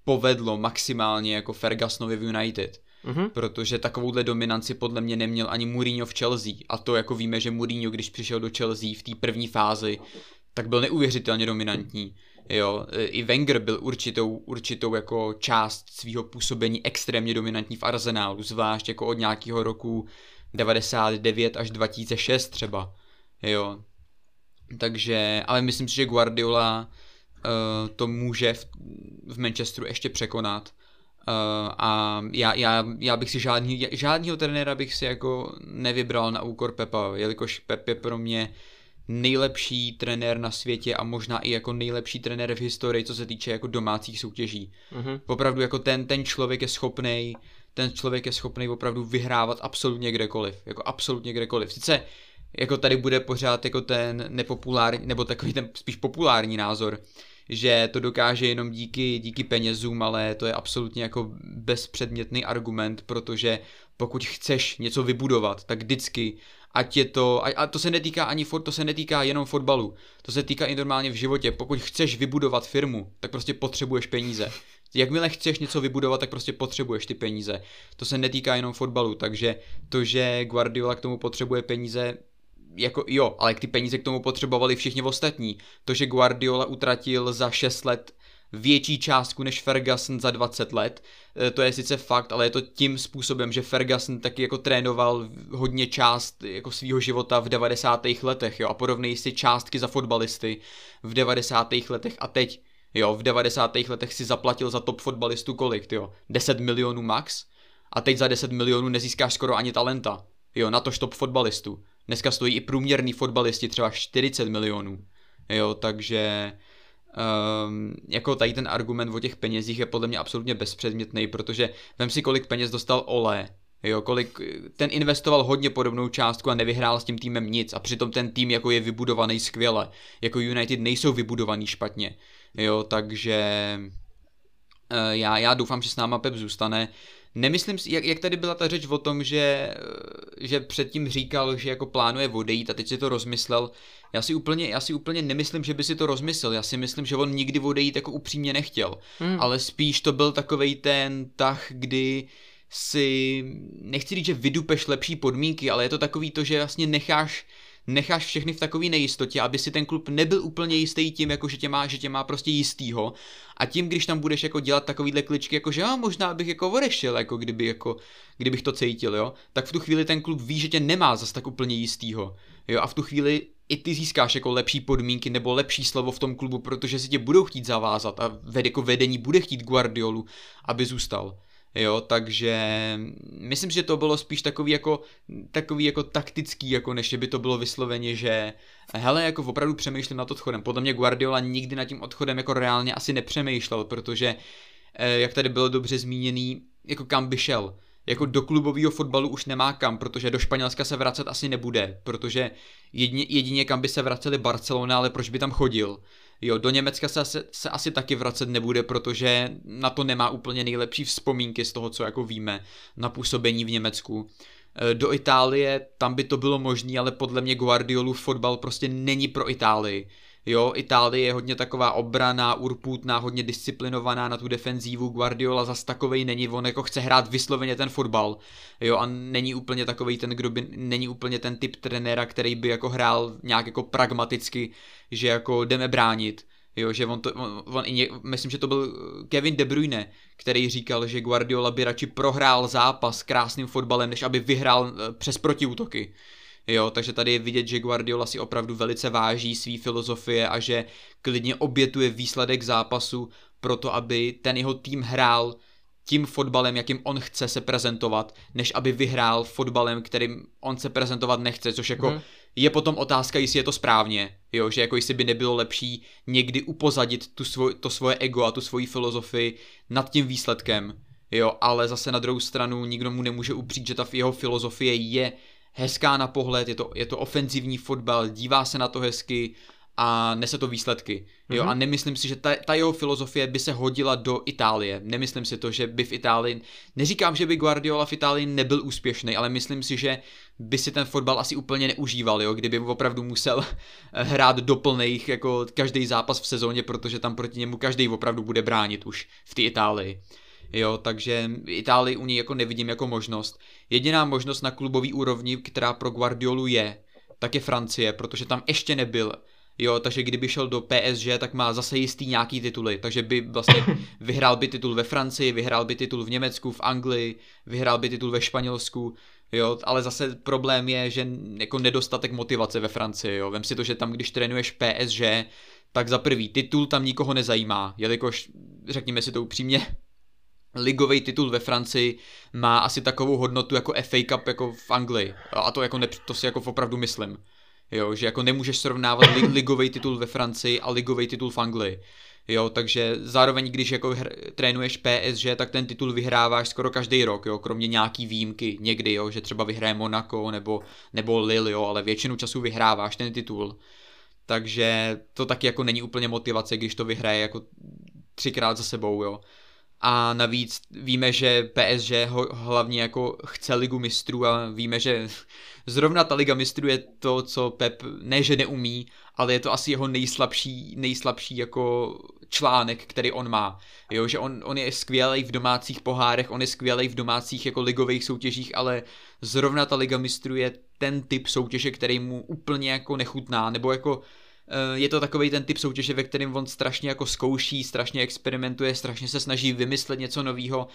povedlo maximálně jako Fergusonovi v United. Mm-hmm. Protože takovouhle dominanci podle mě neměl ani Mourinho v Chelsea. A to jako víme, že Mourinho, když přišel do Chelsea v té první fázi, tak byl neuvěřitelně dominantní. Jo, i Wenger byl určitou, určitou jako část svého působení extrémně dominantní v Arsenálu, zvlášť jako od nějakého roku 99 až 2006 třeba. Jo. Takže, ale myslím si, že Guardiola uh, to může v, v Manchesteru ještě překonat. Uh, a já, já, já bych si žádný, žádnýho trenéra bych si jako nevybral na úkor Pepa, jelikož Pep je pro mě uh, nejlepší trenér na světě a možná i jako nejlepší trenér v historii, co se týče jako domácích soutěží. Mm-hmm. Opravdu jako ten, ten člověk je schopný ten člověk je schopný opravdu vyhrávat absolutně kdekoliv, jako absolutně kdekoliv. Sice jako tady bude pořád jako ten nepopulární, nebo takový ten spíš populární názor, že to dokáže jenom díky, díky penězům, ale to je absolutně jako bezpředmětný argument, protože pokud chceš něco vybudovat, tak vždycky ať je to, a, a to se netýká ani fot, to se netýká jenom fotbalu, to se týká i normálně v životě. Pokud chceš vybudovat firmu, tak prostě potřebuješ peníze. Jakmile chceš něco vybudovat, tak prostě potřebuješ ty peníze. To se netýká jenom fotbalu, takže to, že Guardiola k tomu potřebuje peníze, jako jo, ale ty peníze k tomu potřebovali všichni ostatní. To, že Guardiola utratil za 6 let větší částku než Ferguson za 20 let. E, to je sice fakt, ale je to tím způsobem, že Ferguson taky jako trénoval hodně část jako svého života v 90. letech, jo, a porovnej si částky za fotbalisty v 90. letech a teď, jo, v 90. letech si zaplatil za top fotbalistu kolik, jo, 10 milionů max a teď za 10 milionů nezískáš skoro ani talenta, jo, na to top fotbalistu. Dneska stojí i průměrný fotbalisti třeba 40 milionů, jo, takže um, jako tady ten argument o těch penězích je podle mě absolutně bezpředmětný, protože vem si, kolik peněz dostal Ole, Jo, kolik, ten investoval hodně podobnou částku a nevyhrál s tím týmem nic a přitom ten tým jako je vybudovaný skvěle. Jako United nejsou vybudovaný špatně. Jo, takže uh, já, já doufám, že s náma Pep zůstane. Nemyslím si, jak, jak tady byla ta řeč o tom, že, že předtím říkal, že jako plánuje odejít a teď si to rozmyslel, já si úplně, já si úplně nemyslím, že by si to rozmyslel, já si myslím, že on nikdy odejít jako upřímně nechtěl, hmm. ale spíš to byl takovej ten tah, kdy si, nechci říct, že vydupeš lepší podmínky, ale je to takový to, že vlastně necháš necháš všechny v takové nejistotě, aby si ten klub nebyl úplně jistý tím, jako že tě má, že tě má prostě jistýho. A tím, když tam budeš jako dělat takovýhle kličky, jako že já možná bych jako odešel, jako kdyby jako, kdybych to cítil, jo, tak v tu chvíli ten klub ví, že tě nemá zas tak úplně jistýho. Jo, a v tu chvíli i ty získáš jako lepší podmínky nebo lepší slovo v tom klubu, protože si tě budou chtít zavázat a ved, jako vedení bude chtít Guardiolu, aby zůstal. Jo, takže myslím, že to bylo spíš takový jako, takový jako taktický, jako než by to bylo vysloveně, že hele, jako opravdu přemýšlím nad odchodem. Podle mě Guardiola nikdy nad tím odchodem jako reálně asi nepřemýšlel, protože eh, jak tady bylo dobře zmíněný, jako kam by šel. Jako do klubového fotbalu už nemá kam, protože do Španělska se vracet asi nebude, protože jedině, jedině kam by se vraceli Barcelona, ale proč by tam chodil? Jo, do Německa se, se, se asi taky vracet nebude, protože na to nemá úplně nejlepší vzpomínky z toho, co jako víme na působení v Německu. E, do Itálie, tam by to bylo možné, ale podle mě Guardiolu fotbal prostě není pro Itálii. Jo, Itálie je hodně taková obraná, urputná, hodně disciplinovaná na tu defenzívu. Guardiola zas takovej není, on jako chce hrát vysloveně ten fotbal. Jo, a není úplně takový ten, kdo by, není úplně ten typ trenéra, který by jako hrál nějak jako pragmaticky, že jako jdeme bránit. Jo, že on to, on, on i ně, myslím, že to byl Kevin De Bruyne, který říkal, že Guardiola by radši prohrál zápas krásným fotbalem, než aby vyhrál eh, přes protiútoky. Jo, takže tady je vidět, že Guardiola si opravdu velice váží své filozofie a že klidně obětuje výsledek zápasu proto, aby ten jeho tým hrál tím fotbalem, jakým on chce se prezentovat, než aby vyhrál fotbalem, kterým on se prezentovat nechce, což jako hmm. je potom otázka, jestli je to správně, jo, že jako jestli by nebylo lepší někdy upozadit tu svoj, to svoje ego a tu svoji filozofii nad tím výsledkem, jo, ale zase na druhou stranu nikdo mu nemůže upřít, že ta jeho filozofie je hezká na pohled, je to, je to ofenzivní fotbal, dívá se na to hezky a nese to výsledky. Jo, mm-hmm. a nemyslím si, že ta, ta jeho filozofie by se hodila do Itálie. Nemyslím si to, že by v Itálii, neříkám, že by Guardiola v Itálii nebyl úspěšný, ale myslím si, že by si ten fotbal asi úplně neužíval, jo, kdyby opravdu musel hrát do plných jako každý zápas v sezóně, protože tam proti němu každý opravdu bude bránit už v té Itálii. Jo, takže Itálii u něj jako nevidím jako možnost. Jediná možnost na klubový úrovni, která pro Guardiolu je, tak je Francie, protože tam ještě nebyl. Jo, takže kdyby šel do PSG, tak má zase jistý nějaký tituly, takže by vlastně vyhrál by titul ve Francii, vyhrál by titul v Německu, v Anglii, vyhrál by titul ve Španělsku, jo, ale zase problém je, že jako nedostatek motivace ve Francii, jo, vem si to, že tam když trénuješ PSG, tak za prvý titul tam nikoho nezajímá, jelikož, řekněme si to upřímně, ligový titul ve Francii má asi takovou hodnotu jako FA Cup jako v Anglii. A to, jako ne, to si jako opravdu myslím. Jo, že jako nemůžeš srovnávat li, ligový titul ve Francii a ligový titul v Anglii. Jo, takže zároveň, když jako hr, trénuješ PSG, tak ten titul vyhráváš skoro každý rok, jo, kromě nějaký výjimky někdy, jo, že třeba vyhraje Monaco nebo, nebo Lille, jo, ale většinu času vyhráváš ten titul. Takže to taky jako není úplně motivace, když to vyhraje jako třikrát za sebou, jo. A navíc víme, že PSG ho hlavně jako chce ligu mistrů a víme, že zrovna ta liga mistrů je to, co Pep ne, že neumí, ale je to asi jeho nejslabší, nejslabší jako článek, který on má. Jo, že on, on je skvělý v domácích pohárech, on je skvělý v domácích jako ligových soutěžích, ale zrovna ta liga mistrů je ten typ soutěže, který mu úplně jako nechutná, nebo jako je to takový ten typ soutěže, ve kterém on strašně jako zkouší, strašně experimentuje, strašně se snaží vymyslet něco nového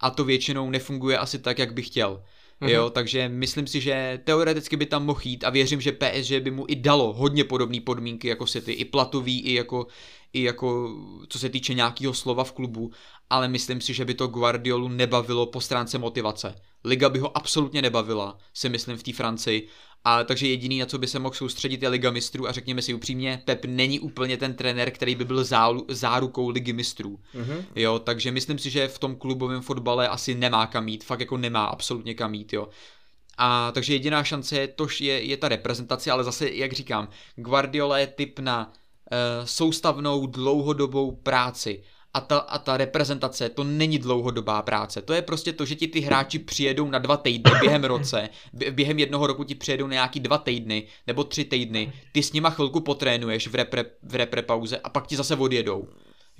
a to většinou nefunguje asi tak, jak by chtěl. Mm-hmm. Jo, takže myslím si, že teoreticky by tam mohl jít a věřím, že PSG by mu i dalo hodně podobné podmínky jako City, i platový, i jako, i jako co se týče nějakého slova v klubu, ale myslím si, že by to Guardiolu nebavilo po stránce motivace. Liga by ho absolutně nebavila, si myslím v té Francii a takže jediný, na co by se mohl soustředit, je Liga mistrů a řekněme si upřímně, Pep není úplně ten trenér, který by byl zálu, zárukou Ligy mistrů. Mm-hmm. Jo, takže myslím si, že v tom klubovém fotbale asi nemá kam jít, fakt jako nemá absolutně kam jít, jo. A takže jediná šance je, to, je, je ta reprezentace, ale zase, jak říkám, Guardiola je typ na uh, soustavnou dlouhodobou práci a ta, a ta reprezentace, to není dlouhodobá práce. To je prostě to, že ti ty hráči přijedou na dva týdny během roce, během jednoho roku ti přijedou na nějaký dva týdny nebo tři týdny, ty s nima chvilku potrénuješ v repre, v repre pauze a pak ti zase odjedou.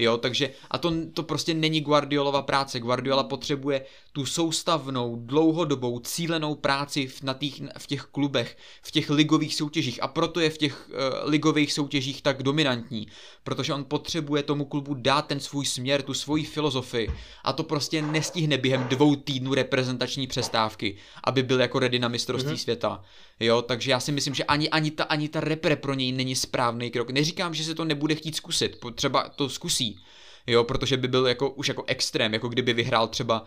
Jo, takže a to, to prostě není Guardiolova práce. Guardiola potřebuje tu soustavnou, dlouhodobou, cílenou práci v, na tých, v těch klubech, v těch ligových soutěžích a proto je v těch uh, ligových soutěžích tak dominantní, protože on potřebuje tomu klubu dát ten svůj směr, tu svoji filozofii a to prostě nestihne během dvou týdnů reprezentační přestávky, aby byl jako ready na mistrovství mm-hmm. světa. Jo, takže já si myslím, že ani, ani, ta, ani ta repre pro něj není správný krok. Neříkám, že se to nebude chtít zkusit, třeba to zkusí, jo, protože by byl jako, už jako extrém, jako kdyby vyhrál třeba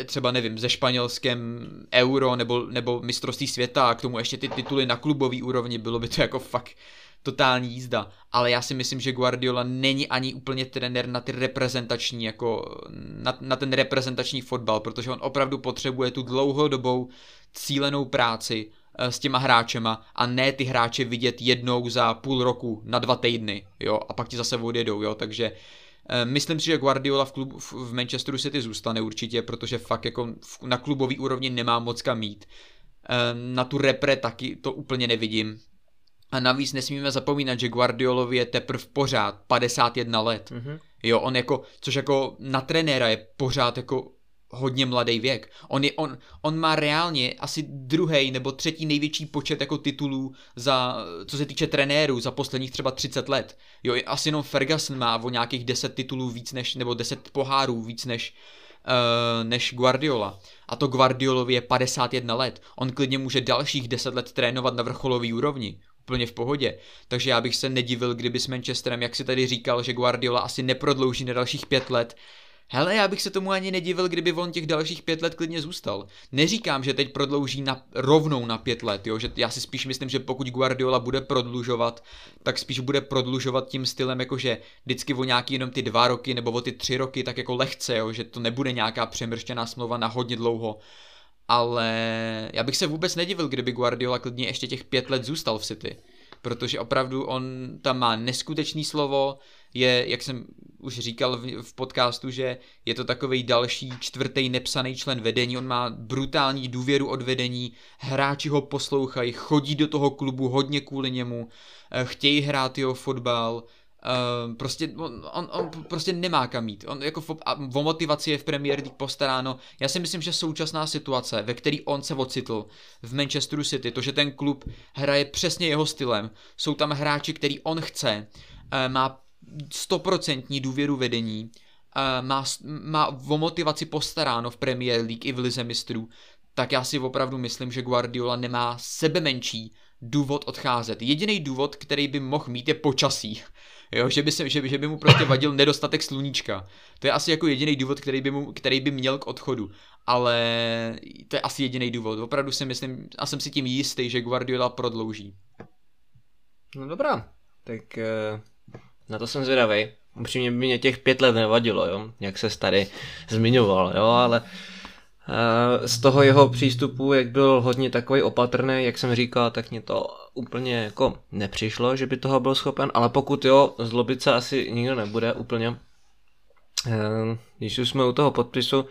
e, třeba nevím, ze španělském euro nebo, nebo mistrovství světa a k tomu ještě ty tituly na klubový úrovni, bylo by to jako fakt totální jízda. Ale já si myslím, že Guardiola není ani úplně trenér na ty reprezentační, jako na, na ten reprezentační fotbal, protože on opravdu potřebuje tu dlouhodobou cílenou práci s těma hráčema a ne ty hráče vidět jednou za půl roku na dva týdny, jo, a pak ti zase odjedou, jo, takže eh, Myslím si, že Guardiola v, klub, v Manchesteru City zůstane určitě, protože fakt jako na klubový úrovni nemá moc kam mít. Eh, na tu repre taky to úplně nevidím. A navíc nesmíme zapomínat, že Guardiolovi je teprve pořád 51 let. Mm-hmm. Jo, on jako, což jako na trenéra je pořád jako hodně mladý věk. On, je, on, on má reálně asi druhý nebo třetí největší počet jako titulů za, co se týče trenérů za posledních třeba 30 let. Jo, asi jenom Ferguson má o nějakých 10 titulů víc než, nebo 10 pohárů víc než, uh, než Guardiola. A to Guardiolovi je 51 let. On klidně může dalších 10 let trénovat na vrcholový úrovni úplně v pohodě. Takže já bych se nedivil, kdyby s Manchesterem, jak si tady říkal, že Guardiola asi neprodlouží na dalších pět let, Hele, já bych se tomu ani nedivil, kdyby on těch dalších pět let klidně zůstal. Neříkám, že teď prodlouží na, rovnou na pět let, jo? že já si spíš myslím, že pokud Guardiola bude prodlužovat, tak spíš bude prodlužovat tím stylem, jakože vždycky o nějaký jenom ty dva roky nebo o ty tři roky, tak jako lehce, jo? že to nebude nějaká přemrštěná smlouva na hodně dlouho. Ale já bych se vůbec nedivil, kdyby Guardiola klidně ještě těch pět let zůstal v City. Protože opravdu on tam má neskutečný slovo, je, jak jsem už říkal v, v podcastu, že je to takový další čtvrtý nepsaný člen vedení, on má brutální důvěru od vedení, hráči ho poslouchají, chodí do toho klubu hodně kvůli němu, eh, chtějí hrát jeho fotbal, Uh, prostě on, on, on prostě nemá kam jít. On jako fo- a o motivaci je v Premier League postaráno. Já si myslím, že současná situace, ve který on se ocitl v Manchesteru City, to, že ten klub hraje přesně jeho stylem, jsou tam hráči, který on chce, uh, má stoprocentní důvěru vedení, má, má o motivaci postaráno v Premier League i v Lize mistrů, tak já si opravdu myslím, že Guardiola nemá sebe menší důvod odcházet. Jediný důvod, který by mohl mít, je počasí. Jo, že by, se, že, že by mu prostě vadil nedostatek sluníčka. To je asi jako jediný důvod, který by, mu, který by měl k odchodu. Ale to je asi jediný důvod. Opravdu si myslím a jsem si tím jistý, že Guardiola prodlouží. No dobrá, tak uh na to jsem zvědavý. Upřímně by mě těch pět let nevadilo, jo? jak se tady zmiňoval, jo? ale uh, z toho jeho přístupu, jak byl hodně takový opatrný, jak jsem říkal, tak mě to úplně jako nepřišlo, že by toho byl schopen, ale pokud jo, zlobit se asi nikdo nebude úplně. Uh, když už jsme u toho podpisu,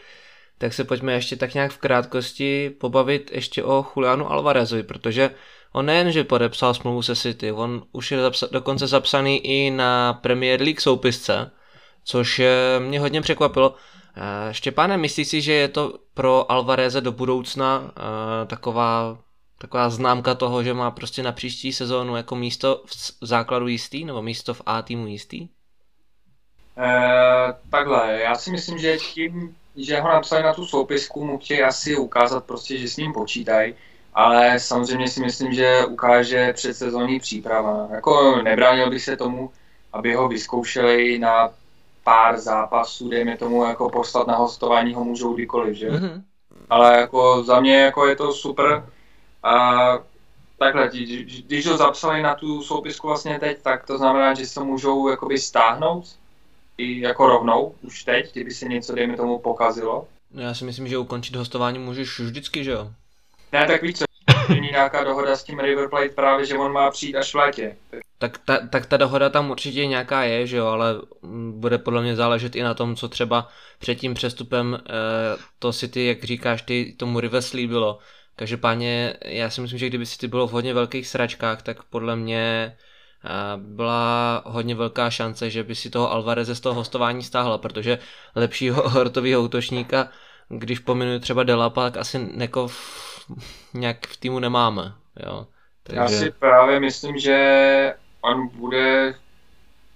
tak se pojďme ještě tak nějak v krátkosti pobavit ještě o Julianu Alvarezovi, protože On nejen, že podepsal smlouvu se City, on už je zapsa- dokonce zapsaný i na Premier League soupisce, což mě hodně překvapilo. Štěpáne, myslíš si, že je to pro Alvareze do budoucna taková taková známka toho, že má prostě na příští sezónu jako místo v základu jistý, nebo místo v A týmu jistý? Uh, takhle, já si myslím, že tím, že ho napsali na tu soupisku, mu chtějí asi ukázat prostě, že s ním počítají, ale samozřejmě si myslím, že ukáže předsezónní příprava. Jako nebránil bych se tomu, aby ho vyzkoušeli na pár zápasů, dejme tomu, jako poslat na hostování ho můžou kdykoliv, že? Mm-hmm. Ale jako za mě jako je to super a takhle, když ho zapsali na tu soupisku vlastně teď, tak to znamená, že se můžou jakoby stáhnout i jako rovnou, už teď, kdyby se něco, dejme tomu, pokazilo. No já si myslím, že ukončit hostování můžeš vždycky, že jo? Ne, tak víš co, není nějaká dohoda s tím River Plate právě, že on má přijít až v létě. Tak ta, tak ta dohoda tam určitě nějaká je, že jo, ale bude podle mě záležet i na tom, co třeba před tím přestupem eh, to City, jak říkáš ty, tomu River slíbilo. Každopádně já si myslím, že kdyby City bylo v hodně velkých sračkách, tak podle mě eh, byla hodně velká šance, že by si toho Alvareze z toho hostování stáhla, protože lepšího hortového útočníka, když pominu třeba Delapa, tak asi neko nějak v týmu nemáme. Jo. Takže... Já si právě myslím, že on bude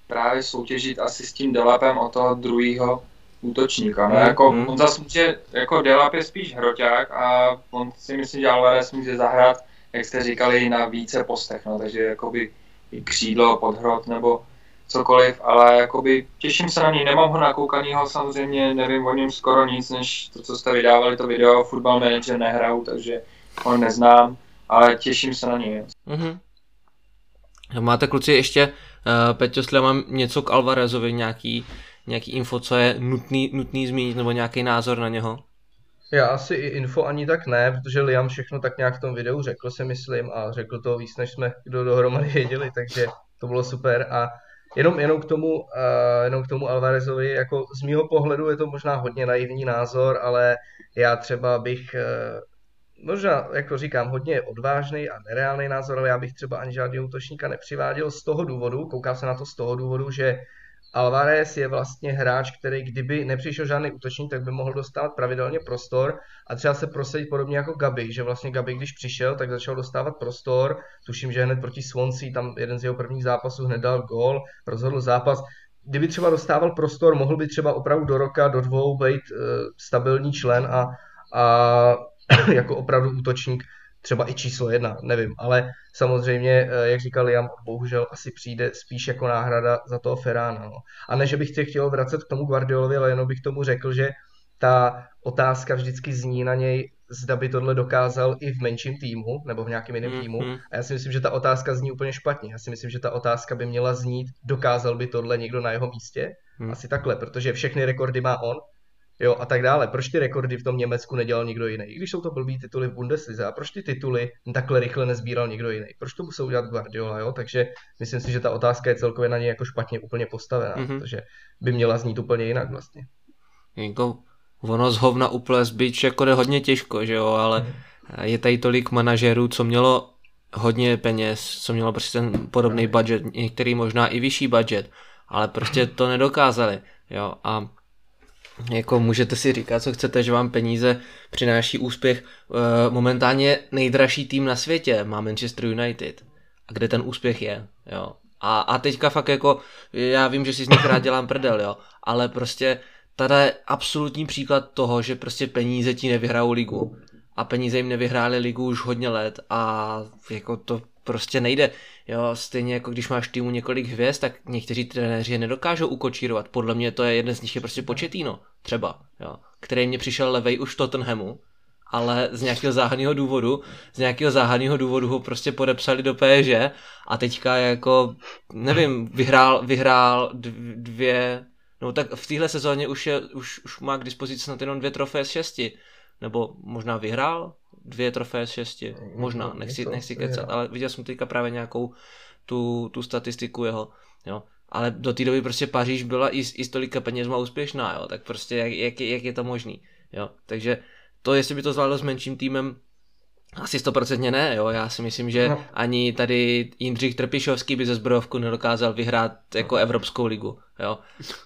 právě soutěžit asi s tím Delapem o toho druhého útočníka. No, mm, jako, mm. On zase může, jako Delap je spíš hroťák a on si myslím, že Alvarez může zahrát, jak jste říkali, na více postech, no, takže jakoby i křídlo, podhrot nebo cokoliv, ale jakoby těším se na něj, nemám ho nakoukanýho, samozřejmě nevím o něm skoro nic, než to, co jste vydávali, to video, Football Manager nehraju, takže ho neznám, ale těším se na něj. Mm-hmm. Máte kluci ještě, uh, Peťo, jestli mám něco k Alvarezovi, nějaký, nějaký info, co je nutný, nutný zmínit, nebo nějaký názor na něho? Já asi i info ani tak ne, protože Liam všechno tak nějak v tom videu řekl, si myslím, a řekl to víc, než jsme kdo dohromady věděli, takže to bylo super. A Jenom, jenom, k tomu, uh, jenom k tomu Alvarezovi, jako z mýho pohledu je to možná hodně naivní názor, ale já třeba bych, uh, možná, jako říkám, hodně odvážný a nereálný názor, ale já bych třeba ani žádného útočníka nepřiváděl z toho důvodu, koukám se na to z toho důvodu, že Alvarez je vlastně hráč, který kdyby nepřišel žádný útočník, tak by mohl dostávat pravidelně prostor a třeba se prosadit podobně jako Gabi, že vlastně Gabi, když přišel, tak začal dostávat prostor, tuším, že hned proti Swansea, tam jeden z jeho prvních zápasů hned dal gól, rozhodl zápas, kdyby třeba dostával prostor, mohl by třeba opravdu do roka, do dvou být uh, stabilní člen a, a jako opravdu útočník třeba i číslo jedna, nevím, ale samozřejmě, eh, jak říkal Liam, bohužel asi přijde spíš jako náhrada za toho Ferrána. No. A ne, že bych se chtěl vracet k tomu Guardiolovi, ale jenom bych tomu řekl, že ta otázka vždycky zní na něj, zda by tohle dokázal i v menším týmu nebo v nějakém jiném mm, týmu. A já si myslím, že ta otázka zní úplně špatně. Já si myslím, že ta otázka by měla znít, dokázal by tohle někdo na jeho místě. Mm. Asi takhle, protože všechny rekordy má on, jo, a tak dále. Proč ty rekordy v tom Německu nedělal nikdo jiný? I když jsou to blbý tituly v Bundeslize, a proč ty tituly takhle rychle nezbíral někdo jiný? Proč to musel udělat Guardiola, jo? Takže myslím si, že ta otázka je celkově na něj jako špatně úplně postavená, mm-hmm. protože by měla znít úplně jinak vlastně. Jako ono z hovna uplést byč jako jde hodně těžko, že jo, ale je tady tolik manažerů, co mělo hodně peněz, co mělo prostě ten podobný budget, některý možná i vyšší budget, ale prostě to nedokázali, jo, a jako můžete si říkat, co chcete, že vám peníze přináší úspěch. E, momentálně nejdražší tým na světě má Manchester United. A kde ten úspěch je, jo. A, a teďka fakt jako, já vím, že si z nich rád dělám prdel, jo, ale prostě tady je absolutní příklad toho, že prostě peníze ti nevyhrajou ligu. A peníze jim nevyhrály ligu už hodně let a jako to prostě nejde. Jo, stejně jako když máš týmu několik hvězd, tak někteří trenéři je nedokážou ukočírovat. Podle mě to je jeden z nich je prostě početíno, třeba, jo, který mě přišel levej už v Tottenhamu, ale z nějakého záhadného důvodu, z nějakého záhadného důvodu ho prostě podepsali do PSG a teďka jako, nevím, vyhrál, vyhrál dvě, no tak v téhle sezóně už, je, už, už má k dispozici snad jenom dvě trofeje z šesti, nebo možná vyhrál, dvě trofeje z šesti, možná, nechci, nechci kecat, ale viděl jsem teďka právě nějakou tu, tu statistiku jeho, jo. Ale do té doby prostě Paříž byla i, i s tolika penězma úspěšná, jo, tak prostě jak, jak, jak je to možný, jo. Takže to, jestli by to zvládlo s menším týmem, asi stoprocentně ne, jo. Já si myslím, že no. ani tady Jindřich Trpišovský by ze zbrojovku nedokázal vyhrát jako no. Evropskou ligu, jo.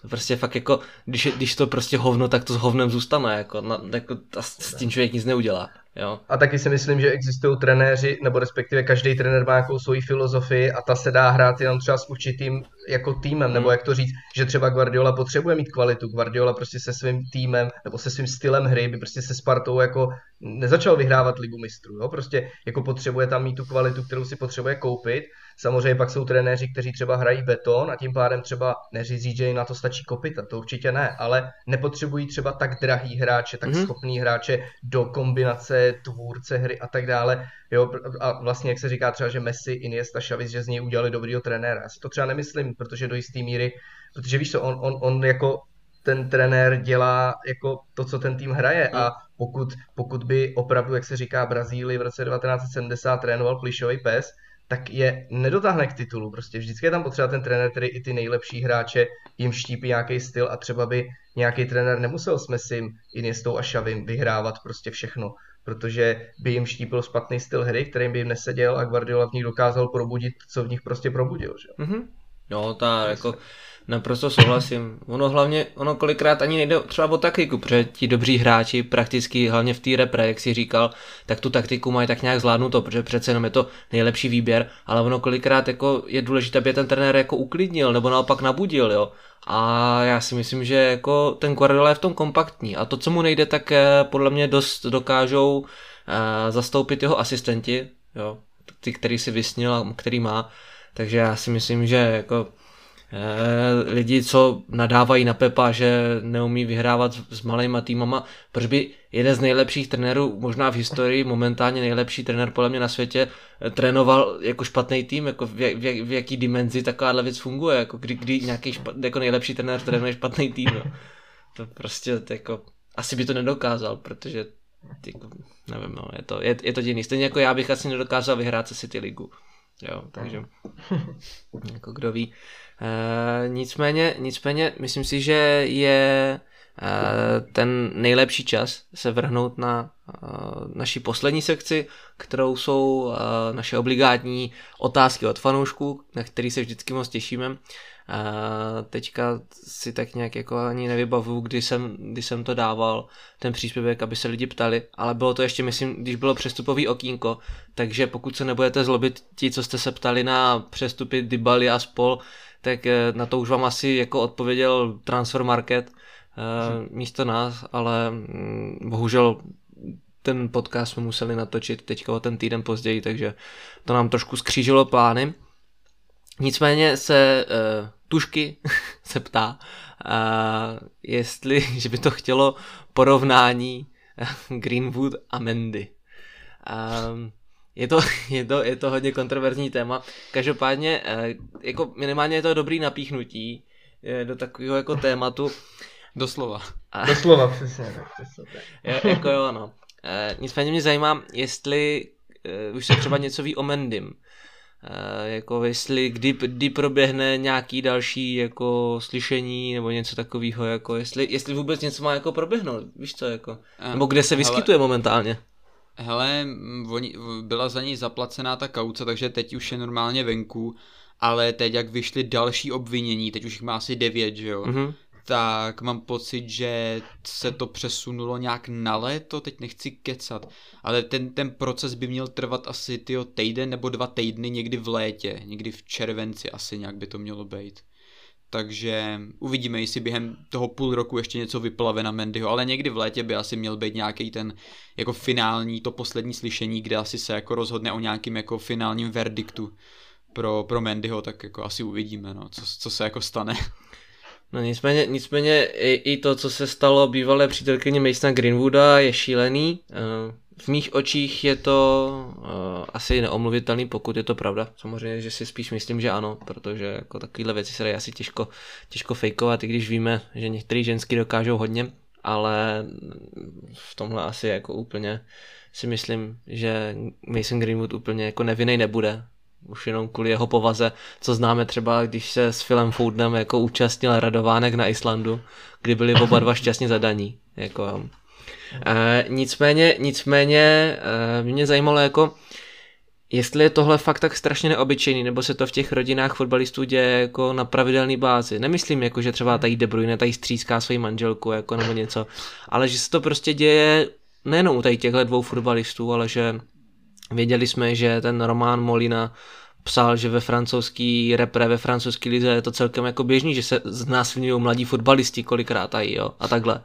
Prostě fakt jako, když, když to prostě hovno, tak to s hovnem zůstane, jako, no, jako s tím člověk nic neudělá. Jo. A taky si myslím, že existují trenéři, nebo respektive každý trenér má nějakou svoji filozofii a ta se dá hrát jenom třeba s určitým jako týmem, hmm. nebo jak to říct, že třeba Guardiola potřebuje mít kvalitu. Guardiola prostě se svým týmem nebo se svým stylem hry by prostě se Spartou jako nezačal vyhrávat ligu mistrů. Jo? Prostě jako potřebuje tam mít tu kvalitu, kterou si potřebuje koupit. Samozřejmě pak jsou trenéři, kteří třeba hrají beton a tím pádem třeba neříct, že na to stačí kopita, to určitě ne, ale nepotřebují třeba tak drahý hráče, tak mm-hmm. schopný hráče do kombinace tvůrce hry a tak dále. Jo, a vlastně jak se říká třeba, že Messi, Iniesta, Xavi, že z něj udělali dobrýho trenéra. Já si to třeba nemyslím, protože do jisté míry, protože víš co, on, on, on jako ten trenér dělá jako to, co ten tým hraje a pokud, pokud by opravdu, jak se říká, Brazílii v roce 1970 trénoval plišový pes, tak je nedotáhne k titulu. Prostě vždycky je tam potřeba ten trenér, který i ty nejlepší hráče jim štípí nějaký styl a třeba by nějaký trenér nemusel s Messim, Iniestou a Šavim vyhrávat prostě všechno, protože by jim štípil špatný styl hry, kterým by jim neseděl a Guardiola v nich dokázal probudit, co v nich prostě probudil. Že? Mm-hmm. No, ta jako Naprosto souhlasím. Ono hlavně, ono kolikrát ani nejde třeba o taktiku, protože ti dobří hráči prakticky, hlavně v té repre, jak si říkal, tak tu taktiku mají tak nějak zvládnuto, protože přece jenom je to nejlepší výběr, ale ono kolikrát jako je důležité, aby ten trenér jako uklidnil nebo naopak nabudil, jo. A já si myslím, že jako ten Guardiola je v tom kompaktní a to, co mu nejde, tak eh, podle mě dost dokážou uh, zastoupit jeho asistenti, jo, ty, který si vysnil a který má. Takže já si myslím, že jako Eh, lidi, co nadávají na Pepa, že neumí vyhrávat s malýma týmama, proč by jeden z nejlepších trenérů, možná v historii, momentálně nejlepší trenér podle mě na světě, eh, trénoval jako špatný tým, jako v, jak, v, jak, v jaký dimenzi takováhle věc funguje, jako kdy, kdy nějaký špat, jako nejlepší trenér trénuje špatný tým, no. To prostě jako, asi by to nedokázal, protože jako, nevím, no, je to, je, je to divný. Stejně jako já bych asi nedokázal vyhrát se City ligu. Jo, takže jako kdo ví. E, nicméně, nicméně, myslím si, že je e, ten nejlepší čas se vrhnout na e, naší poslední sekci, kterou jsou naše obligátní otázky od fanoušků, na který se vždycky moc těšíme. A teďka si tak nějak jako ani nevybavu, kdy jsem, kdy jsem to dával, ten příspěvek, aby se lidi ptali, ale bylo to ještě, myslím, když bylo přestupový okýnko, takže pokud se nebudete zlobit ti, co jste se ptali na přestupy Dybali a spol, tak eh, na to už vám asi jako odpověděl Transfer Market hmm. místo nás, ale mm, bohužel ten podcast jsme museli natočit teďka o ten týden později, takže to nám trošku skřížilo plány. Nicméně se uh, Tušky se ptá, uh, jestli, že by to chtělo porovnání Greenwood a Mendy. Um, je to, je, to, je to hodně kontroverzní téma. Každopádně, uh, jako minimálně je to dobrý napíchnutí do takového jako tématu. Doslova. A, Doslova, přesně. tak. jako jo, no. Uh, nicméně mě zajímá, jestli uh, už se třeba něco ví o Mendym. Uh, jako jestli kdy, kdy proběhne nějaký další jako slyšení nebo něco takového, jako jestli, jestli vůbec něco má jako proběhnout, víš co, jako, nebo kde se vyskytuje hele, momentálně. Hele, oni, byla za ní zaplacená ta kauce, takže teď už je normálně venku, ale teď jak vyšly další obvinění, teď už jich má asi devět, že jo, mm-hmm tak mám pocit, že se to přesunulo nějak na léto, teď nechci kecat, ale ten, ten proces by měl trvat asi tyjo, týden nebo dva týdny někdy v létě, někdy v červenci asi nějak by to mělo být. Takže uvidíme, jestli během toho půl roku ještě něco vyplave na Mendyho, ale někdy v létě by asi měl být nějaký ten jako finální, to poslední slyšení, kde asi se jako rozhodne o nějakým jako finálním verdiktu pro, pro Mendyho, tak jako asi uvidíme, no, co, co se jako stane. No nicméně, nicméně i, i to, co se stalo bývalé přítelkyně Masona Greenwooda je šílený. Eh, v mých očích je to uh, asi neomluvitelný, pokud je to pravda. Samozřejmě, že si spíš myslím, že ano, protože jako takovéhle věci se dají asi těžko, těžko fejkovat, i když víme, že některý ženský dokážou hodně, ale v tomhle asi jako úplně si myslím, že Mason Greenwood úplně jako nevinný nebude už jenom kvůli jeho povaze, co známe třeba, když se s Philem Foudnem jako účastnil radovánek na Islandu, kdy byli oba dva šťastně zadaní. Jako, e, nicméně, nicméně e, mě zajímalo jako, jestli je tohle fakt tak strašně neobyčejný, nebo se to v těch rodinách fotbalistů děje jako na pravidelné bázi. Nemyslím jako, že třeba tady De Bruyne tady stříská svoji manželku jako nebo něco, ale že se to prostě děje nejenom u těchto dvou fotbalistů, ale že věděli jsme, že ten Román Molina psal, že ve francouzský repre, ve francouzský lize je to celkem jako běžný, že se znásilňují mladí fotbalisti kolikrát a jo, a takhle.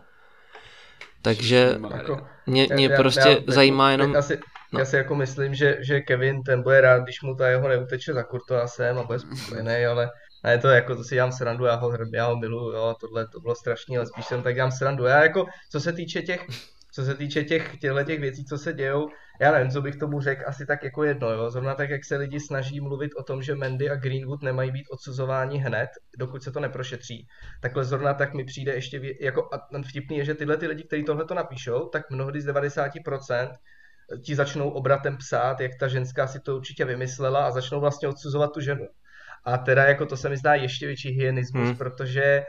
Takže jako, mě, mě já, prostě já, zajímá jako, jenom... Asi, no. Já si jako myslím, že, že Kevin ten bude rád, když mu ta jeho neuteče za Kurtoasem a bude spokojený, ale ne, to jako, to si dělám srandu, já ho, já ho miluju, jo, tohle to bylo strašný, ale spíš jsem tak dělám srandu. Já jako, co se týče těch, co se týče těch, těchto těch věcí, co se dějou, já nevím, co bych tomu řekl, asi tak jako jedno, jo. Zrovna tak, jak se lidi snaží mluvit o tom, že Mendy a Greenwood nemají být odsuzováni hned, dokud se to neprošetří. Takhle zrovna tak mi přijde ještě, vě- jako a vtipný je, že tyhle ty lidi, kteří tohle to napíšou, tak mnohdy z 90% ti začnou obratem psát, jak ta ženská si to určitě vymyslela a začnou vlastně odsuzovat tu ženu. A teda jako to se mi zdá ještě větší hyenismus, hmm. protože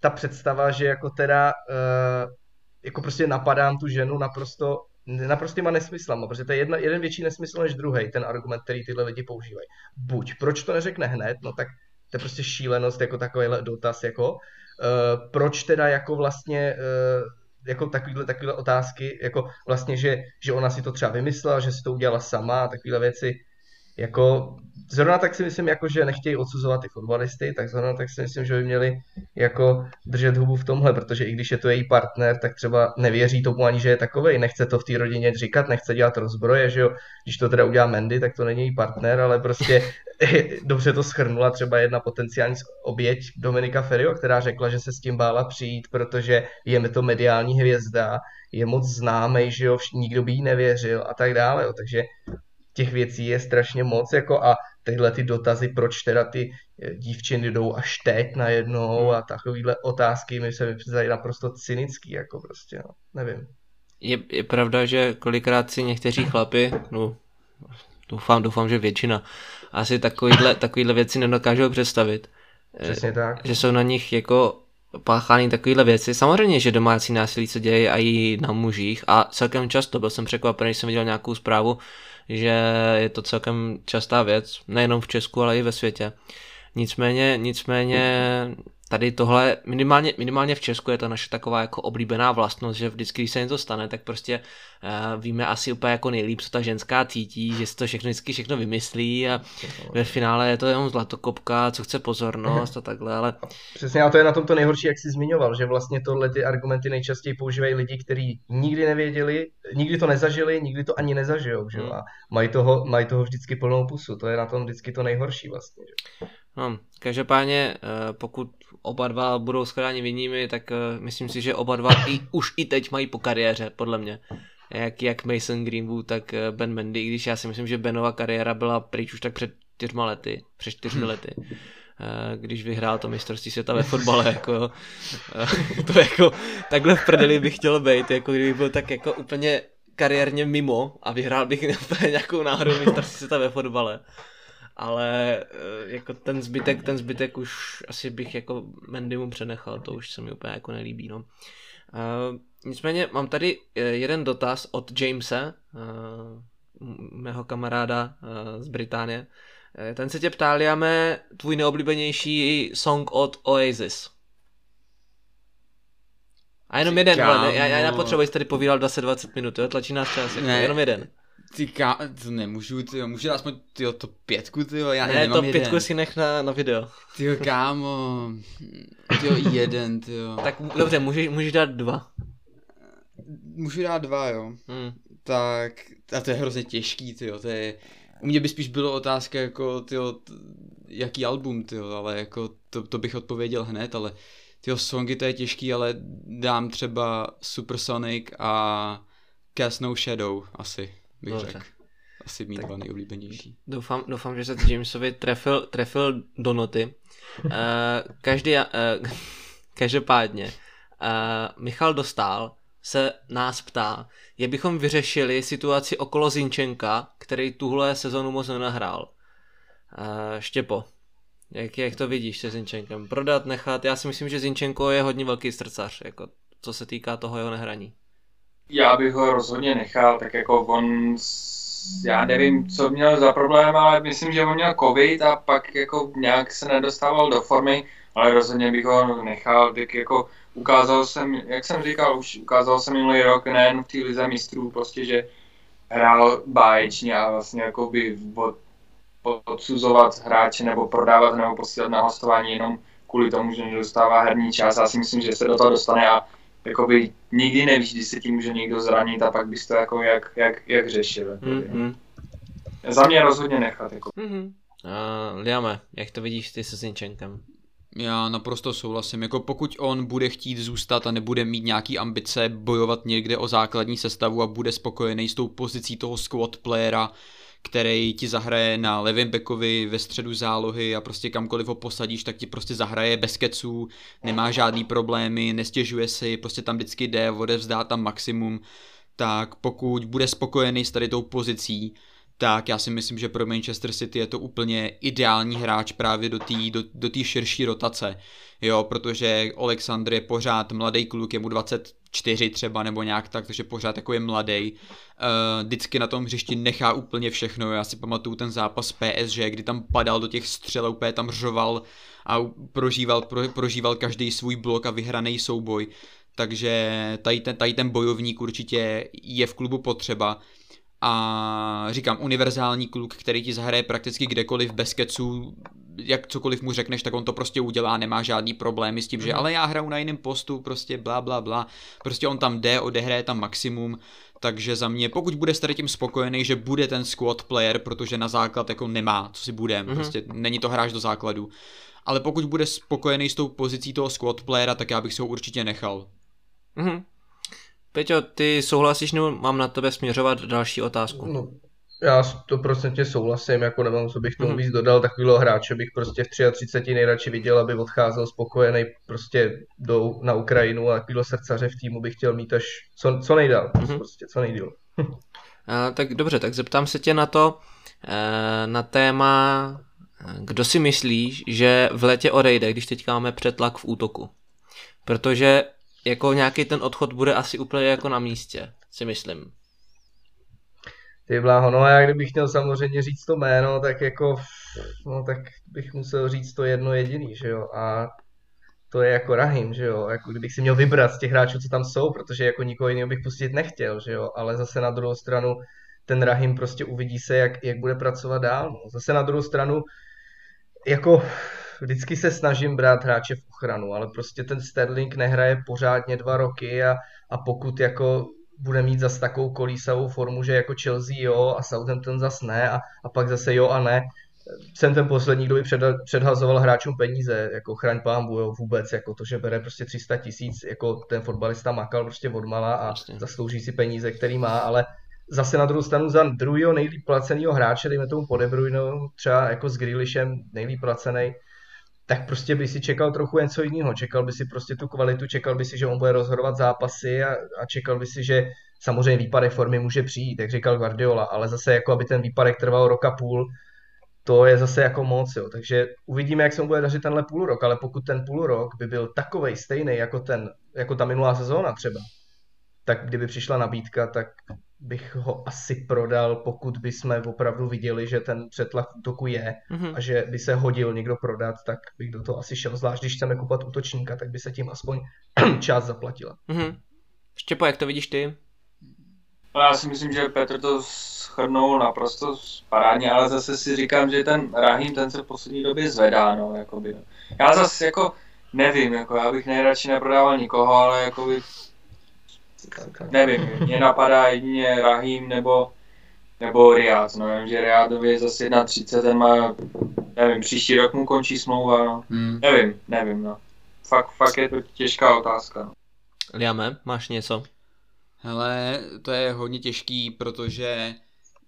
ta představa, že jako teda uh, jako prostě napadám tu ženu naprosto naprostýma nesmyslama, protože to je jedna, jeden větší nesmysl než druhý, ten argument, který tyhle lidi používají. Buď, proč to neřekne hned, no tak to je prostě šílenost, jako takovýhle dotaz, jako uh, proč teda jako vlastně uh, jako takovýhle, takovýhle otázky, jako vlastně, že, že ona si to třeba vymyslela, že si to udělala sama a takovéhle věci, jako zrovna tak si myslím, jako, že nechtějí odsuzovat ty fotbalisty, tak zrovna tak si myslím, že by měli jako držet hubu v tomhle, protože i když je to její partner, tak třeba nevěří tomu ani, že je takovej, nechce to v té rodině říkat, nechce dělat rozbroje, že jo, když to teda udělá Mendy, tak to není její partner, ale prostě dobře to schrnula třeba jedna potenciální oběť Dominika Ferio, která řekla, že se s tím bála přijít, protože je to mediální hvězda, je moc známý, že jo, nikdo by jí nevěřil a tak dále, jo. takže těch věcí je strašně moc jako a tyhle ty dotazy, proč teda ty eh, dívčiny jdou až teď najednou hmm. a takovýhle otázky mi se mi přizdají naprosto cynický, jako prostě, no, nevím. Je, je pravda, že kolikrát si někteří chlapi, no doufám, doufám, že většina, asi takovýhle, takovýhle věci nedokážou představit. Eh, Přesně tak. Že jsou na nich jako páchány takovéhle věci. Samozřejmě, že domácí násilí se děje i na mužích a celkem často byl jsem překvapený, když jsem viděl nějakou zprávu, že je to celkem častá věc, nejenom v Česku, ale i ve světě. Nicméně, nicméně tady tohle, minimálně, minimálně v Česku je to naše taková jako oblíbená vlastnost, že vždycky, když se něco stane, tak prostě víme asi úplně jako nejlíp, co ta ženská cítí, že si to všechno vždycky všechno vymyslí a ve finále je to jenom zlatokopka, co chce pozornost a takhle, ale... Přesně, a to je na tom to nejhorší, jak jsi zmiňoval, že vlastně tohle ty argumenty nejčastěji používají lidi, kteří nikdy nevěděli, nikdy to nezažili, nikdy to ani nezažijou, že? Hmm. a mají toho, mají toho vždycky plnou pusu, to je na tom vždycky to nejhorší vlastně. Že? No, každopádně, eh, pokud oba dva budou shledáni vinnými, tak eh, myslím si, že oba dva i, už i teď mají po kariéře, podle mě. Jak, jak Mason Greenwood, tak eh, Ben Mendy, i když já si myslím, že Benova kariéra byla pryč už tak před čtyřma lety, před čtyřmi hmm. lety když vyhrál to mistrovství světa ve fotbale, jako, to jako, takhle v prdeli bych chtěl být, jako kdyby byl tak jako úplně kariérně mimo a vyhrál bych nějakou náhodou mistrovství světa ve fotbale ale eh, jako ten zbytek, ten zbytek už asi bych jako Mendymu přenechal, to už se mi úplně jako nelíbí, no. Nicméně mám tady eh, jeden dotaz od Jamesa, uh, mého kamaráda uh, z Británie. Ten se tě ptal, Jame, tvůj neoblíbenější song od Oasis. A jenom jeden, ale já, já nepotřebuji, tady povídal 20-20 minut, jo, tlačí nás čas, ne, jenom jeden. Ty ká... to nemůžu, ty můžu aspoň ty to pětku, ty já ne, nemám to jeden. pětku si nech na, na video. Ty kámo, ty jeden, ty Tak dobře, můžeš, můžeš dát dva. Můžu dát dva, jo. Hmm. Tak, a to je hrozně těžký, ty to je... U mě by spíš bylo otázka jako, ty jaký album, ty ale jako to, to bych odpověděl hned, ale ty songy to je těžký, ale dám třeba Supersonic a Cast No Shadow asi bych Dobře. řekl. Asi mít dva nejoblíbenější. Doufám, doufám, že se Jamesovi trefil, trefil do noty. Uh, každý, uh, každopádně, uh, Michal Dostál se nás ptá, jak bychom vyřešili situaci okolo Zinčenka, který tuhle sezonu moc nenahrál. Uh, Štěpo, jak, jak to vidíš se Zinčenkem? Prodat, nechat? Já si myslím, že Zinčenko je hodně velký strcař, jako, co se týká toho jeho nehraní. Já bych ho rozhodně nechal, tak jako on, já nevím, co měl za problém, ale myslím, že on měl covid a pak jako nějak se nedostával do formy. Ale rozhodně bych ho nechal, tak jako ukázal jsem, jak jsem říkal, už ukázal jsem minulý rok nejen v té lize mistrů, prostě, že hrál báječně a vlastně jako by odsuzovat hráče nebo prodávat nebo posílat na hostování jenom kvůli tomu, že nedostává herní čas. Já si myslím, že se do toho dostane a jakoby nikdy nevíš, když se tím může někdo zranit a pak bys to jako jak, jak, jak řešil. Mm-hmm. Za mě rozhodně nechat. Jako. Mm-hmm. Uh, Liame, jak to vidíš ty se Zinčenkem? Já naprosto souhlasím. Jako pokud on bude chtít zůstat a nebude mít nějaký ambice bojovat někde o základní sestavu a bude spokojený s tou pozicí toho squad playera, který ti zahraje na levém bekovi ve středu zálohy a prostě kamkoliv ho posadíš, tak ti prostě zahraje bez keců, nemá žádný problémy, nestěžuje si, prostě tam vždycky jde, odevzdá tam maximum, tak pokud bude spokojený s tady tou pozicí, tak já si myslím, že pro Manchester City je to úplně ideální hráč právě do té do, do širší rotace, jo, protože Alexandr je pořád mladý kluk, je mu 24 třeba nebo nějak tak, takže pořád jako je mladý. Uh, vždycky na tom hřišti nechá úplně všechno, já si pamatuju ten zápas PSG, kdy tam padal do těch střel, úplně tam řoval a prožíval, pro, prožíval každý svůj blok a vyhraný souboj. Takže tady ten, tady ten bojovník určitě je v klubu potřeba a říkám, univerzální kluk, který ti zahraje prakticky kdekoliv bez keců, jak cokoliv mu řekneš, tak on to prostě udělá, nemá žádný problémy s tím, že mhm. ale já hraju na jiném postu, prostě bla bla bla, prostě on tam jde, odehraje tam maximum, takže za mě, pokud bude s tady tím spokojený, že bude ten squad player, protože na základ jako nemá, co si budem, mm-hmm. prostě není to hráč do základu, ale pokud bude spokojený s tou pozicí toho squad playera, tak já bych se ho určitě nechal. Mm-hmm. Peťo, ty souhlasíš nebo mám na tebe směřovat další otázku? No, já stoprocentně souhlasím, jako nemám, co bych tomu mhm. víc dodal, takovýhle hráče bych prostě v 33 nejradši viděl, aby odcházel spokojený prostě do, na Ukrajinu a takovýhle srdcaře v týmu bych chtěl mít až co, co nejdál, mm-hmm. prostě co nejdíl. a, tak dobře, tak zeptám se tě na to, eh, na téma, kdo si myslíš, že v létě odejde, když teď máme přetlak v útoku? Protože jako nějaký ten odchod bude asi úplně jako na místě, si myslím. Ty bláho, no a já kdybych měl samozřejmě říct to jméno, tak jako, no tak bych musel říct to jedno jediný, že jo, a to je jako Rahim, že jo, jako kdybych si měl vybrat z těch hráčů, co tam jsou, protože jako nikoho jiného bych pustit nechtěl, že jo, ale zase na druhou stranu ten Rahim prostě uvidí se, jak, jak bude pracovat dál, no. Zase na druhou stranu, jako vždycky se snažím brát hráče v ochranu, ale prostě ten Sterling nehraje pořádně dva roky a, a pokud jako bude mít zase takovou kolísavou formu, že jako Chelsea jo a Southampton zase ne a, a pak zase jo a ne, jsem ten poslední, kdo by před, předhazoval hráčům peníze, jako chraň pámbu, jo, vůbec, jako to, že bere prostě 300 tisíc, jako ten fotbalista makal prostě odmala a vlastně. zaslouží si peníze, který má, ale zase na druhou stranu za druhého nejlíp placeného hráče, dejme tomu Podebrujno, třeba jako s Grealishem nejlíp placený, tak prostě by si čekal trochu něco jiného. Čekal by si prostě tu kvalitu, čekal by si, že on bude rozhodovat zápasy a, a čekal by si, že samozřejmě výpadek formy může přijít, jak říkal Guardiola, ale zase jako aby ten výpadek trval roka půl, to je zase jako moc, jo. takže uvidíme, jak se mu bude dařit tenhle půl rok, ale pokud ten půl rok by byl takovej stejný jako, ten, jako ta minulá sezóna třeba, tak kdyby přišla nabídka, tak bych ho asi prodal, pokud by jsme opravdu viděli, že ten přetlak útoku je mm-hmm. a že by se hodil někdo prodat, tak bych do toho asi šel. Zvlášť, když chceme kupovat útočníka, tak by se tím aspoň část zaplatila. Mm-hmm. Štěpo, jak to vidíš ty? No, já si myslím, že Petr to schrnul naprosto parádně, ale zase si říkám, že ten Rahim, ten se v poslední době zvedá, no, jakoby. Já zase jako nevím, jako já bych nejradši neprodával nikoho, ale jako bych nevím, mě napadá jedině Rahim nebo, nebo Riad, no vím, že Riadovi je zase 1.30, ten má, nevím, příští rok mu končí smlouva, no. Hmm. nevím, nevím, no. Fakt, fakt je to těžká otázka, no. Liame, máš něco? Hele, to je hodně těžký, protože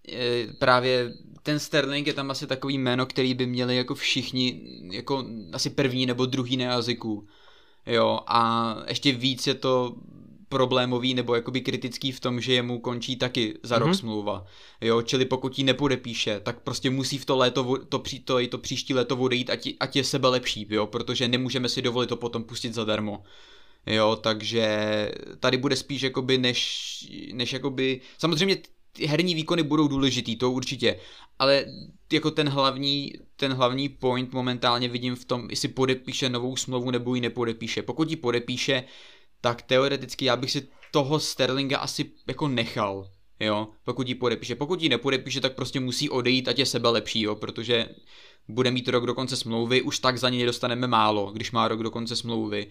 je, právě ten Sterling je tam asi takový jméno, který by měli jako všichni, jako asi první nebo druhý na jazyku. Jo, a ještě víc je to problémový nebo jakoby kritický v tom, že jemu končí taky za mm-hmm. rok mhm. smlouva. Jo, čili pokud ji nepodepíše, tak prostě musí v to léto, to, pří, to, to příští léto odejít, ať, ať je sebe lepší, jo, protože nemůžeme si dovolit to potom pustit zadarmo. Jo, takže tady bude spíš jakoby než, než jakoby, samozřejmě ty herní výkony budou důležitý, to určitě, ale jako ten hlavní, ten hlavní point momentálně vidím v tom, jestli podepíše novou smlouvu nebo ji nepodepíše. Pokud ji podepíše, tak teoreticky já bych si toho Sterlinga asi jako nechal, jo, pokud ji podepíše. Pokud ji nepodepíše, tak prostě musí odejít, ať je sebe lepší, jo, protože bude mít rok do konce smlouvy, už tak za něj dostaneme málo, když má rok do konce smlouvy.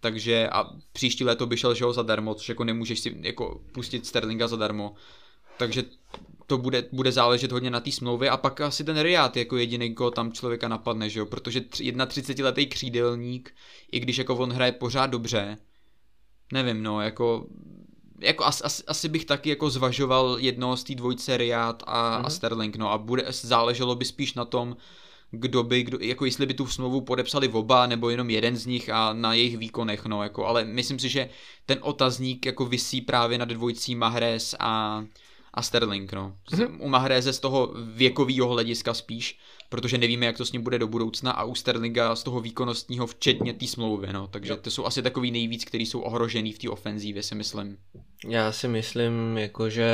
Takže a příští léto by šel, že ho zadarmo, což jako nemůžeš si jako pustit Sterlinga zadarmo. Takže to bude, bude záležet hodně na té smlouvě a pak asi ten Riad jako jediný, koho tam člověka napadne, že jo, protože 31 letý křídelník, i když jako on hraje pořád dobře, nevím, no, jako jako as, as, asi bych taky jako zvažoval jednoho z té dvojce Riad a, mm-hmm. a mhm. Sterling, no a bude, záleželo by spíš na tom, kdo by, kdo, jako jestli by tu smlouvu podepsali oba, nebo jenom jeden z nich a na jejich výkonech, no, jako, ale myslím si, že ten otazník jako vysí právě nad dvojcí Mahrez a, a Sterling, no. Mm-hmm. U Mahreze z toho věkového hlediska spíš, protože nevíme, jak to s ním bude do budoucna a u Sterlinga z toho výkonnostního včetně té smlouvy, no. Takže to jsou asi takový nejvíc, který jsou ohrožený v té ofenzívě, si myslím. Já si myslím, jako že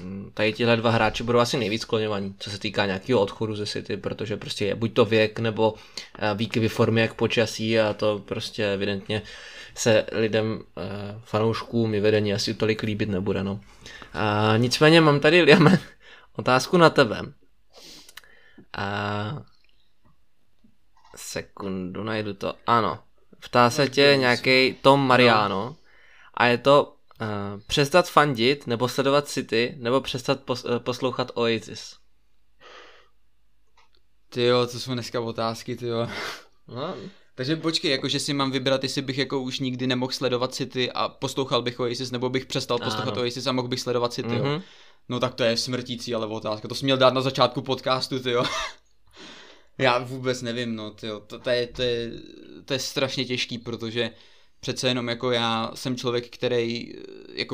mm, tady tihle dva hráči budou asi nejvíc skloněvaní, co se týká nějakého odchodu ze City, protože prostě je buď to věk nebo eh, výkyvy formy jak počasí a to prostě evidentně se lidem, eh, fanouškům i vedení asi tolik líbit nebude. No. A nicméně mám tady, Liam, otázku na tebe. A sekundu, najdu to. Ano, ptá se tě nějaký Tom Mariano a je to uh, přestat fandit nebo sledovat City nebo přestat pos, uh, poslouchat Oasis. Ty jo, to jsou dneska otázky, ty jo. No. Takže počkej, jako že si mám vybrat, jestli bych jako už nikdy nemohl sledovat City a poslouchal bych Oasis, nebo bych přestal poslouchat ano. Oasis a mohl bych sledovat City, mm-hmm. jo. No tak to je smrtící ale otázka, to jsi měl dát na začátku podcastu, ty jo. Já vůbec nevím, no, tyjo, to, to, je, to, je, to je strašně těžký, protože přece jenom jako já jsem člověk, který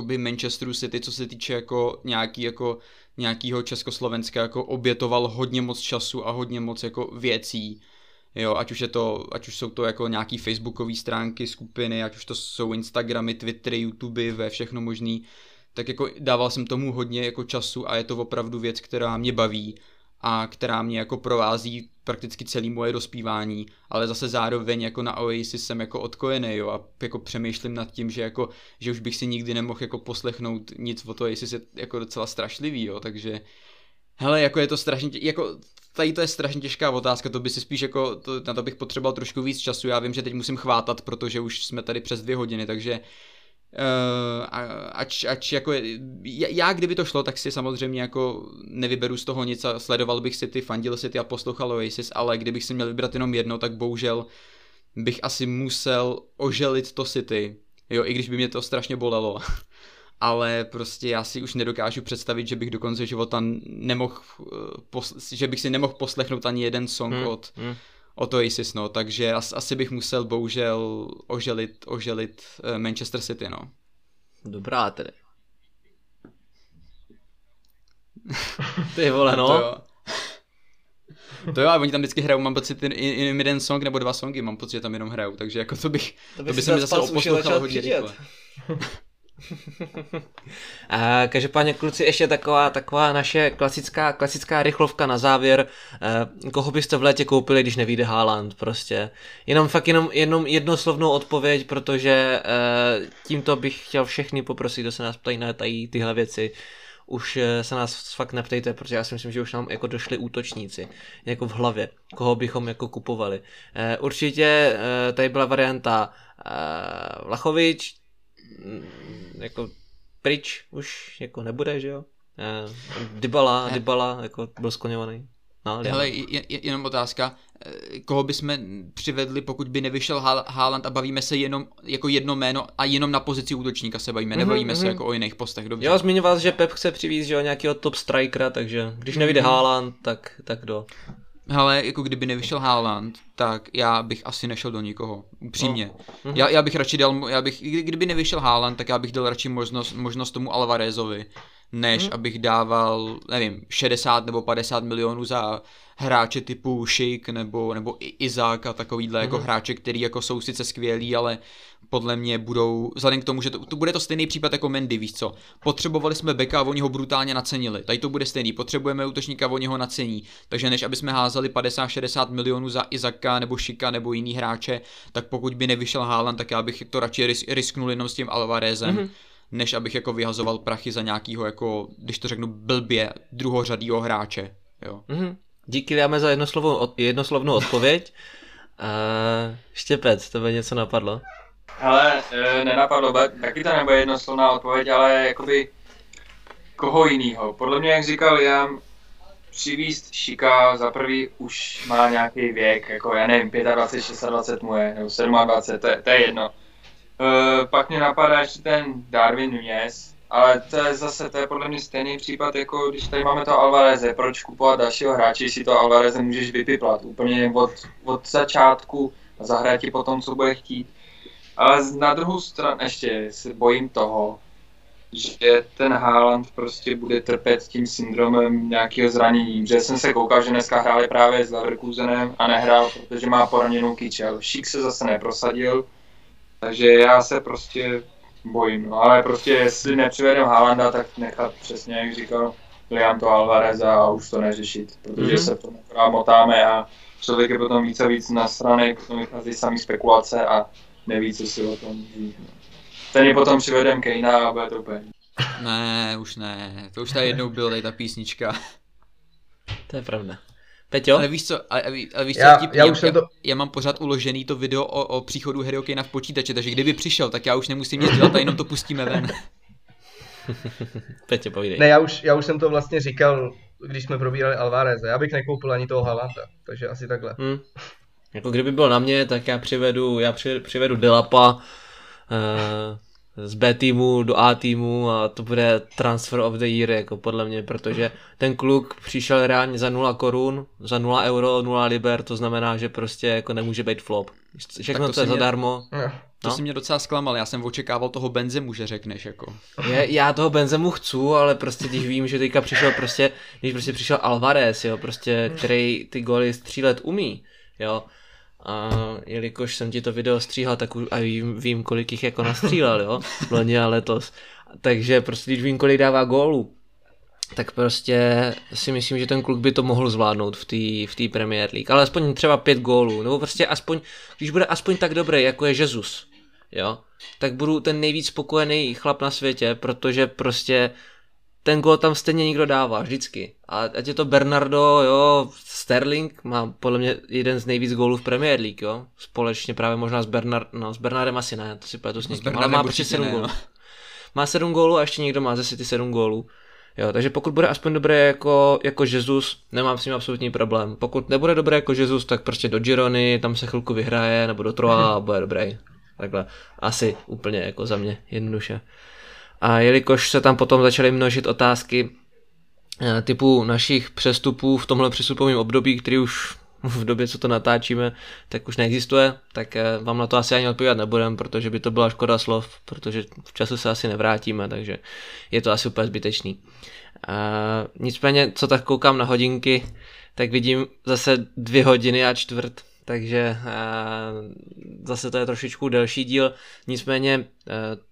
by Manchesteru City, co se týče jako nějaký jako nějakýho Československa, jako obětoval hodně moc času a hodně moc jako věcí. Jo, ať už je to, ať už jsou to jako nějaký facebookové stránky, skupiny, ať už to jsou Instagramy, Twittery, YouTube, ve všechno možný, tak jako dával jsem tomu hodně jako času a je to opravdu věc, která mě baví a která mě jako provází prakticky celý moje dospívání, ale zase zároveň jako na Oasis jsem jako odkojený, jo, a jako přemýšlím nad tím, že jako, že už bych si nikdy nemohl jako poslechnout nic o to, Oasis je jako docela strašlivý, jo, takže hele, jako je to strašně, jako tady to je strašně těžká otázka, to by si spíš jako, to, na to bych potřeboval trošku víc času, já vím, že teď musím chvátat, protože už jsme tady přes dvě hodiny, takže Uh, ač, ač jako já kdyby to šlo, tak si samozřejmě jako nevyberu z toho nic a sledoval bych si ty, fandil si ty a poslouchal Oasis, ale kdybych si měl vybrat jenom jedno, tak bohužel bych asi musel oželit to City, jo, i když by mě to strašně bolelo. ale prostě já si už nedokážu představit, že bych do konce života nemohl, eh, že bych si nemohl poslechnout ani jeden song hmm, od, hmm o to ISIS, no, takže as, asi bych musel bohužel oželit, oželit uh, Manchester City, no. Dobrá tedy. Ty vole, no. to jo. To jo, a oni tam vždycky hrajou, mám pocit, jenom jeden song nebo dva songy, mám pocit, že tam jenom hrajou, takže jako to bych, to, by to by se mi zase oposlouchalo hodně rychle. A každopádně kluci ještě taková, taková naše klasická, klasická rychlovka na závěr. E, koho byste v létě koupili, když nevíde Haaland prostě? Jenom fakt jenom, jenom jednoslovnou odpověď, protože e, tímto bych chtěl všechny poprosit, kdo se nás ptají na tady tyhle věci. Už e, se nás fakt neptejte, protože já si myslím, že už nám jako došli útočníci, jako v hlavě, koho bychom jako kupovali. E, určitě e, tady byla varianta e, Vlachovič, jako pryč už jako nebude, že jo? Uh, Dybala, Dybala jako byl skloněvaný. No, Hele, je, je, jenom otázka, eh, koho bychom přivedli, pokud by nevyšel Haaland a bavíme se jenom jako jedno jméno a jenom na pozici útočníka se bavíme, mm-hmm, nebavíme mm-hmm. se jako o jiných postech, dobře. Jo, zmiňoval, že Pep chce přivízt, že jo, nějakého top strikera, takže když nevyjde mm-hmm. Haaland, tak, tak kdo? Hele, jako kdyby nevyšel Haaland, tak já bych asi nešel do nikoho, upřímně. No. Já, já bych radši dal, já bych, kdyby nevyšel Haaland, tak já bych dal radši možnost, možnost tomu Alvarezovi, než hmm. abych dával, nevím, 60 nebo 50 milionů za hráče typu Šik nebo, nebo Izák a takovýhle mm-hmm. jako mhm. hráče, který jako jsou sice skvělí, ale podle mě budou, vzhledem k tomu, že to, to bude to stejný případ jako Mendy, víš co, potřebovali jsme beka a oni ho brutálně nacenili, tady to bude stejný, potřebujeme útočníka a oni ho nacení, takže než aby jsme házeli 50-60 milionů za Izaka nebo Šika nebo jiný hráče, tak pokud by nevyšel Haaland, tak já bych to radši ris- risknul jenom s tím Alvarezem, mm-hmm než abych jako vyhazoval prachy za nějakýho jako, když to řeknu blbě, druhořadýho hráče. Jo. Mm-hmm. Díky dáme za jednoslovnou, jednoslovnou odpověď. A Štěpec, to by něco napadlo? Ale e, nenapadlo, taky to nebude jednoslovná odpověď, ale jakoby koho jinýho. Podle mě, jak říkal Jan, přivíst Šika za prvý už má nějaký věk, jako já nevím, 25, 26 mu je, nebo 27, to je, to je jedno. E, pak mě napadá ještě ten Darwin Nunez, ale to je zase, to je podle mě stejný případ, jako když tady máme to Alvareze, proč kupovat dalšího hráče, si to Alvareze můžeš vypiplat úplně od, od začátku a zahrát ti potom, co bude chtít. Ale na druhou stranu ještě se bojím toho, že ten Haaland prostě bude trpět tím syndromem nějakého zranění. Že jsem se koukal, že dneska hráli právě s Leverkusenem a nehrál, protože má poraněnou kyčel. Šík se zase neprosadil, takže já se prostě bojím. No, ale prostě jestli nepřivedeme Haalanda, tak nechat přesně, jak říkal Liam to Alvarez a už to neřešit, protože mm-hmm. se v tom motáme a člověk je potom více a víc na strany, potom vychází samý spekulace a neví, co si o tom ví. Ten je potom přivedem Kejna a bude to úplně. Ne, už ne, to už tady jednou byla tady ta písnička. To je pravda. Peťo? Ale víš co, ale, ale víš co, já, já, já, už já, to... já, mám pořád uložený to video o, o příchodu Harry Kanea v počítači, takže kdyby přišel, tak já už nemusím nic dělat a jenom to pustíme ven. Peťo, povídej. Ne, já už, já už jsem to vlastně říkal, když jsme probírali Alvareze. Já bych nekoupil ani toho Halanda, takže asi takhle. Hmm. Jako kdyby byl na mě, tak já přivedu, já přivedu Delapa, uh, z B týmu do A týmu a to bude transfer of the year, jako podle mě, protože ten kluk přišel reálně za 0 korun, za 0 euro, 0 liber, to znamená, že prostě jako nemůže být flop. Všechno, to co je mě, zadarmo. To no? si mě docela zklamal, já jsem očekával toho Benzemu, že řekneš jako. Je, já toho Benzemu chci, ale prostě když vím, že teďka přišel prostě, když prostě přišel Alvarez, jo, prostě, který ty goly střílet umí, jo, a jelikož jsem ti to video stříhal, tak už a vím, vím kolik jich jako nastřílel, jo, loni a letos. Takže prostě když vím, kolik dává gólů, tak prostě si myslím, že ten kluk by to mohl zvládnout v té v tý Premier League. Ale aspoň třeba pět gólů, nebo prostě aspoň, když bude aspoň tak dobrý, jako je Jesus, jo, tak budu ten nejvíc spokojený chlap na světě, protože prostě ten gol tam stejně někdo dává, vždycky. A ať je to Bernardo, jo, Sterling má podle mě jeden z nejvíc gólů v Premier League, jo. Společně právě možná s Bernard, no s Bernardem asi ne, to si pletu s někým, ale má prostě 7 gólů. No. Má 7 gólů a ještě někdo má ze City 7 gólů. Jo, takže pokud bude aspoň dobré jako, jako Jesus, nemám s ním absolutní problém. Pokud nebude dobré jako Jesus, tak prostě do Girony, tam se chvilku vyhraje, nebo do Troa a bude dobrý. Takhle. Asi úplně jako za mě jednoduše. A jelikož se tam potom začaly množit otázky eh, typu našich přestupů v tomhle přestupovém období, který už v době, co to natáčíme, tak už neexistuje, tak eh, vám na to asi ani odpovídat nebudem, protože by to byla škoda slov, protože v času se asi nevrátíme, takže je to asi úplně zbytečný. A nicméně, co tak koukám na hodinky, tak vidím zase dvě hodiny a čtvrt, takže zase to je trošičku delší díl, nicméně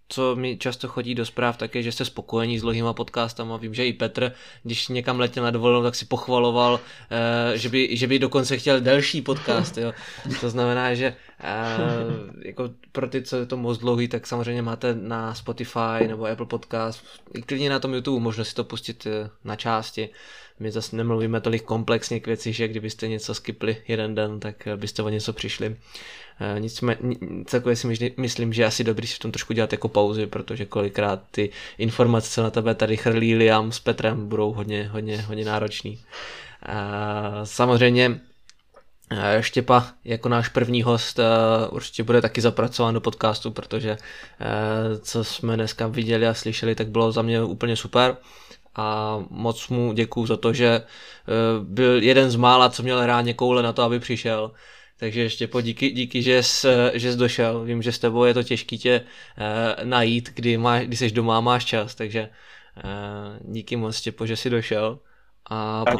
co mi často chodí do zpráv, tak je, že jste spokojení s dlouhýma podcastama. Vím, že i Petr, když někam letěl na dovolenou, tak si pochvaloval, že by, že by dokonce chtěl delší podcast. Jo. To znamená, že jako pro ty, co je to moc dlouhý, tak samozřejmě máte na Spotify nebo Apple Podcast, i klidně na tom YouTube, možno si to pustit na části. My zase nemluvíme tolik komplexně k věci, že kdybyste něco skipli jeden den, tak byste o něco přišli. E, nicméně celkově si myslím, že asi dobrý si v tom trošku dělat jako pauzy, protože kolikrát ty informace, co na tebe tady chrlí Liam s Petrem, budou hodně, hodně, hodně náročný. A samozřejmě Štěpa jako náš první host určitě bude taky zapracován do podcastu, protože co jsme dneska viděli a slyšeli, tak bylo za mě úplně super a moc mu děkuju za to, že eh, byl jeden z mála, co měl reálně koule na to, aby přišel. Takže ještě po díky, díky že, jsi, že jsi došel. Vím, že s tebou je to těžký tě uh, najít, kdy, máš, kdy jsi doma a máš čas, takže díky moc Těpo, že jsi došel. A po...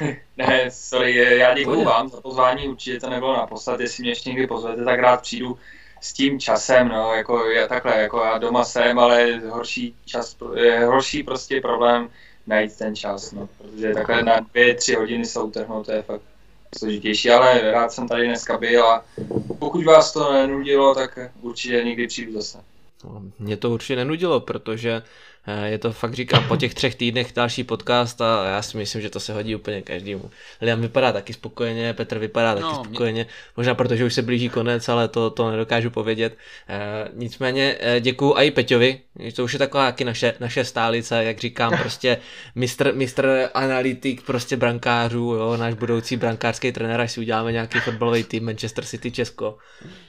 Ne, sorry, já děkuji vám za pozvání, určitě to nebylo naposled, jestli mě ještě někdy pozvete, tak rád přijdu s tím časem, no, jako je takhle, jako já doma jsem, ale horší čas, je horší prostě problém najít ten čas, no, protože takhle na dvě, tři hodiny se utrhnout, to je fakt složitější, ale rád jsem tady dneska byl a pokud vás to nenudilo, tak určitě někdy přijdu zase. No, mě to určitě nenudilo, protože je to fakt říkám po těch třech týdnech další podcast a já si myslím, že to se hodí úplně každému. Liam vypadá taky spokojeně, Petr vypadá taky no, spokojeně, mě... možná protože už se blíží konec, ale to, to nedokážu povědět. E, nicméně e, děkuju i Peťovi, to už je taková taky naše, naše stálice, jak říkám, prostě mistr, mistr analytik prostě brankářů, jo, náš budoucí brankářský trenér, až si uděláme nějaký fotbalový tým Manchester City Česko.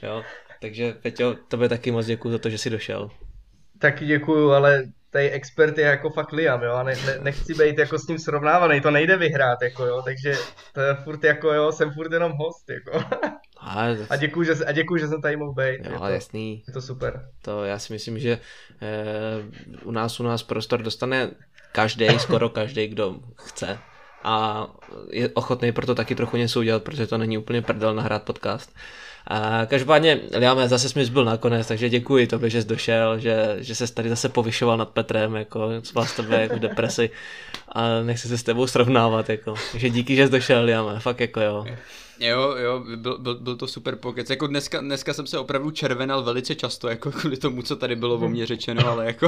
Jo. Takže Peťo, tobě taky moc děkuji za to, že jsi došel. Taky děkuju, ale tady expert je jako fakt Liam, jo, a ne, ne, nechci být jako s ním srovnávaný, to nejde vyhrát, jako jo, takže to je furt jako jo, jsem furt jenom host, jako. A děkuji, že, a děkuji, že jsem tady mohl být. Jo, je to, jasný. Je to super. To já si myslím, že eh, u nás u nás prostor dostane každý, skoro každý, kdo chce a je ochotný proto taky trochu něco udělat, protože to není úplně prdel nahrát podcast. A každopádně, Liame, zase jsme byl nakonec, takže děkuji tobě, že jsi došel, že, že se tady zase povyšoval nad Petrem, jako vás tebe jako depresi a nechci se s tebou srovnávat, jako. Takže díky, že jsi došel, Liame, fakt jako jo. Jo, jo, byl, byl, byl to super pokec. Jako dneska, dneska jsem se opravdu červenal velice často, jako kvůli tomu, co tady bylo o mně řečeno, ale jako...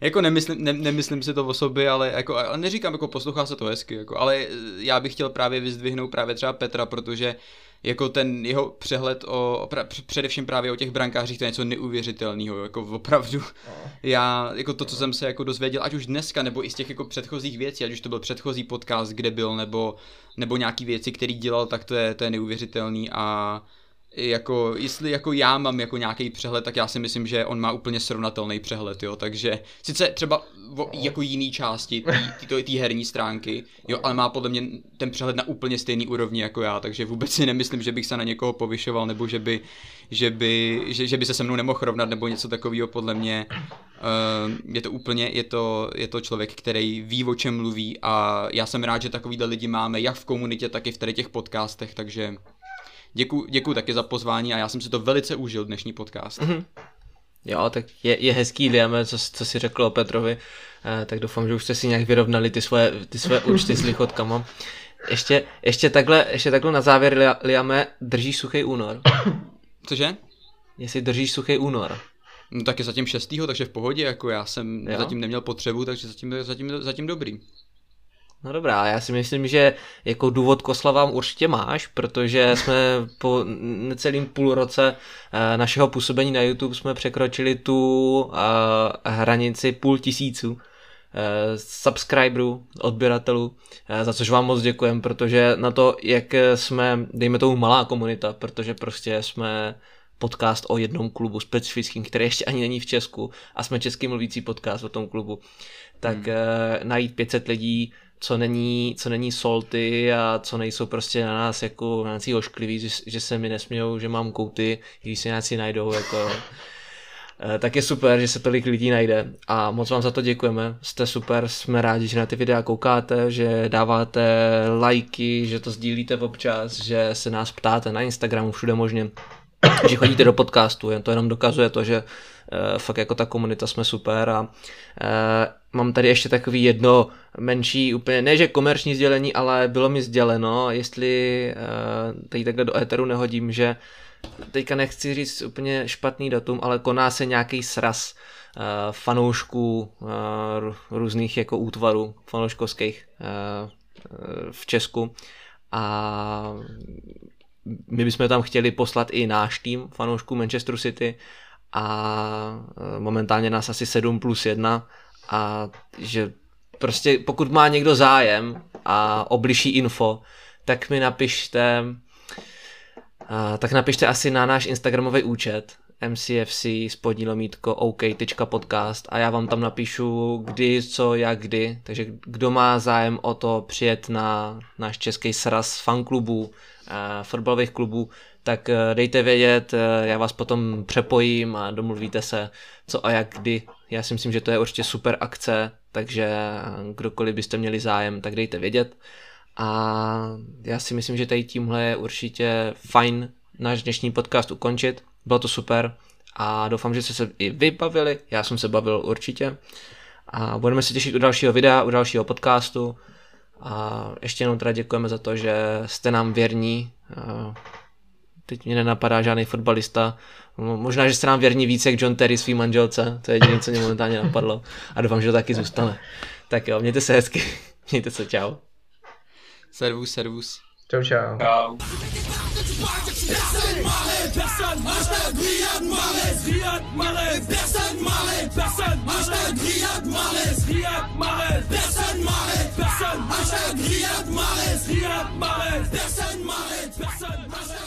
jako nemyslím, ne, nemyslím si to o sobě, ale jako, ale neříkám, jako poslouchá se to hezky, jako, ale já bych chtěl právě vyzdvihnout právě třeba Petra, protože jako ten jeho přehled o, o pra, především právě o těch brankářích, to je něco neuvěřitelného, jako opravdu, no. já, jako to, co jsem se jako dozvěděl, ať už dneska, nebo i z těch jako předchozích věcí, ať už to byl předchozí podcast, kde byl, nebo, nebo nějaký věci, který dělal, tak to je, to je neuvěřitelný a jako, jestli jako já mám jako nějaký přehled, tak já si myslím, že on má úplně srovnatelný přehled, jo, takže sice třeba o, jako jiný části té herní stránky, jo, ale má podle mě ten přehled na úplně stejný úrovni jako já, takže vůbec si nemyslím, že bych se na někoho povyšoval, nebo že by, že by, že, že by se se mnou nemohl rovnat, nebo něco takového, podle mě uh, je to úplně, je to, je to člověk, který ví, o čem mluví a já jsem rád, že takovýhle lidi máme jak v komunitě, tak i v tady těch podcastech, takže Děkuji děkuji taky za pozvání a já jsem si to velice užil, dnešní podcast. Mm-hmm. Jo, tak je, je hezký, Liame, co, co si řekl o Petrovi, eh, tak doufám, že už jste si nějak vyrovnali ty svoje, ty svoje účty s lichotkama. Ještě, ještě, takhle, ještě takhle na závěr, Liame, držíš suchý únor? Cože? Jestli držíš suchý únor. No tak je zatím šestýho, takže v pohodě, jako já jsem jo? zatím neměl potřebu, takže zatím, zatím, zatím dobrý. No dobrá, já si myslím, že jako důvod k oslavám určitě máš, protože jsme po necelým půl roce eh, našeho působení na YouTube jsme překročili tu eh, hranici půl tisíců eh, subscriberů, odběratelů, za což vám moc děkujem, protože na to, jak jsme, dejme tomu malá komunita, protože prostě jsme podcast o jednom klubu specifickým, který ještě ani není v Česku a jsme český mluvící podcast o tom klubu, tak hmm. najít 500 lidí co není, co není solty a co nejsou prostě na nás jako na nás oškliví, že, že se mi nesmějou, že mám kouty, když se nějací najdou, jako eh, tak je super, že se tolik lidí najde a moc vám za to děkujeme, jste super, jsme rádi, že na ty videa koukáte, že dáváte lajky, že to sdílíte občas, že se nás ptáte na Instagramu, všude možně, že chodíte do podcastu, jen to jenom dokazuje to, že uh, fakt jako ta komunita jsme super a uh, mám tady ještě takový jedno menší, úplně, ne že komerční sdělení, ale bylo mi sděleno, jestli uh, tady takhle do éteru nehodím, že teďka nechci říct úplně špatný datum, ale koná se nějaký sraz uh, fanoušků uh, různých jako útvarů fanouškovských v Česku. A my bychom tam chtěli poslat i náš tým fanoušků Manchester City a momentálně nás asi 7 plus 1 a že prostě pokud má někdo zájem a obliší info, tak mi napište a, tak napište asi na náš Instagramový účet mcfc spodní lomítko ok.podcast a já vám tam napíšu kdy, co, jak, kdy. Takže kdo má zájem o to přijet na náš český sraz fanklubů, fotbalových klubů, tak eh, dejte vědět, eh, já vás potom přepojím a domluvíte se, co a jak kdy. Já si myslím, že to je určitě super akce, takže kdokoliv byste měli zájem, tak dejte vědět. A já si myslím, že tady tímhle je určitě fajn náš dnešní podcast ukončit. Bylo to super a doufám, že jste se i vy bavili. Já jsem se bavil určitě. A budeme se těšit u dalšího videa, u dalšího podcastu. A ještě jednou teda děkujeme za to, že jste nám věrní. Teď mě nenapadá žádný fotbalista. Možná, že jste nám věrní více jak John Terry svý manželce. To je jediné, co mě momentálně napadlo. A doufám, že to taky zůstane. Tak jo, mějte se hezky. Mějte se, čau. Servus, servus. Čau, čau. Čau. Personne Hashtag Riyad Mahrez, Riyad Mahrez Personne m'arrête, personne Hashtag Riyad Mahrez, Riyad Mahrez Personne m'arrête, personne Hashtag Riyad Mahrez, Riyad Mahrez Personne m'arrête, personne Hashtag